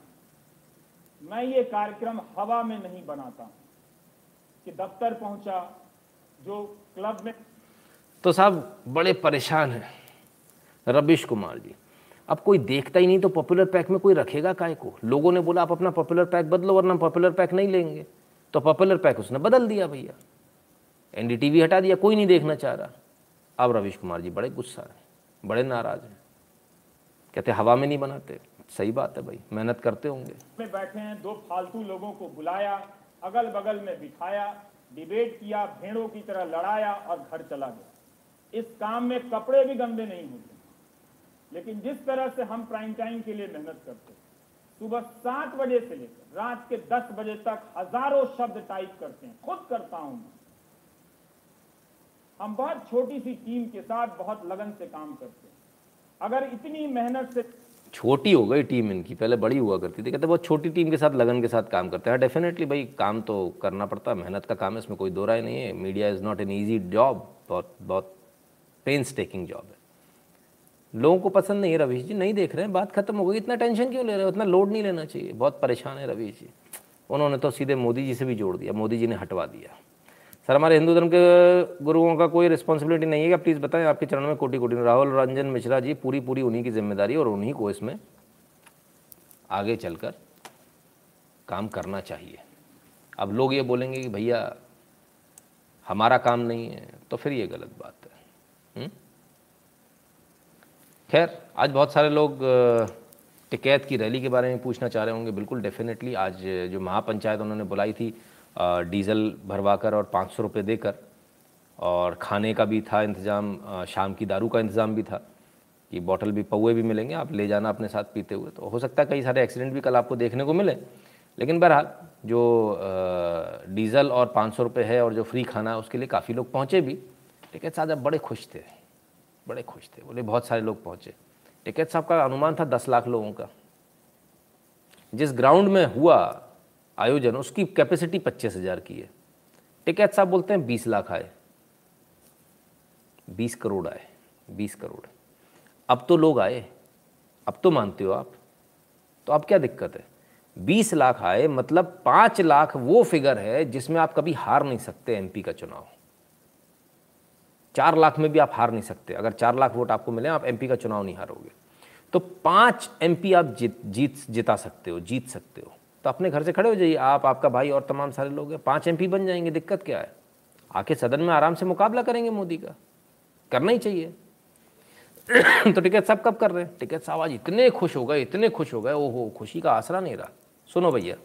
मैं ये कार्यक्रम हवा में नहीं बनाता कि दफ्तर पहुँचा, जो क्लब में तो साहब, बड़े परेशान हैं रविश कुमार जी। अब कोई देखता ही नहीं तो पॉपुलर पैक में कोई रखेगा काय को? लोगों ने बोला, आप अपना पॉपुलर पैक बदलो, वरना पॉपुलर पैक नहीं लेंगे। तो पॉपुलर पैक उसने बदल दिया, भैया। एनडीटीवी हटा दिया, कोई नहीं देखना चाह रहा। अब रविश कुमार जी बड़े गुस्सा हैं, बड़े नाराज़ हैं। कहते हवा में नहीं बनाते। सही बात है भाई, मेहनत करते होंगे। में बैठे हैं, दो फालतू लोगों को बुलाया अगल बगल में बिठाया, डिबेट किया, भेड़ों की तरह लड़ाया और घर चला गया। इस काम में कपड़े भी गंदे नहीं होते। लेकिन जिस तरह से हम प्राइम टाइम के लिए मेहनत करते सुबह सात बजे से लेकर रात के दस बजे तक हज़ारों शब्द टाइप करते हैं, खुद करता हूँ मैं। हम बहुत छोटी सी टीम के साथ बहुत लगन से काम करते हैं। अगर इतनी मेहनत से छोटी हो गई टीम इनकी, पहले बड़ी हुआ करती थी, कहते बहुत छोटी टीम के साथ, लगन के साथ काम करते हैं। डेफिनेटली भाई, काम तो करना पड़ता है, मेहनत का काम है, इसमें कोई दो राय नहीं है। Media is not an easy job बहुत बहुत पेंस टेकिंग जॉब है। लोगों को पसंद नहीं है रवीश जी, नहीं देख रहे हैं, बात खत्म हो गई, इतना टेंशन क्यों ले रहे हो? इतना लोड नहीं लेना चाहिए, बहुत परेशान है रवीश जी। उन्होंने तो सीधे मोदी जी से भी जोड़ दिया, मोदी जी ने हटवा दिया। सर, हमारे हिंदू धर्म के गुरुओं का कोई रिस्पॉन्सिबिलिटी नहीं है क्या प्लीज़ बताएँ, आपके चरण में कोटि कोटि राहुल, रंजन मिश्रा जी पूरी पूरी उन्हीं की ज़िम्मेदारी और उन्हीं को इसमें आगे चलकर काम करना चाहिए। अब लोग ये बोलेंगे कि भैया, हमारा काम नहीं है तो फिर ये गलत बात है। खैर, आज बहुत सारे लोग टिकैत की रैली के बारे में पूछना चाह रहे होंगे। बिल्कुल डेफिनेटली आज जो महापंचायत उन्होंने बुलाई थी डीजल भरवाकर और पाँच सौ रुपये देकर और खाने का भी था इंतज़ाम शाम की दारू का इंतज़ाम भी था कि बॉटल भी, पौए भी मिलेंगे, आप ले जाना अपने साथ पीते हुए। तो हो सकता है कई सारे एक्सीडेंट भी कल आपको देखने को मिले, लेकिन बहरहाल जो डीजल और पाँच सौ रुपये है और जो फ्री खाना है, उसके लिए काफ़ी लोग पहुँचे भी। टिकैत साहब बड़े खुश थे, बड़े खुश थे, बोले बहुत सारे लोग पहुँचे। टिकैत साहब का अनुमान था दस लाख लोगों का। जिस ग्राउंड में हुआ आयोजन उसकी कैपेसिटी पच्चीस हज़ार की है। टिकैत साहब बोलते हैं बीस लाख आए। बीस करोड़ आए, बीस करोड़। अब तो लोग आए, अब तो मानते हो आप। तो अब क्या दिक्कत है? बीस लाख आए मतलब पाँच लाख वो फिगर है जिसमें आप कभी हार नहीं सकते एमपी का चुनाव। चार लाख में भी आप हार नहीं सकते। अगर चार लाख वोट आपको मिले, आप एमपी का चुनाव नहीं हारोगे। तो पाँच एमपी आप जीत जीत, जिता सकते हो, जीत सकते हो। तो अपने घर से खड़े हो जाइए। आप, आपका भाई और तमाम सारे लोग हैं। पाँच एम बन जाएँगे। दिक्कत क्या है? आके सदन में आराम से मुकाबला करेंगे मोदी का। करना ही चाहिए। तो टिकट सब कब कर रहे हैं? टिकट साहब आज इतने खुश हो गए, इतने खुश हो गए। ओहो, खुशी का आसरा नहीं रहा। सुनो भैया।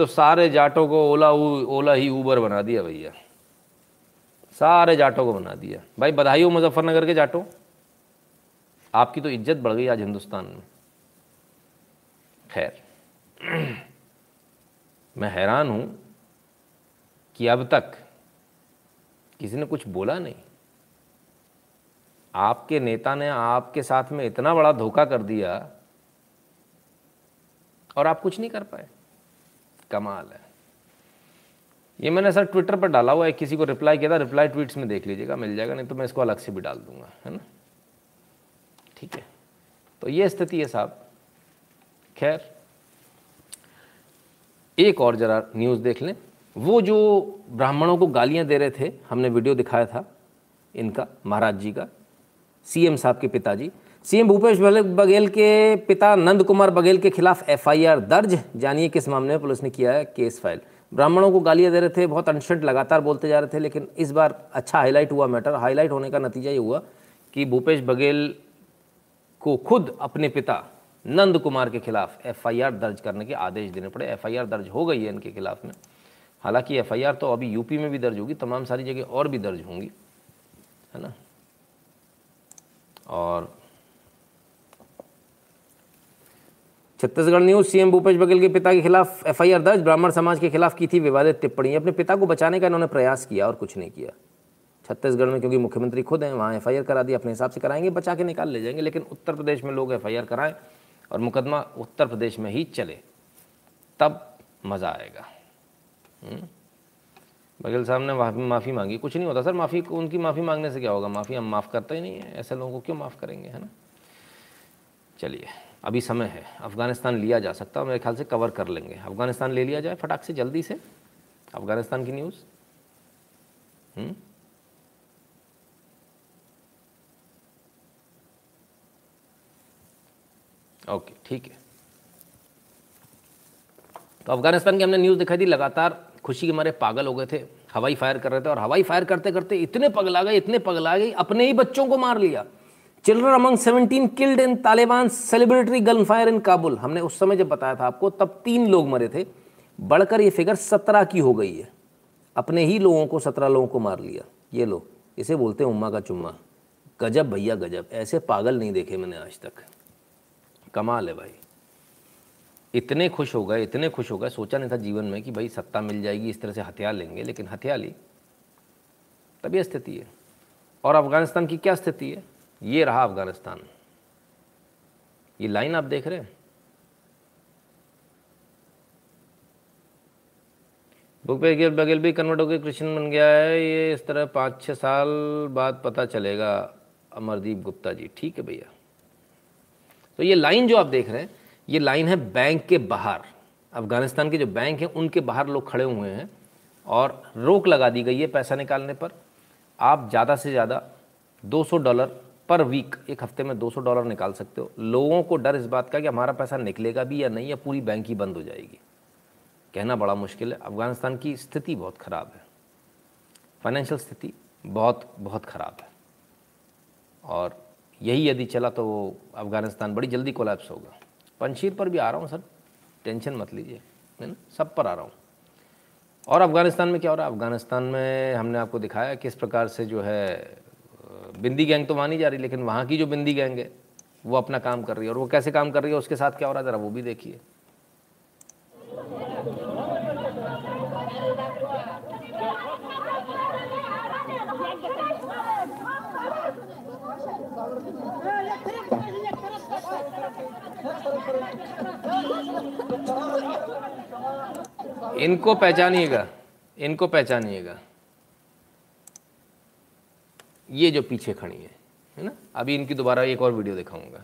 तो सारे जाटों को ओला ओला ही ऊबर बना दिया भैया। सारे जाटों को बना दिया। भाई बधाई हो मुजफ्फरनगर के जाटों। आपकी तो इज़्ज़त बढ़ गई आज हिंदुस्तान में। खैर, मैं हैरान हूँ कि अब तक किसी ने कुछ बोला नहीं। आपके नेता ने आपके साथ में इतना बड़ा धोखा कर दिया और आप कुछ नहीं कर पाए। कमाल है। ये मैंने सर ट्विटर पर डाला हुआ है, किसी को रिप्लाई किया था रिप्लाई ट्वीट्स में देख लीजिएगा, मिल जाएगा, नहीं तो मैं इसको अलग से भी डाल दूँगा, है ना? ठीक है। तो ये स्थिति है साहब। खैर, एक और जरा न्यूज़ देख लें। वो जो ब्राह्मणों को गालियाँ दे रहे थे, हमने वीडियो दिखाया था इनका, महाराज जी का सीएम साहब के पिताजी सीएम भूपेश बघेल के पिता नंद कुमार बघेल के खिलाफ एफआईआर दर्ज, जानिए किस मामले में पुलिस ने किया है केस फ़ाइल। ब्राह्मणों को गालियाँ दे रहे थे, बहुत अनशंट लगातार बोलते जा रहे थे, लेकिन इस बार अच्छा हाईलाइट हुआ मैटर। हाईलाइट होने का नतीजा ये हुआ कि भूपेश बघेल को खुद अपने पिता नंद कुमार के खिलाफ एफआईआर दर्ज करने के आदेश देने पड़े। एफआईआर दर्ज हो गई है इनके खिलाफ में। हालाँकि एफआईआर तो अभी यूपी में भी दर्ज होगी, तमाम सारी जगह और भी दर्ज होंगी, है ना? और छत्तीसगढ़ न्यूज़, सीएम भूपेश बघेल के पिता के खिलाफ एफआईआर दर्ज, ब्राह्मण समाज के खिलाफ की थी विवादित टिप्पणी। अपने पिता को बचाने का इन्होंने प्रयास किया और कुछ नहीं किया। छत्तीसगढ़ में क्योंकि मुख्यमंत्री खुद हैं, वहाँ एफआईआर करा दी, अपने हिसाब से कराएँगे, बचा के निकाल ले जाएँगे, लेकिन उत्तर प्रदेश में लोग एफआईआर कराएँ और मुकदमा उत्तर प्रदेश में ही चले, तब मज़ा आएगा। हम्म? बघेल साहब ने माफ़ी मांगी। कुछ नहीं होता, सर, माफ़ी उनकी माफ़ी मांगने से क्या होगा? माफ़ी हम माफ़ करते ही नहीं है, ऐसे लोगों को क्यों माफ़ करेंगे, है ना? चलिए। अभी समय है। अफ़गानिस्तान लिया जा सकता है मेरे ख्याल से कवर कर लेंगे। अफ़गानिस्तान ले लिया जाए फटाक से, जल्दी से। अफ़गानिस्तान की न्यूज़ हम्म? ओके ठीक है। तो अफ़गानिस्तान की हमने न्यूज़ दिखाई थी लगातार खुशी के मारे पागल हो गए थे। हवाई फायर कर रहे थे और हवाई फायर करते करते इतने पगला गए, इतने पगला गए, अपने ही बच्चों को मार लिया। Children among 17 killed in Taliban celebratory gun fire in Kabul. हमने उस समय जब बताया था आपको, तब तीन लोग मरे थे। बढ़कर ये फिगर सत्रह की हो गई है। अपने ही लोगों को, सत्रह लोगों को मार लिया। ये लोग इसे बोलते हैं उम्मा का चुम्मा। गजब भैया, गजब। ऐसे पागल नहीं देखे मैंने आज तक। कमाल है भाई। इतने खुश हो गए, इतने खुश हो गए। सोचा नहीं था जीवन में कि भाई सत्ता मिल जाएगी, इस तरह से हथियार लेंगे, लेकिन हथियार ली। तभी स्थिति है। और अफ़गानिस्तान की क्या स्थिति है? ये रहा अफ़गानिस्तान। ये लाइन आप देख रहे हैं? भूपेश बघेल भी कन्वर्ट होकर क्रिश्चियन बन गया है। ये इस तरह पाँच छः साल बाद पता चलेगा, अमरदीप गुप्ता जी। ठीक है भैया। तो ये लाइन जो आप देख रहे हैं, ये लाइन है बैंक के बाहर। अफ़गानिस्तान के जो बैंक हैं, उनके बाहर लोग खड़े हुए हैं और रोक लगा दी गई है पैसा निकालने पर। आप ज़्यादा से ज़्यादा 200 डॉलर पर वीक एक हफ़्ते में 200 डॉलर निकाल सकते हो। लोगों को डर इस बात का कि हमारा पैसा निकलेगा भी या नहीं, या पूरी बैंक ही बंद हो जाएगी। कहना बड़ा मुश्किल है। अफ़गानिस्तान की स्थिति बहुत ख़राब है। फाइनेंशियल स्थिति बहुत बहुत ख़राब है। और यही यदि चला तो अफ़गानिस्तान बड़ी जल्दी कोलैप्स होगा। पंशीर पर भी आ रहा हूँ सर। टेंशन मत लीजिए। है ना? सब पर आ रहा हूँ। और अफ़गानिस्तान में क्या हो रहा है? अफ़गानिस्तान में हमने आपको दिखाया किस प्रकार से जो है बिंदी गैंग तो मानी जा रही, लेकिन वहाँ की जो बिंदी गैंग है, वो अपना काम कर रही है। और वो कैसे काम कर रही है, उसके साथ क्या हो रहा है, ज़रा वो भी देखिए। इनको पहचानिएगा इनको पहचानिएगा। ये जो पीछे खड़ी है है ना अभी इनकी दोबारा एक और वीडियो दिखाऊंगा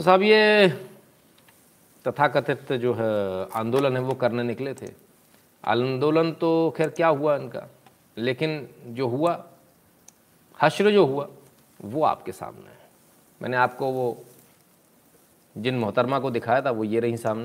तो साहब, ये तथाकथित जो है, आंदोलन है, वो करने निकले थे। आंदोलन तो खैर क्या हुआ इनका? लेकिन जो हुआ, हश्र जो हुआ, वो आपके सामने है। मैंने आपको वो जिन मोहतरमा को दिखाया था, वो ये रही सामने।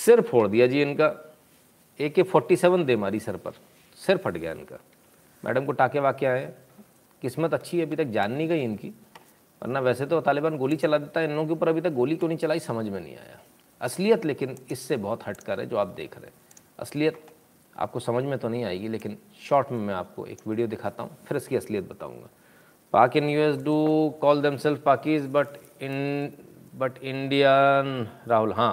सिर फोड़ दिया जी इनका ए के फोर्टी सेवन दे मारी सर पर सिर फट गया इनका मैडम को टाके वाक्य आए किस्मत अच्छी है अभी तक जान नहीं गई इनकी वरना वैसे तो तालिबान गोली चला देता है इन लोगों के ऊपर अभी तक गोली क्यों नहीं चलाई समझ में नहीं आया असलियत लेकिन इससे बहुत हटकर है जो आप देख रहे हैं असलियत आपको समझ में तो नहीं आएगी लेकिन शॉर्ट में मैं आपको एक वीडियो दिखाता हूँ फिर इसकी असलियत बताऊँगा Pak in US do call them self Pakis but in but Indian Rahul हाँ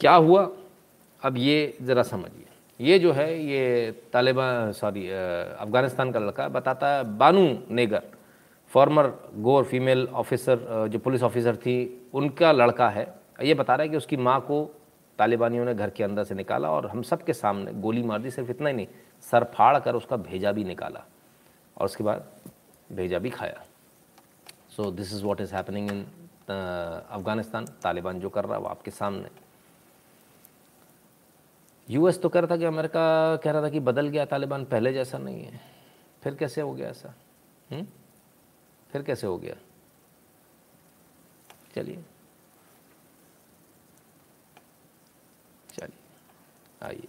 क्या हुआ अब ये ज़रा समझिए ये जो है ये तालिबान सॉरी अफ़गानिस्तान का लड़का बताता है बानू नेगर फॉर्मर गोर फीमेल ऑफिसर जो पुलिस ऑफिसर थी उनका लड़का है ये बता रहा है कि उसकी माँ को तालिबानियों ने घर के अंदर से निकाला और हम सब के सामने गोली मार दी, सिर्फ़ इतना ही नहीं, सर फाड़ कर उसका भेजा भी निकाला और उसके बाद भेजा भी खाया। So this is what is happening in Afghanistan. Taliban जो कर रहा है वो आपके सामने। यूएस तो कह रहा था कि अमेरिका कह रहा था कि बदल गया, तालिबान पहले जैसा नहीं है। फिर कैसे हो गया ऐसा? फिर कैसे हो गया? चलिए। आइए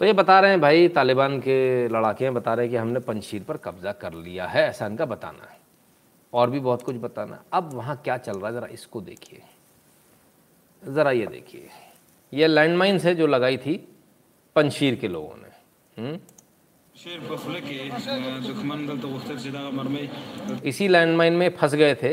तो ये बता रहे हैं भाई तालिबान के लड़ाके हैं बता रहे हैं कि हमने पंशीर पर कब्जा कर लिया है ऐसा इनका बताना है और भी बहुत कुछ बताना है अब वहाँ क्या चल रहा है ज़रा इसको देखिए ज़रा ये देखिए ये लैंडमाइंस है जो लगाई थी पंशीर के लोगों ने हम्म? इसी लैंडमाइन में फंस गए थे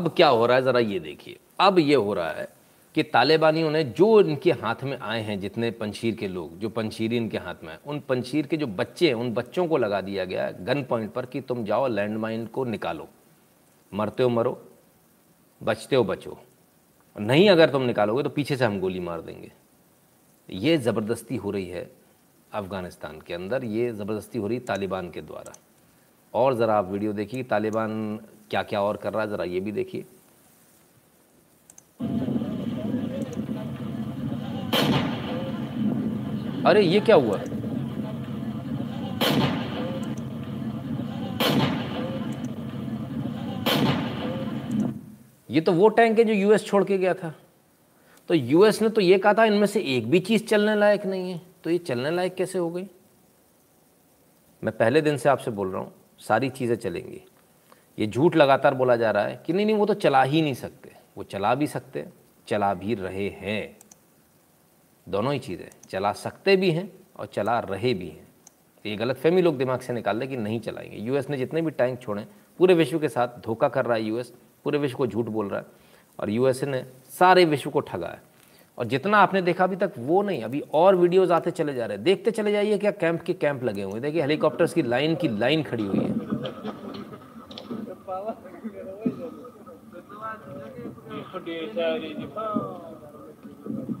अब क्या हो रहा है ज़रा ये देखिए अब ये हो रहा है कि तालिबानियों ने जो इनके हाथ में आए हैं, जितने पंशीर के लोग, जो पंशीरी इनके हाथ में हैं उन पंशीर के जो बच्चे हैं, उन बच्चों को लगा दिया गया है गन पॉइंट पर कि तुम जाओ लैंड माइन को निकालो। मरते हो, मरो, बचते हो, बचो। नहीं अगर तुम निकालोगे तो पीछे से हम गोली मार देंगे। ये ज़बरदस्ती हो रही है अफ़गानिस्तान के अंदर, ये ज़बरदस्ती हो रही तालिबान के द्वारा। और ज़रा आप वीडियो देखिए, तालिबान क्या क्या और कर रहा है, ज़रा ये भी देखिए। अरे, ये क्या हुआ? ये तो वो टैंक है जो यूएस छोड़ के गया था। तो यूएस ने तो ये कहा था, इनमें से एक भी चीज़ चलने लायक नहीं है। तो ये चलने लायक कैसे हो गई? मैं पहले दिन से आपसे बोल रहा हूँ, सारी चीज़ें चलेंगी। ये झूठ लगातार बोला जा रहा है कि नहीं नहीं, वो तो चला ही नहीं सकते। वो चला भी सकते, चला भी रहे हैं। दोनों ही चीज़ें चला सकते भी हैं और चला रहे भी हैं। तो ये गलत फहमी लोग दिमाग से निकाल लें कि नहीं चलाएँगे। यूएस ने जितने भी टैंक छोड़े, पूरे विश्व के साथ धोखा कर रहा है यूएस, पूरे विश्व को झूठ बोल रहा है और यूएस ने सारे विश्व को ठगा है। और जितना आपने देखा अभी तक वो नहीं, अभी और वीडियोस आते चले जा रहे हैं। देखते चले जाइए क्या कैंप के कैंप लगे हुए हैं। देखिए, हेलीकॉप्टर्स की लाइन की लाइन खड़ी हुई है।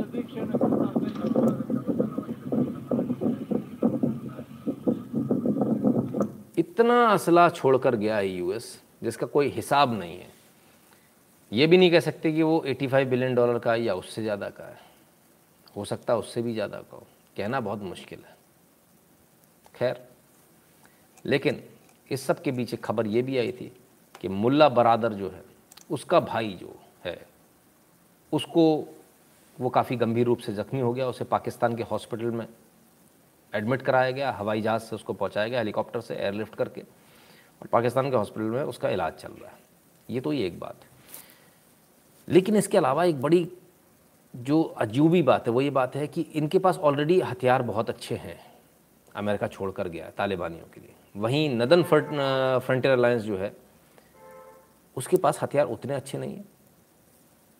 Addiction. इतना असला छोड़कर गया है यूएस जिसका कोई हिसाब नहीं है। ये भी नहीं कह सकते कि वो 85 बिलियन डॉलर का है या उससे ज़्यादा का है। हो सकता है उससे भी ज़्यादा का हो। कहना बहुत मुश्किल है। खैर, लेकिन इस सब के पीछे खबर ये भी आई थी कि मुल्ला बरादर जो है, उसका भाई जो है, उसको वो काफ़ी गंभीर रूप से ज़ख्मी हो गया, उसे पाकिस्तान के हॉस्पिटल में एडमिट कराया गया, हवाई जहाज़ से उसको पहुँचाया गया, हेलीकॉप्टर से एयरलिफ्ट करके। और पाकिस्तान के हॉस्पिटल में उसका इलाज चल रहा है। ये तो ये एक बात है। लेकिन इसके अलावा एक बड़ी जो अजूबी बात है, वो ये बात है कि इनके पास ऑलरेडी हथियार बहुत अच्छे हैं, अमेरिका छोड़कर गया तालिबानियों के लिए। वहीं नदन फ्रंटियर अलायंस जो है, उसके पास हथियार उतने अच्छे नहीं हैं।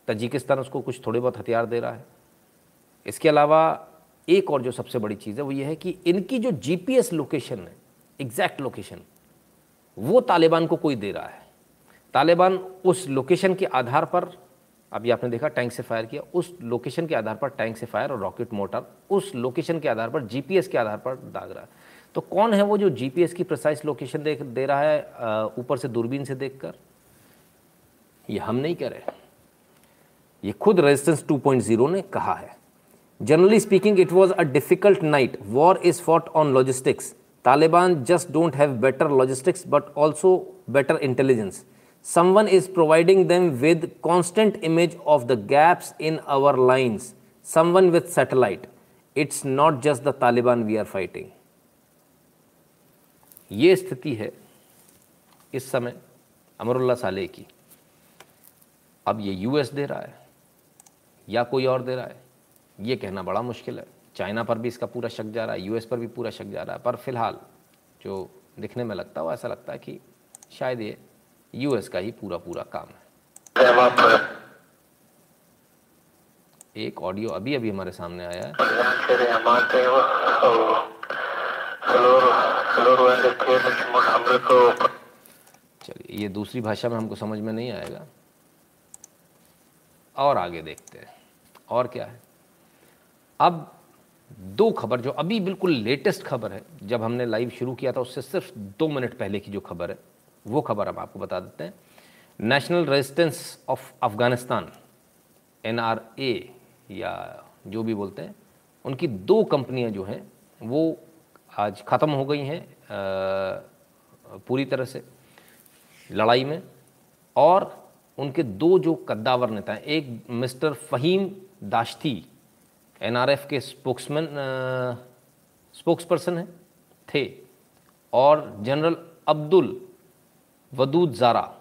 तजिकिस्तान उसको कुछ थोड़े बहुत हथियार दे रहा है। इसके अलावा एक और जो सबसे बड़ी चीज़ है, वो ये है कि इनकी जो जीपीएस लोकेशन है एग्जैक्ट लोकेशन वो तालिबान को कोई दे रहा है। तालिबान उस लोकेशन के आधार पर, अभी आपने देखा टैंक से फायर किया, उस लोकेशन के आधार पर टैंक से फायर और रॉकेट मोटर उस लोकेशन के आधार पर जीपीएस के आधार पर दाग रहा है। तो कौन है वो जो जीपीएस की प्रिसाइज लोकेशन देख, दे रहा है ऊपर से दूरबीन से देखकर? ये हम नहीं कह रहे। ये खुद रेजिस्टेंस 2.0 ने कहा है। Generally speaking, it was a difficult night. War is fought on logistics. Taliban just don't have better logistics but also better intelligence. Someone is providing them with constant image of the gaps in our lines. Someone with satellite. It's not just the Taliban we are fighting. ये स्थिति है इस समय अमरुल्ला साले की अब ये US they रहा है या कोई और दे रहा है ये कहना बड़ा मुश्किल है। चाइना पर भी इसका पूरा शक जा रहा है, यूएस पर भी पूरा शक जा रहा है, पर फ़िलहाल जो दिखने में लगता है वो ऐसा लगता है कि शायद ये यूएस का ही पूरा पूरा काम है। एक ऑडियो अभी अभी हमारे सामने आया है। चलिए, ये दूसरी भाषा में हमको समझ में नहीं आएगा। और आगे देखते हैं। और क्या है? अब दो खबर जो अभी बिल्कुल लेटेस्ट खबर है, जब हमने लाइव शुरू किया था, उससे सिर्फ़ दो मिनट पहले की जो खबर है, वो खबर हम आपको बता देते हैं। National resistance of Afghanistan NRA या जो भी बोलते हैं, उनकी दो कंपनियाँ जो हैं, वो आज ख़त्म हो गई हैं पूरी तरह से लड़ाई में। और उनके दो जो कद्दावर नेता हैं, एक मिस्टर फ़हीम दाश्ती एनआरएफ के स्पोक्समैन स्पोक्स पर्सन हैं, थे। और जनरल अब्दुल वदूद ज़ारा,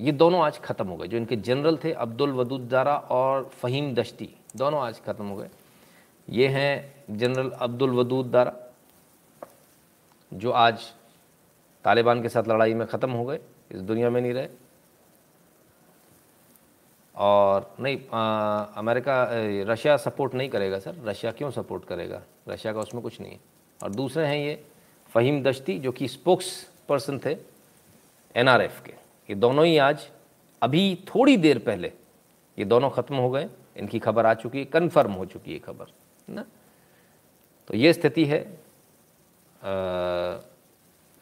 ये दोनों आज ख़त्म हो गए। जो इनके जनरल थे, अब्दुल वदूद ज़ारा और फ़हीम दश्ती, दोनों आज ख़त्म हो गए। ये हैं जनरल अब्दुल वदूद दारा जो आज तालिबान के साथ लड़ाई में ख़त्म हो गए, इस दुनिया में नहीं रहे। और नहीं आ, अमेरिका रशिया सपोर्ट नहीं करेगा सर। रशिया क्यों सपोर्ट करेगा? रशिया का उसमें कुछ नहीं है। और दूसरे हैं ये फ़हीम दश्ती जो कि स्पोक्स पर्सन थे एनआरएफ के। ये दोनों ही आज अभी थोड़ी देर पहले ये दोनों ख़त्म हो गए। इनकी खबर आ चुकी है कन्फर्म हो चुकी है खबर ना? तो ये स्थिति है।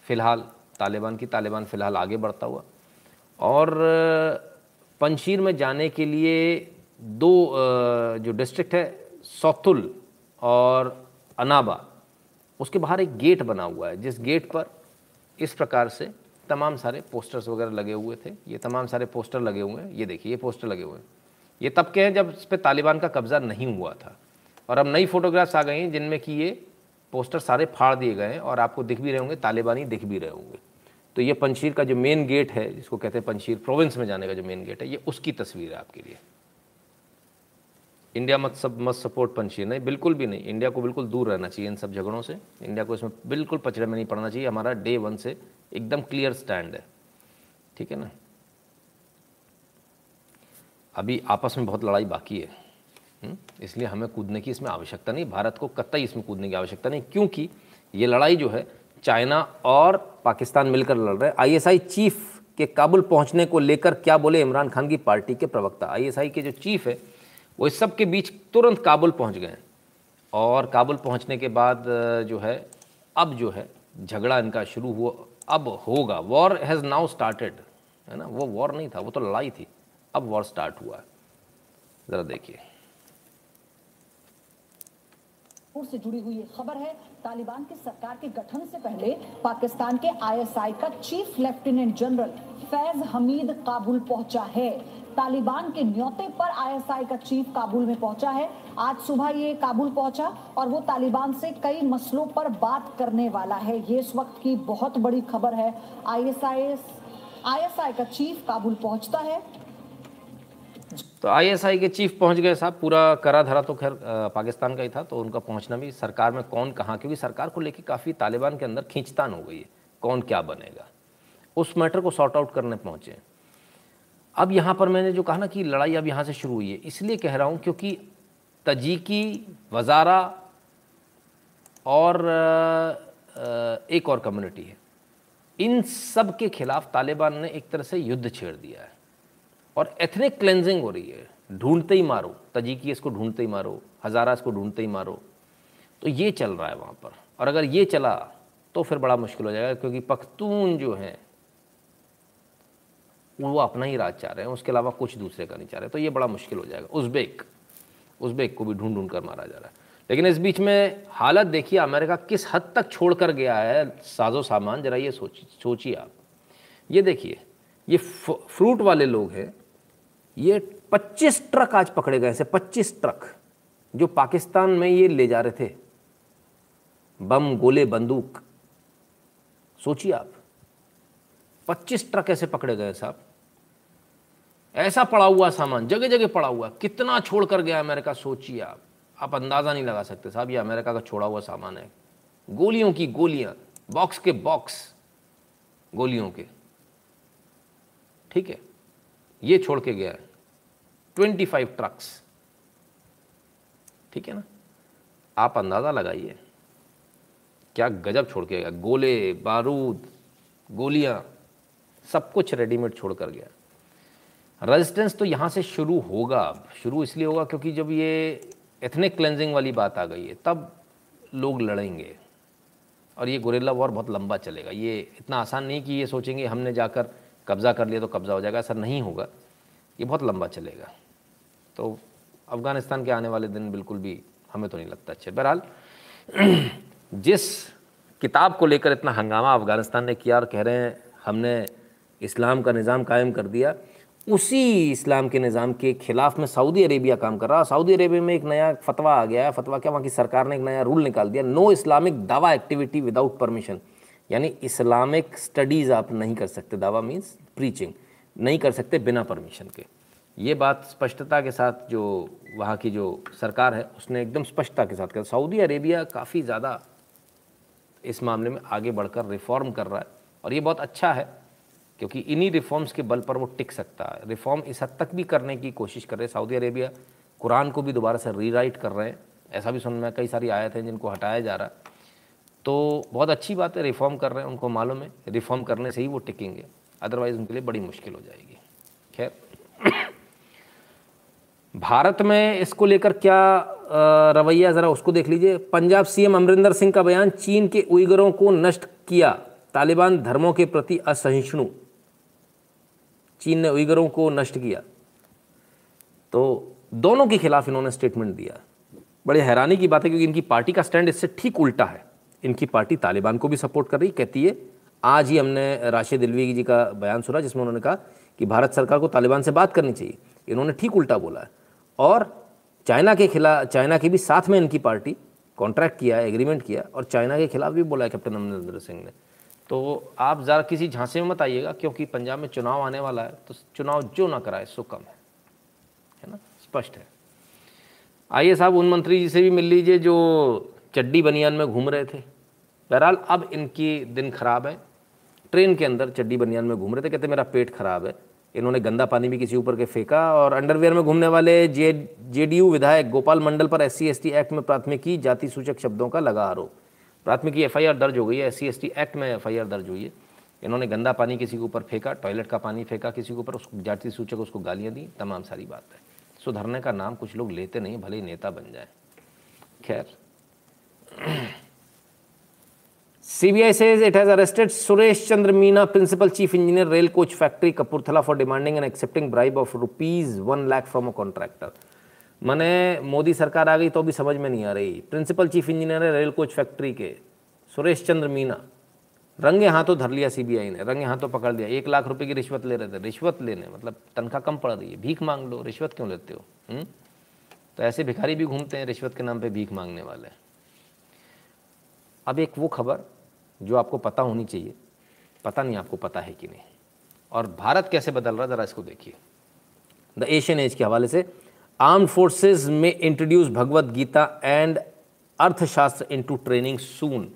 फ़िलहाल तालिबान की तालिबान फ़िलहाल आगे बढ़ता हुआ। और पंशीर में जाने के लिए दो जो डिस्ट्रिक्ट है, सौतुल और अनाबा, उसके बाहर एक गेट बना हुआ है, जिस गेट पर इस प्रकार से तमाम सारे पोस्टर्स वगैरह लगे हुए थे। ये तमाम सारे पोस्टर लगे हुए हैं। ये देखिए, ये पोस्टर लगे हुए हैं। ये तब के हैं जब इस पर तालिबान का कब्ज़ा नहीं हुआ था। और अब नई फ़ोटोग्राफ्स आ गई हैं जिनमें कि ये पोस्टर सारे फाड़ दिए गए हैं और आपको दिख भी रहे होंगे, तालिबानी दिख भी रहे होंगे। तो ये पंशीर का जो मेन गेट है, जिसको कहते हैं पंशीर प्रोविंस में जाने का जो मेन गेट है, ये उसकी तस्वीर है आपके लिए। इंडिया मत सब, मत सपोर्ट पंशीर, नहीं, बिल्कुल भी नहीं। इंडिया को बिल्कुल दूर रहना चाहिए इन सब झगड़ों से। इंडिया को इसमें बिल्कुल पचड़े में नहीं पड़ना चाहिए। हमारा डे वन से एकदम क्लियर स्टैंड है। ठीक है ना? अभी आपस में बहुत लड़ाई बाकी है। हम्म? इसलिए हमें कूदने की इसमें आवश्यकता नहीं। भारत को कतई इसमें कूदने की आवश्यकता नहीं, क्योंकि ये लड़ाई जो है चाइना और पाकिस्तान मिलकर लड़ रहे हैं। आईएसआई चीफ के काबुल पहुँचने को लेकर क्या बोले इमरान खान की पार्टी के प्रवक्ता? आईएसआई के जो चीफ है, वो इस सब के बीच तुरंत काबुल पहुँच गए और काबुल पहुँचने के बाद जो है, अब जो है, झगड़ा इनका शुरू हुआ, अब होगा। वॉर हैज़ नाउ स्टार्टेड है ना? वो वॉर नहीं था, वो तो लड़ाई थी। अब वॉर स्टार्ट हुआ है। ज़रा देखिए। से जुड़ी हुई खबर है तालिबान की सरकार के गठन से पहले पाकिस्तान के आईएसआई का chief lieutenant general Faiz Hameed Kabul पहुँचा है। तालिबान के न्योते पर आईएसआई का चीफ काबुल में पहुँचा है। आज सुबह ये काबुल पहुँचा और वो तालिबान से कई मसलों पर बात करने वाला है। ये इस वक्त की बहुत बड़ी खबर है। आईएसआई आईएसआई का चीफ काबुल पहुँचता है। तो आईएसआई के चीफ पहुँच गए साहब, पूरा करा धरा तो खैर पाकिस्तान का ही था तो उनका पहुँचना भी, सरकार में कौन कहाँ, क्योंकि सरकार को लेकर काफ़ी तालिबान के अंदर खींचतान हो गई है, कौन क्या बनेगा। उस मैटर को सॉर्ट आउट करने पहुँचे। अब यहाँ पर मैंने जो कहा ना कि लड़ाई अब यहाँ से शुरू हुई है, इसलिए कह रहा हूँ क्योंकि तजीकी, वजारा और एक और कम्युनिटी है। इन सब के खिलाफ तालिबान ने एक तरह से युद्ध छेड़ दिया है। और एथनिक क्लेंजिंग हो रही है। ढूंढते ही मारो तजीकी इसको ढूंढते ही मारो, हज़ारा इसको ढूंढते ही मारो। तो ये चल रहा है वहाँ पर। और अगर ये चला तो फिर बड़ा मुश्किल हो जाएगा, क्योंकि पख्तून जो हैं, वो अपना ही राज चाह रहे हैं, उसके अलावा कुछ दूसरे का नहीं चाह रहे। तो ये बड़ा मुश्किल हो जाएगा। उज़्बेक उज़्बेक को भी ढूंढ ढूंढ कर मारा जा रहा है। लेकिन इस बीच में हालत देखिए, अमेरिका किस हद तक छोड़ कर गया है, साजो सामान, ज़रा ये सोच, सोचिए आप। ये देखिए, ये फ्रूट वाले लोग हैं ये 25 ट्रक आज पकड़े गए से 25 ट्रक जो पाकिस्तान में ये ले जा रहे थे। बम, गोले, बंदूक। सोचिए आप 25 ट्रक ऐसे पकड़े गए साहब। ऐसा पड़ा हुआ सामान जगह जगह पड़ा हुआ, कितना छोड़ कर गया अमेरिका, सोचिए आप। आप अंदाज़ा नहीं लगा सकते साहब, ये अमेरिका का छोड़ा हुआ सामान है। गोलियों की गोलियाँ, बॉक्स के बॉक्स, गोलियों के। ठीक है? ये छोड़ के गया ट्वेंटी फाइव ट्रक्स ठीक है ना? आप अंदाज़ा लगाइए। क्या गजब छोड़ के गया? गोले, बारूद, गोलियाँ, सब कुछ रेडीमेड छोड़ कर गया। रेजिस्टेंस तो यहाँ से शुरू होगा शुरू इसलिए होगा क्योंकि जब ये एथनिक क्लेंजिंग वाली बात आ गई है, तब लोग लड़ेंगे। और ये गुरेला वॉर बहुत लंबा चलेगा। ये इतना आसान नहीं कि ये सोचेंगे हमने जाकर कब्ज़ा कर लिया तो कब्ज़ा हो जाएगा, ऐसा नहीं होगा। ये बहुत लंबा चलेगा। तो अफ़गानिस्तान के आने वाले दिन बिल्कुल भी हमें तो नहीं लगता अच्छे। बहरहाल, जिस किताब को लेकर इतना हंगामा अफ़गानिस्तान ने किया और कह रहे हैं, हमने इस्लाम का निज़ाम कायम कर दिया, उसी इस्लाम के निज़ाम के खिलाफ में सऊदी अरेबिया काम कर रहा है। सऊदी अरेबिया में एक नया फतवा आ गया है। फतवा क्या? वहाँ की सरकार ने एक नया रूल निकाल दिया, नो इस्लामिक दावा एक्टिविटी विदाउट परमिशन। यानी इस्लामिक स्टडीज़ आप नहीं कर सकते, दावा मीन्स प्रीचिंग नहीं कर सकते बिना परमिशन के। ये बात स्पष्टता के साथ जो वहाँ की जो सरकार है, उसने एकदम स्पष्टता के साथ कहा। सऊदी अरेबिया काफ़ी ज़्यादा इस मामले में आगे बढ़कर रिफॉर्म कर रहा है। और ये बहुत अच्छा है, क्योंकि इन्हीं रिफॉर्म्स के बल पर वो टिक सकता है। रिफॉर्म इस हद तक भी करने की कोशिश कर रहे हैं। सऊदी अरेबिया कुरान को भी दोबारा से रीराइट कर रहे हैं। ऐसा भी सुन, में कई सारी आयत हैं जिनको हटाया जा रहा है। तो बहुत अच्छी बात है रिफॉर्म कर रहे हैं, उनको मालूम है। रिफॉर्म करने से ही वो टिकेंगे। अदरवाइज़ उनके लिए बड़ी मुश्किल हो जाएगी। खैर। भारत में इसको लेकर क्या रवैया? ज़रा उसको देख लीजिए। पंजाब सीएम अमरिंदर सिंह का बयान, चीन के उइगरों को नष्ट किया। तालिबान धर्मों के प्रति असहिष्णु। चीन ने उइगरों को नष्ट किया। तो दोनों के खिलाफ इन्होंने स्टेटमेंट दिया। बड़े हैरानी की बात है, क्योंकि इनकी पार्टी का स्टैंड इससे ठीक उल्टा है। इनकी पार्टी तालिबान को भी सपोर्ट कर रही कहती है, आज ही हमने राशिद दिलवी जी का बयान सुना, जिसमें उन्होंने कहा कि भारत सरकार को तालिबान से बात करनी चाहिए। इन्होंने ठीक उल्टा बोला है। और चाइना के खिलाफ चाइना के भी साथ में इनकी पार्टी कॉन्ट्रैक्ट किया है एग्रीमेंट किया और चाइना के खिलाफ भी बोला है कैप्टन अमरिंदर सिंह ने। तो आप ज़रा किसी झांसे में मत आइएगा, क्योंकि पंजाब में चुनाव आने वाला है तो चुनाव जो ना कराए, सो कम है। है ना? स्पष्ट है। आइए साहब, उन मंत्री जी से भी मिल लीजिए जो चड्डी बनियान में घूम रहे थे। बहरहाल, अब इनकी दिन खराब है। ट्रेन के अंदर चड्डी बनियान में घूम रहे थे, कहते मेरा पेट खराब है। इन्होंने गंदा पानी भी किसी ऊपर के फेंका और अंडरवेयर में घूमने वाले जे, जेडीयू विधायक गोपाल मंडल पर एस सी एक्ट में प्राथमिकी, जाति सूचक शब्दों का लगा आरोप। प्राथमिकी एफआईआर दर्ज हो गई है एस सी एक्ट में एफआईआर दर्ज हुई है। इन्होंने गंदा पानी किसी के ऊपर फेंका, टॉयलेट का पानी फेंका किसी के ऊपर, उसको जाति सूचक, उसको गालियाँ दी, तमाम सारी बात है। सुधरने का नाम कुछ लोग लेते नहीं, भले ही नेता बन जाए। खैर। CBI says it has arrested Suresh Chandra Meena, principal chief engineer, rail coach factory, Kapurthala, for demanding and accepting bribe of rupees one lakh from a contractor. मैंने मोदी सरकार आ गई तो भी समझ में नहीं आ रही प्रिंसिपल चीफ इंजीनियर है रेल कोच फैक्ट्री के सुरेश चंद्र मीना रंगे हाथों धर लिया सीबीआई ने रंगे हाथों पकड़ लिया एक लाख रुपए की रिश्वत ले रहे थे रिश्वत लेने मतलब तनख्वाह कम पड़ रही है भीख मांग लो रिश्वत क्यों लेते हो? हम्म? तो ऐसे भिखारी भी घूमते हैं रिश्वत के नाम पे भीख मांगने वाले अब एक वो खबर जो आपको पता होनी चाहिए। पता नहीं आपको पता है कि नहीं। और भारत कैसे बदल रहा है, ज़रा इसको देखिए। द एशियन एज के हवाले से आर्म फोर्सेज में introduce Bhagavad Gita and Arthashastra into training soon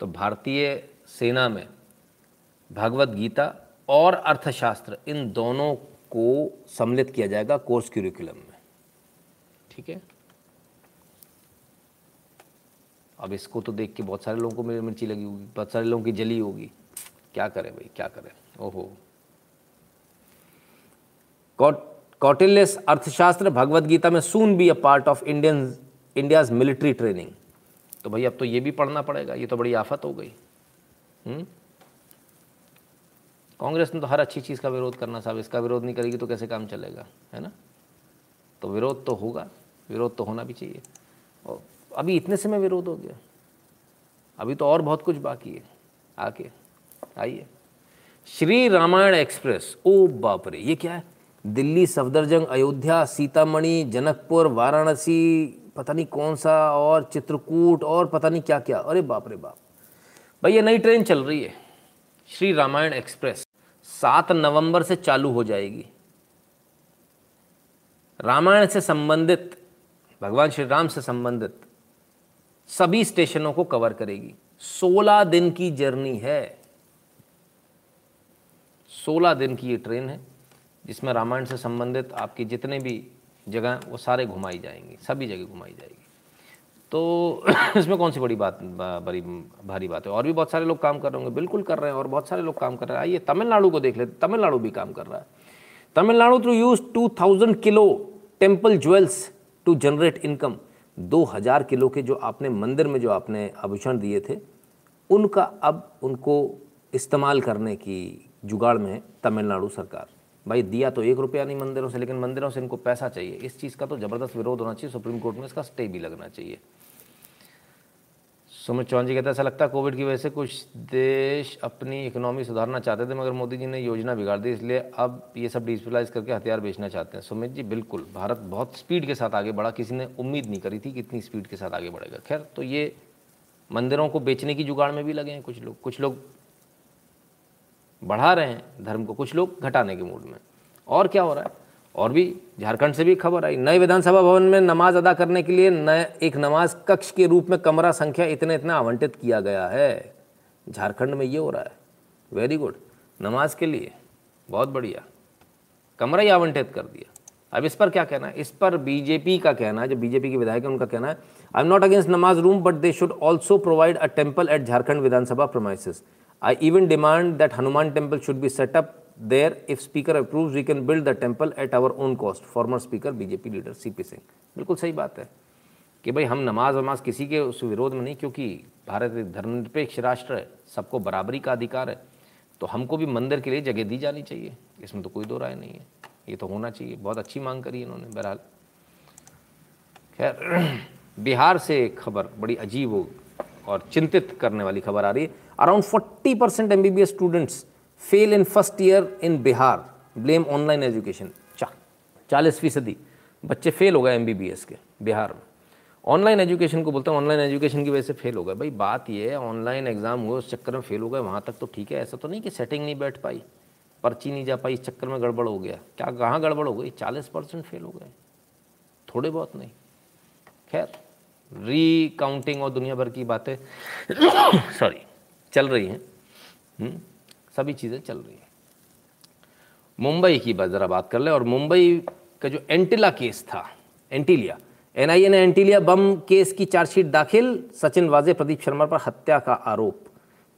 तो भारतीय सेना में भगवत गीता और अर्थशास्त्र, इन दोनों को सम्मिलित किया जाएगा कोर्स क्यूरिकुलम में। ठीक है? अब इसको तो देख के बहुत सारे लोगों को मेरी मिर्ची लगी होगी, बहुत सारे लोगों की जली होगी। क्या करें भाई, क्या करें? ओहो। कौटिल्य अर्थशास्त्र भगवत गीता में soon be a part of Indian India's military training तो भाई अब तो ये भी पढ़ना पड़ेगा, ये तो बड़ी आफत हो गई। हम्म? कांग्रेस ने तो हर अच्छी चीज़ का विरोध करना, साहब इसका विरोध नहीं करेगी तो कैसे काम चलेगा, है ना? तो विरोध तो होगा, विरोध तो होना भी चाहिए। और अभी इतने से में विरोध हो गया। अभी तो और बहुत कुछ बाकी है। आके आइए। श्री रामायण एक्सप्रेस, ओ बाप रे ये क्या है? दिल्ली, सफदरजंग, अयोध्या, सीतामढ़ी, जनकपुर, वाराणसी, पता नहीं कौन सा और चित्रकूट और पता नहीं क्या क्या। अरे बाप रे बाप। भाई ये नई ट्रेन चल रही है। श्री रामायण एक्सप्रेस, सात नवंबर से चालू हो जाएगी। रामायण से संबंधित, भगवान श्री राम से संबंधित सभी स्टेशनों को कवर करेगी। 16 दिन की जर्नी है। 16 दिन की ये ट्रेन है, जिसमें रामायण से संबंधित आपकी जितने भी जगह वो सारे घुमाई जाएँगी, सभी जगह घुमाई जाएगी। तो इसमें कौन सी बड़ी बात बड़ी, भारी बात है? और भी बहुत सारे लोग काम कर रहे होंगे, बिल्कुल कर रहे हैं, और बहुत सारे लोग काम कर रहे हैं। आइए, तमिलनाडु को देख लेते, तमिलनाडु भी काम कर रहा है। Tamil Nadu through use two thousand kilo temple jewels to generate income दो हज़ार किलो के जो आपने मंदिर में जो आपने आभूषण दिए थे, उनका अब उनको इस्तेमाल करने की जुगाड़ में है तमिलनाडु सरकार। भाई, दिया तो एक रुपया नहीं मंदिरों से, लेकिन मंदिरों से इनको पैसा चाहिए। इस चीज़ का तो ज़बरदस्त विरोध होना चाहिए, सुप्रीम कोर्ट में इसका स्टे भी लगना चाहिए। सुमित चौहान जी कहते हैं, ऐसा लगता है कोविड की वजह से कुछ देश अपनी इकोनॉमी सुधारना चाहते थे, मगर मोदी जी ने योजना बिगाड़ दी, इसलिए अब ये सब डिजिटलाइज करके हथियार बेचना चाहते हैं। सुमित जी, बिल्कुल, भारत बहुत स्पीड के साथ आगे बढ़ा, किसी ने उम्मीद नहीं करी थी कि इतनी स्पीड के साथ आगे बढ़ेगा। खैर तो ये मंदिरों को बेचने की जुगाड़ में भी लगे हैं कुछ लोग कुछ लोग बढ़ा रहे हैं धर्म को, कुछ लोग घटाने के मूड में। और क्या हो रहा है? और भी झारखंड से भी खबर आई। नए विधानसभा भवन में नमाज़ अदा करने के लिए नए, एक नमाज़ कक्ष के रूप में कमरा संख्या इतने इतना आवंटित किया गया है। झारखंड में ये हो रहा है। वेरी गुड नमाज़ के लिए। बहुत बढ़िया। कमरा ही आवंटित कर दिया। अब इस पर क्या कहना है? इस पर बीजेपी का कहना है, जो बीजेपी के विधायक है, उनका कहना है आई एम नॉट अगेंस्ट नमाज़ room but they should also provide a temple at Jharkhand Vidhan Sabha promises I even demand that Hanuman temple should be set up there if speaker approve we can build the temple at our own cost former speaker BJP leader C P Singh बिल्कुल सही बात है कि भाई हम नमाज़ वमाज किसी के उस विरोध में नहीं, क्योंकि भारत एक धर्मनिरपेक्ष राष्ट्र है, सबको बराबरी का अधिकार है। तो हमको भी मंदिर के लिए जगह दी जानी चाहिए। इसमें तो कोई दो राय नहीं है। ये तो होना चाहिए। बहुत अच्छी मांग करी इन्होंने बहरहाल। खैर, बिहार से खबर, बड़ी अजीब और चिंतित करने वाली खबर आ रही है। Around forty percent M B B S students fail in first year in Bihar blame online education चा चालीस फ़ीसदी। बच्चे फेल हो गए एमबीबीएस के बिहार में। ऑनलाइन एजुकेशन को बोलते हैं ऑनलाइन एजुकेशन की वजह से फेल हो गए। भाई बात ये है ऑनलाइन एग्ज़ाम हुए उस चक्कर में फेल हो गए वहाँ तक तो ठीक है ऐसा तो नहीं कि सेटिंग नहीं बैठ पाई पर्ची नहीं जा पाई इस चक्कर में गड़बड़ हो गया। क्या कहाँ गड़बड़ हो गई? चालीस परसेंट फेल हो गए। थोड़े बहुत नहीं। खैर रीकाउंटिंग और दुनिया भर की बातें सॉरी चल रही हैं। हम्म, सभी चीज़ें चल रही हैं। मुंबई की ज़रा बात कर ले, और मुंबई का जो एंटिला केस था, एंटीलिया एनआईए ने एंटीलिया बम केस की चार्जशीट दाखिल, सचिन वाजे, प्रदीप शर्मा पर हत्या का आरोप।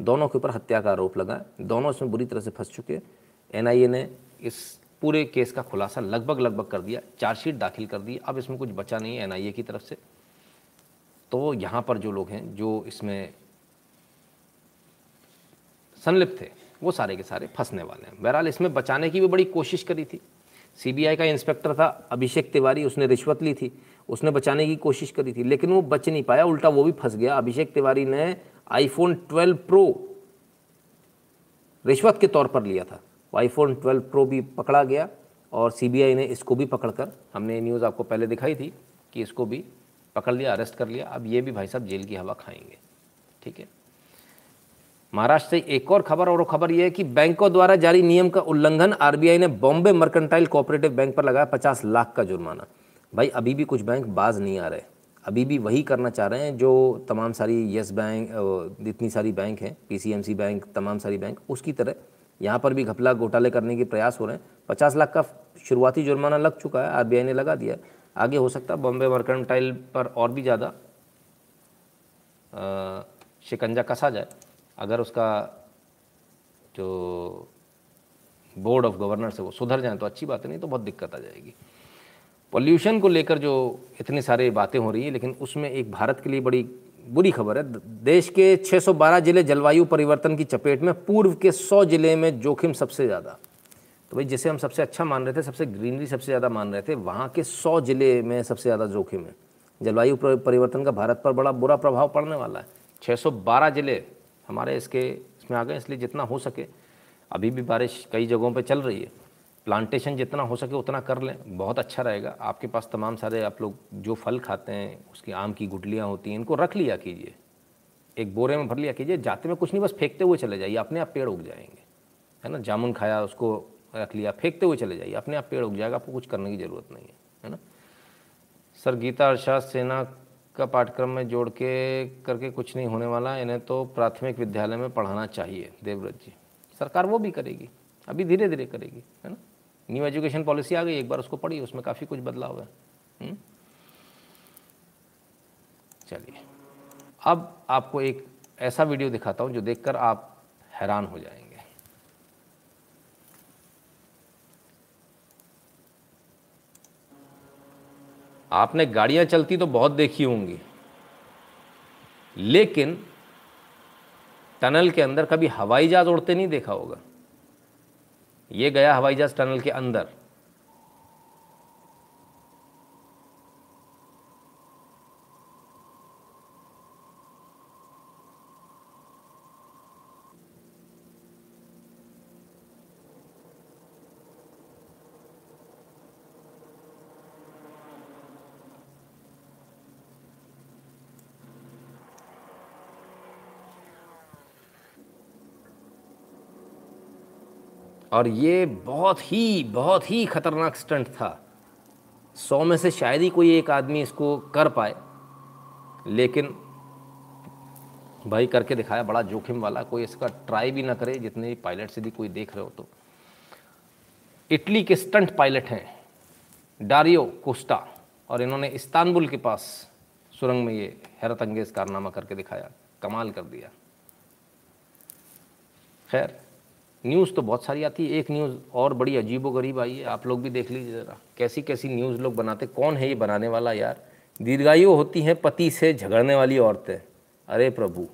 दोनों के ऊपर हत्या का आरोप लगा। दोनों इसमें बुरी तरह से फंस चुके एनआईए ने इस पूरे केस का खुलासा लगभग लगभग कर दिया, चार्जशीट दाखिल कर दी। अब इसमें कुछ बचा नहीं है एनआईए की तरफ़ से। तो यहाँ पर जो लोग हैं, जो इसमें संलिप्त थे वो सारे के सारे फंसने वाले हैं। बहरहाल इसमें बचाने की भी बड़ी कोशिश करी थी। सीबीआई का इंस्पेक्टर था, अभिषेक तिवारी, उसने रिश्वत ली थी। उसने बचाने की कोशिश करी थी, लेकिन वो बच नहीं पाया, उल्टा वो भी फंस गया। अभिषेक तिवारी ने आईफोन 12 प्रो रिश्वत के तौर पर लिया था। वो आईफोन 12 प्रो भी पकड़ा गया और सीबीआई ने इसको भी पकड़कर, हमने न्यूज़ आपको पहले दिखाई थी कि इसको भी पकड़ लिया अरेस्ट कर लिया। अब ये भी भाई साहब जेल की हवा खाएँगे। ठीक है? महाराष्ट्र से एक और खबर और खबर यह है कि बैंकों द्वारा जारी नियम का उल्लंघन आरबीआई ने बॉम्बे मर्केंटाइल कोऑपरेटिव बैंक पर लगाया पचास लाख का जुर्माना। भाई, अभी भी कुछ बैंक बाज नहीं आ रहे। अभी भी वही करना चाह रहे हैं जो तमाम सारी यस बैंक इतनी सारी बैंक हैं, पीसीएमसी बैंक, तमाम सारी बैंक, उसकी तरह यहाँ पर भी घपला घोटाले करने के प्रयास हो रहे हैं। पचास लाख का शुरुआती जुर्माना लग चुका है, आरबीआई ने लगा दिया आगे हो सकता है बॉम्बे मर्केंटाइल पर और भी ज़्यादा शिकंजा कसा जाए। अगर उसका जो बोर्ड ऑफ़ गवर्नर्स है वो सुधर जाए तो अच्छी बात नहीं तो बहुत दिक्कत आ जाएगी। पॉल्यूशन को लेकर जो इतनी सारी बातें हो रही हैं, लेकिन उसमें एक भारत के लिए बड़ी बुरी खबर है। देश के 612 ज़िले जलवायु परिवर्तन की चपेट में, पूर्व के 100 ज़िले में जोखिम सबसे ज़्यादा। तो भाई, जिसे हम सबसे अच्छा मान रहे थे, सबसे ग्रीनरी सबसे ज़्यादा मान रहे थे, वहाँ के 100 ज़िले में सबसे ज़्यादा जोखिम है। जलवायु परिवर्तन का भारत पर बड़ा बुरा प्रभाव पड़ने वाला है। 612 ज़िले हमारे इसके, इसमें आ गए, इसलिए जितना हो सके। अभी भी बारिश कई जगहों पे चल रही है। प्लांटेशन जितना हो सके उतना कर लें, बहुत अच्छा रहेगा। आपके पास तमाम सारे आप लोग जो फल खाते हैं, उसकी आम की गुटलियाँ होती हैं, इनको रख लिया कीजिए। एक बोरे में भर लिया कीजिए, जाते में कुछ नहीं, बस फेंकते हुए चले जाइए। अपने आप पेड़ उग जाएँगे। है ना? जामुन खाया, उसको रख लिया, फेंकते हुए चले जाइए। अपने आप पेड़ उग जाएगा, आपको कुछ करने की ज़रूरत नहीं है। है ना? सर, गीता अर्थशास्त्र सेना का पाठ्यक्रम में जोड़ के करके कुछ नहीं होने वाला, इन्हें तो प्राथमिक विद्यालय में पढ़ाना चाहिए, देवव्रत जी। सरकार वो भी करेगी, अभी धीरे धीरे करेगी, है ना? न्यू एजुकेशन पॉलिसी आ गई, एक बार उसको पढ़ी उसमें काफ़ी कुछ बदलाव है। हम्म? चलिए, अब आपको एक ऐसा वीडियो दिखाता हूँ जो देखकर आप हैरान हो जाएँगे। आपने गाड़ियाँ चलती तो बहुत देखी होंगी। लेकिन टनल के अंदर कभी हवाई जहाज़ उड़ते नहीं देखा होगा। ये गया हवाई जहाज़ टनल के अंदर। और ये बहुत ही बहुत ही खतरनाक स्टंट था। सौ में से शायद ही कोई एक आदमी इसको कर पाए। लेकिन भाई करके दिखाया, बड़ा जोखिम वाला, कोई इसका ट्राई भी ना करे, जितने पायलट यदि कोई देख रहे हो तो। इटली के स्टंट पायलट हैं, डारियो कोस्टा, और इन्होंने इस्तानबुल के पास सुरंग में ये हैरत अंगेज कारनामा करके दिखाया, कमाल कर दिया। खैर न्यूज़ तो बहुत सारी आती है, एक न्यूज़ और बड़ी अजीबो गरीब आई है, आप लोग भी देख लीजिए ज़रा। कैसी कैसी न्यूज़ लोग बनाते कौन है ये बनाने वाला यार? दीर्घायु होती हैं पति से झगड़ने वाली औरतें। अरे प्रभु,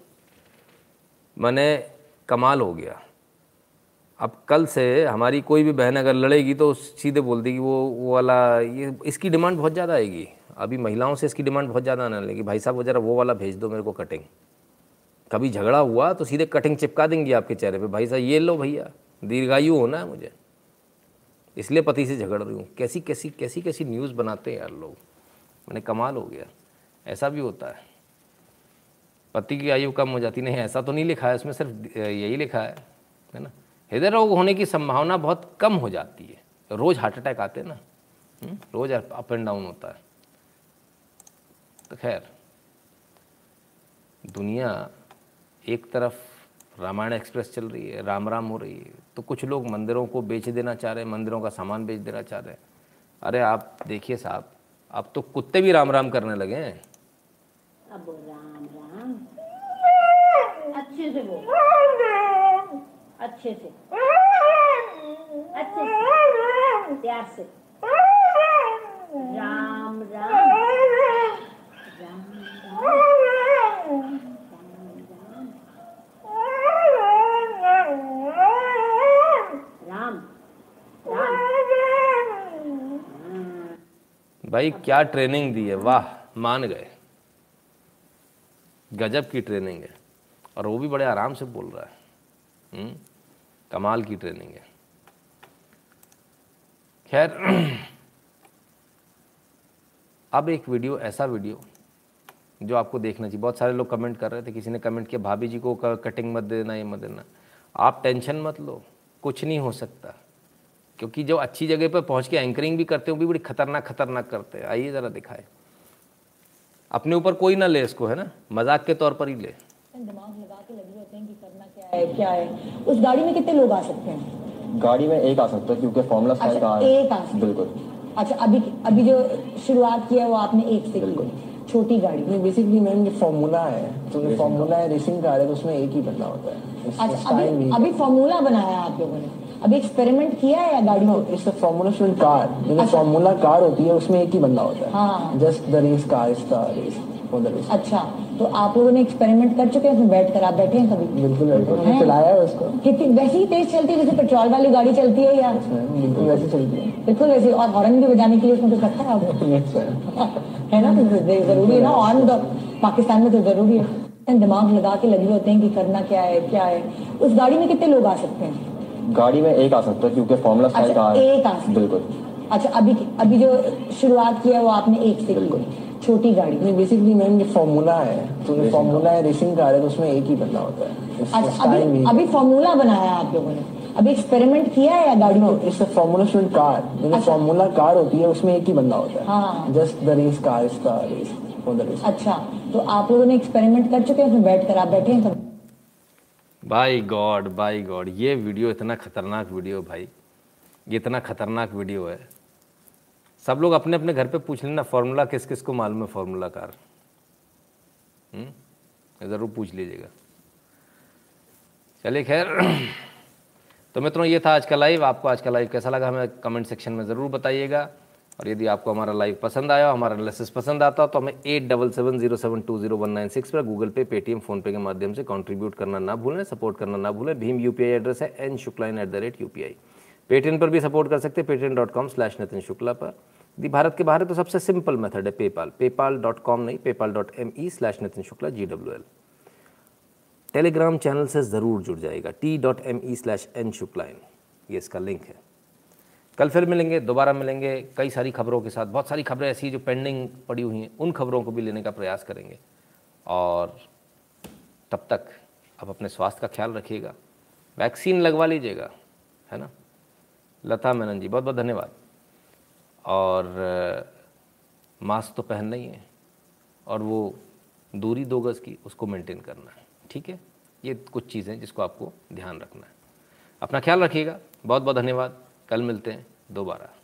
मैंने कमाल हो गया। अब कल से हमारी कोई भी बहन अगर लड़ेगी तो सीधे बोल देगी, वो वो वाला, ये, इसकी डिमांड बहुत ज़्यादा आएगी। अभी महिलाओं से इसकी डिमांड बहुत ज़्यादा आने लगी भाई साहब, वो ज़रा वो वाला भेज दो, मेरे को कटिंग। कभी झगड़ा हुआ तो सीधे कटिंग चिपका देंगी आपके चेहरे पे। भाई साहब ये लो भैया दीर्घायु होना है मुझे। इसलिए पति से झगड़ रही हूँ। कैसी कैसी कैसी कैसी न्यूज़ बनाते हैं यार लोग? मैंने कमाल हो गया। ऐसा भी होता है। पति की आयु कम हो जाती नहीं ऐसा तो नहीं लिखा है उसमें सिर्फ़ यही लिखा है है ना? हृदय रोग होने की संभावना बहुत कम हो जाती है। रोज़ हार्ट अटैक आते हैं ना हम्म, रोज़ अप एंड डाउन होता है। तो खैर दुनिया एक तरफ़ रामायण एक्सप्रेस चल रही है राम राम हो रही है तो कुछ लोग मंदिरों को बेच देना चाह रहे हैं, मंदिरों का सामान बेच देना चाह रहे हैं। अरे आप देखिए साहब अब तो कुत्ते भी राम राम करने लगे हैं। अब राम राम अच्छे से बोल। अच्छे से। अच्छे से। प्यार से। राम राम राम राम भाई, क्या ट्रेनिंग दी है? वाह, मान गए। गजब की ट्रेनिंग है। और वो भी बड़े आराम से बोल रहा है। हुँ? कमाल की ट्रेनिंग है। खैर, अब एक वीडियो ऐसा वीडियो जो आपको देखना चाहिए। बहुत सारे लोग कमेंट कर रहे थे, किसी ने कमेंट किया, भाभी जी को कटिंग मत देना, ये मत देना। आप टेंशन मत लो, कुछ नहीं हो सकता। क्योंकि जो अच्छी जगह पर पहुँच के एंकरिंग भी करते हैं वो भी बड़ी खतरनाक खतरनाक करते हैं। आइए ज़रा दिखाए। अपने ऊपर कोई ना ले इसको है ना? मज़ाक के तौर पर ही ले। दिमाग लगा के लगे होते हैं कि करना क्या है क्या है। उस गाड़ी में कितने लोग आ सकते हैं? गाड़ी में एक आ सकता है क्योंकि फॉर्मूला अच्छा, कार एक आ बिल्कुल। अच्छा अभी अभी जो शुरुआत की है वो आपने एक से की। छोटी गाड़ी। नहीं बेसिकली मैम ये फॉर्मूला है। तो फॉर्मूला है रेसिंग कार है तो उसमें एक ही बदला होता है। अच्छा अभी अभी फॉर्मूला बनाया आप लोगों ने। अभी एक्सपेरिमेंट किया है या गाड़ी में? It's the formula student car जो फॉर्मूला कार होती है उसमें एक ही बंदा होता है। हाँ। Just the race car is the race for the race अच्छा तो आप लोगों ने एक्सपेरिमेंट कर चुके हैं उसमें बैठ कर आप बैठे हैं कभी? बिल्कुल बिल्कुल। चलाया है उसको। कितनी वैसे ही तेज चलती है जैसे पेट्रोल वाली गाड़ी चलती है या? बिल्कुल वैसे चलती है। बिल्कुल वैसे और हॉर्न भी बजाने के लिए उसमें कुछ रखा है आपने? है ना तो ज़रूरी है ना ऑन तो पाकिस्तान में तो ज़रूरी है। दिमाग लगा के लगे होते हैं कि करना क्या है क्या है। उस गाड़ी में कितने लोग आ सकते हैं? गाड़ी में एक आ सकता है क्योंकि फॉर्मूला अच्छा, कार एक आ सकता है। बिल्कुल। अच्छा अभी अभी जो शुरुआत की है वो आपने एक से की छोटी गाड़ी। नहीं बेसिकली मैम ये फॉर्मूला है। तो ये फॉर्मूला है रेसिंग कार है तो उसमें एक ही बदला होता है। अच्छा अभी अभी फॉर्मूला बनाया आप लोगों ने। अभी एक्सपेरिमेंट किया है या गाड़ी में it's the formula student car जो फॉर्मूला कार होती है उसमें एक ही बंदा होता है। हाँ। Just the race car is race the race अच्छा तो आप लोगों ने एक्सपेरिमेंट कर चुके हैं उसमें बैठ कर आप बैठे हैं बाई गॉड बाई गॉड ये वीडियो इतना खतरनाक वीडियो भाई। ये इतना खतरनाक वीडियो है। सब लोग अपने अपने घर पे पूछ लेना फार्मूला किस किस को मालूम है फार्मूला कार। ज़रूर पूछ लीजिएगा। चलिए खैर। तो मित्रों, ये था आज का लाइव आपको आज का लाइव कैसा लगा, हमें कमेंट सेक्शन में ज़रूर बताइएगा। और यदि आपको हमारा लाइव पसंद आया, हमारा एनालिसिस पसंद आता तो हमें eight double seven zero seven two zero one nine six पर गूगल पे पेटीएम फोनपे के माध्यम से कंट्रीब्यूट करना ना भूलें सपोर्ट करना ना भूलें। भीम यूपीआई एड्रेस है N Shuklain at the rate U Paytm पर भी सपोर्ट कर सकते हैं Paytm dot com slash Nitin Shukla पर। यदि भारत के बाहर है तो सबसे सिंपल मेथड है पेपाल पेपाल डॉट कॉम नहीं PayPal dot M E slash Nitin Shukla G W L Telegram channel से ज़रूर जुड़ जाएगा T dot M E slash N Shuklain ये इसका लिंक है। कल फिर मिलेंगे, दोबारा मिलेंगे, कई सारी खबरों के साथ, बहुत सारी खबरें ऐसी जो पेंडिंग पड़ी हुई हैं, उन खबरों को भी लेने का प्रयास करेंगे। और तब तक आप अपने स्वास्थ्य का ख्याल रखिएगा, वैक्सीन लगवा लीजिएगा, है ना? लता मेनन जी बहुत बहुत धन्यवाद। और, मास्क तो पहनना ही है, और वो दूरी दो गज़ की, उसको मेंटेन करना है, ठीक है? ये कुछ चीज़ें जिसको आपको ध्यान रखना है। अपना ख्याल रखिएगा बहुत बहुत धन्यवाद, कल मिलते हैं। दोबारा।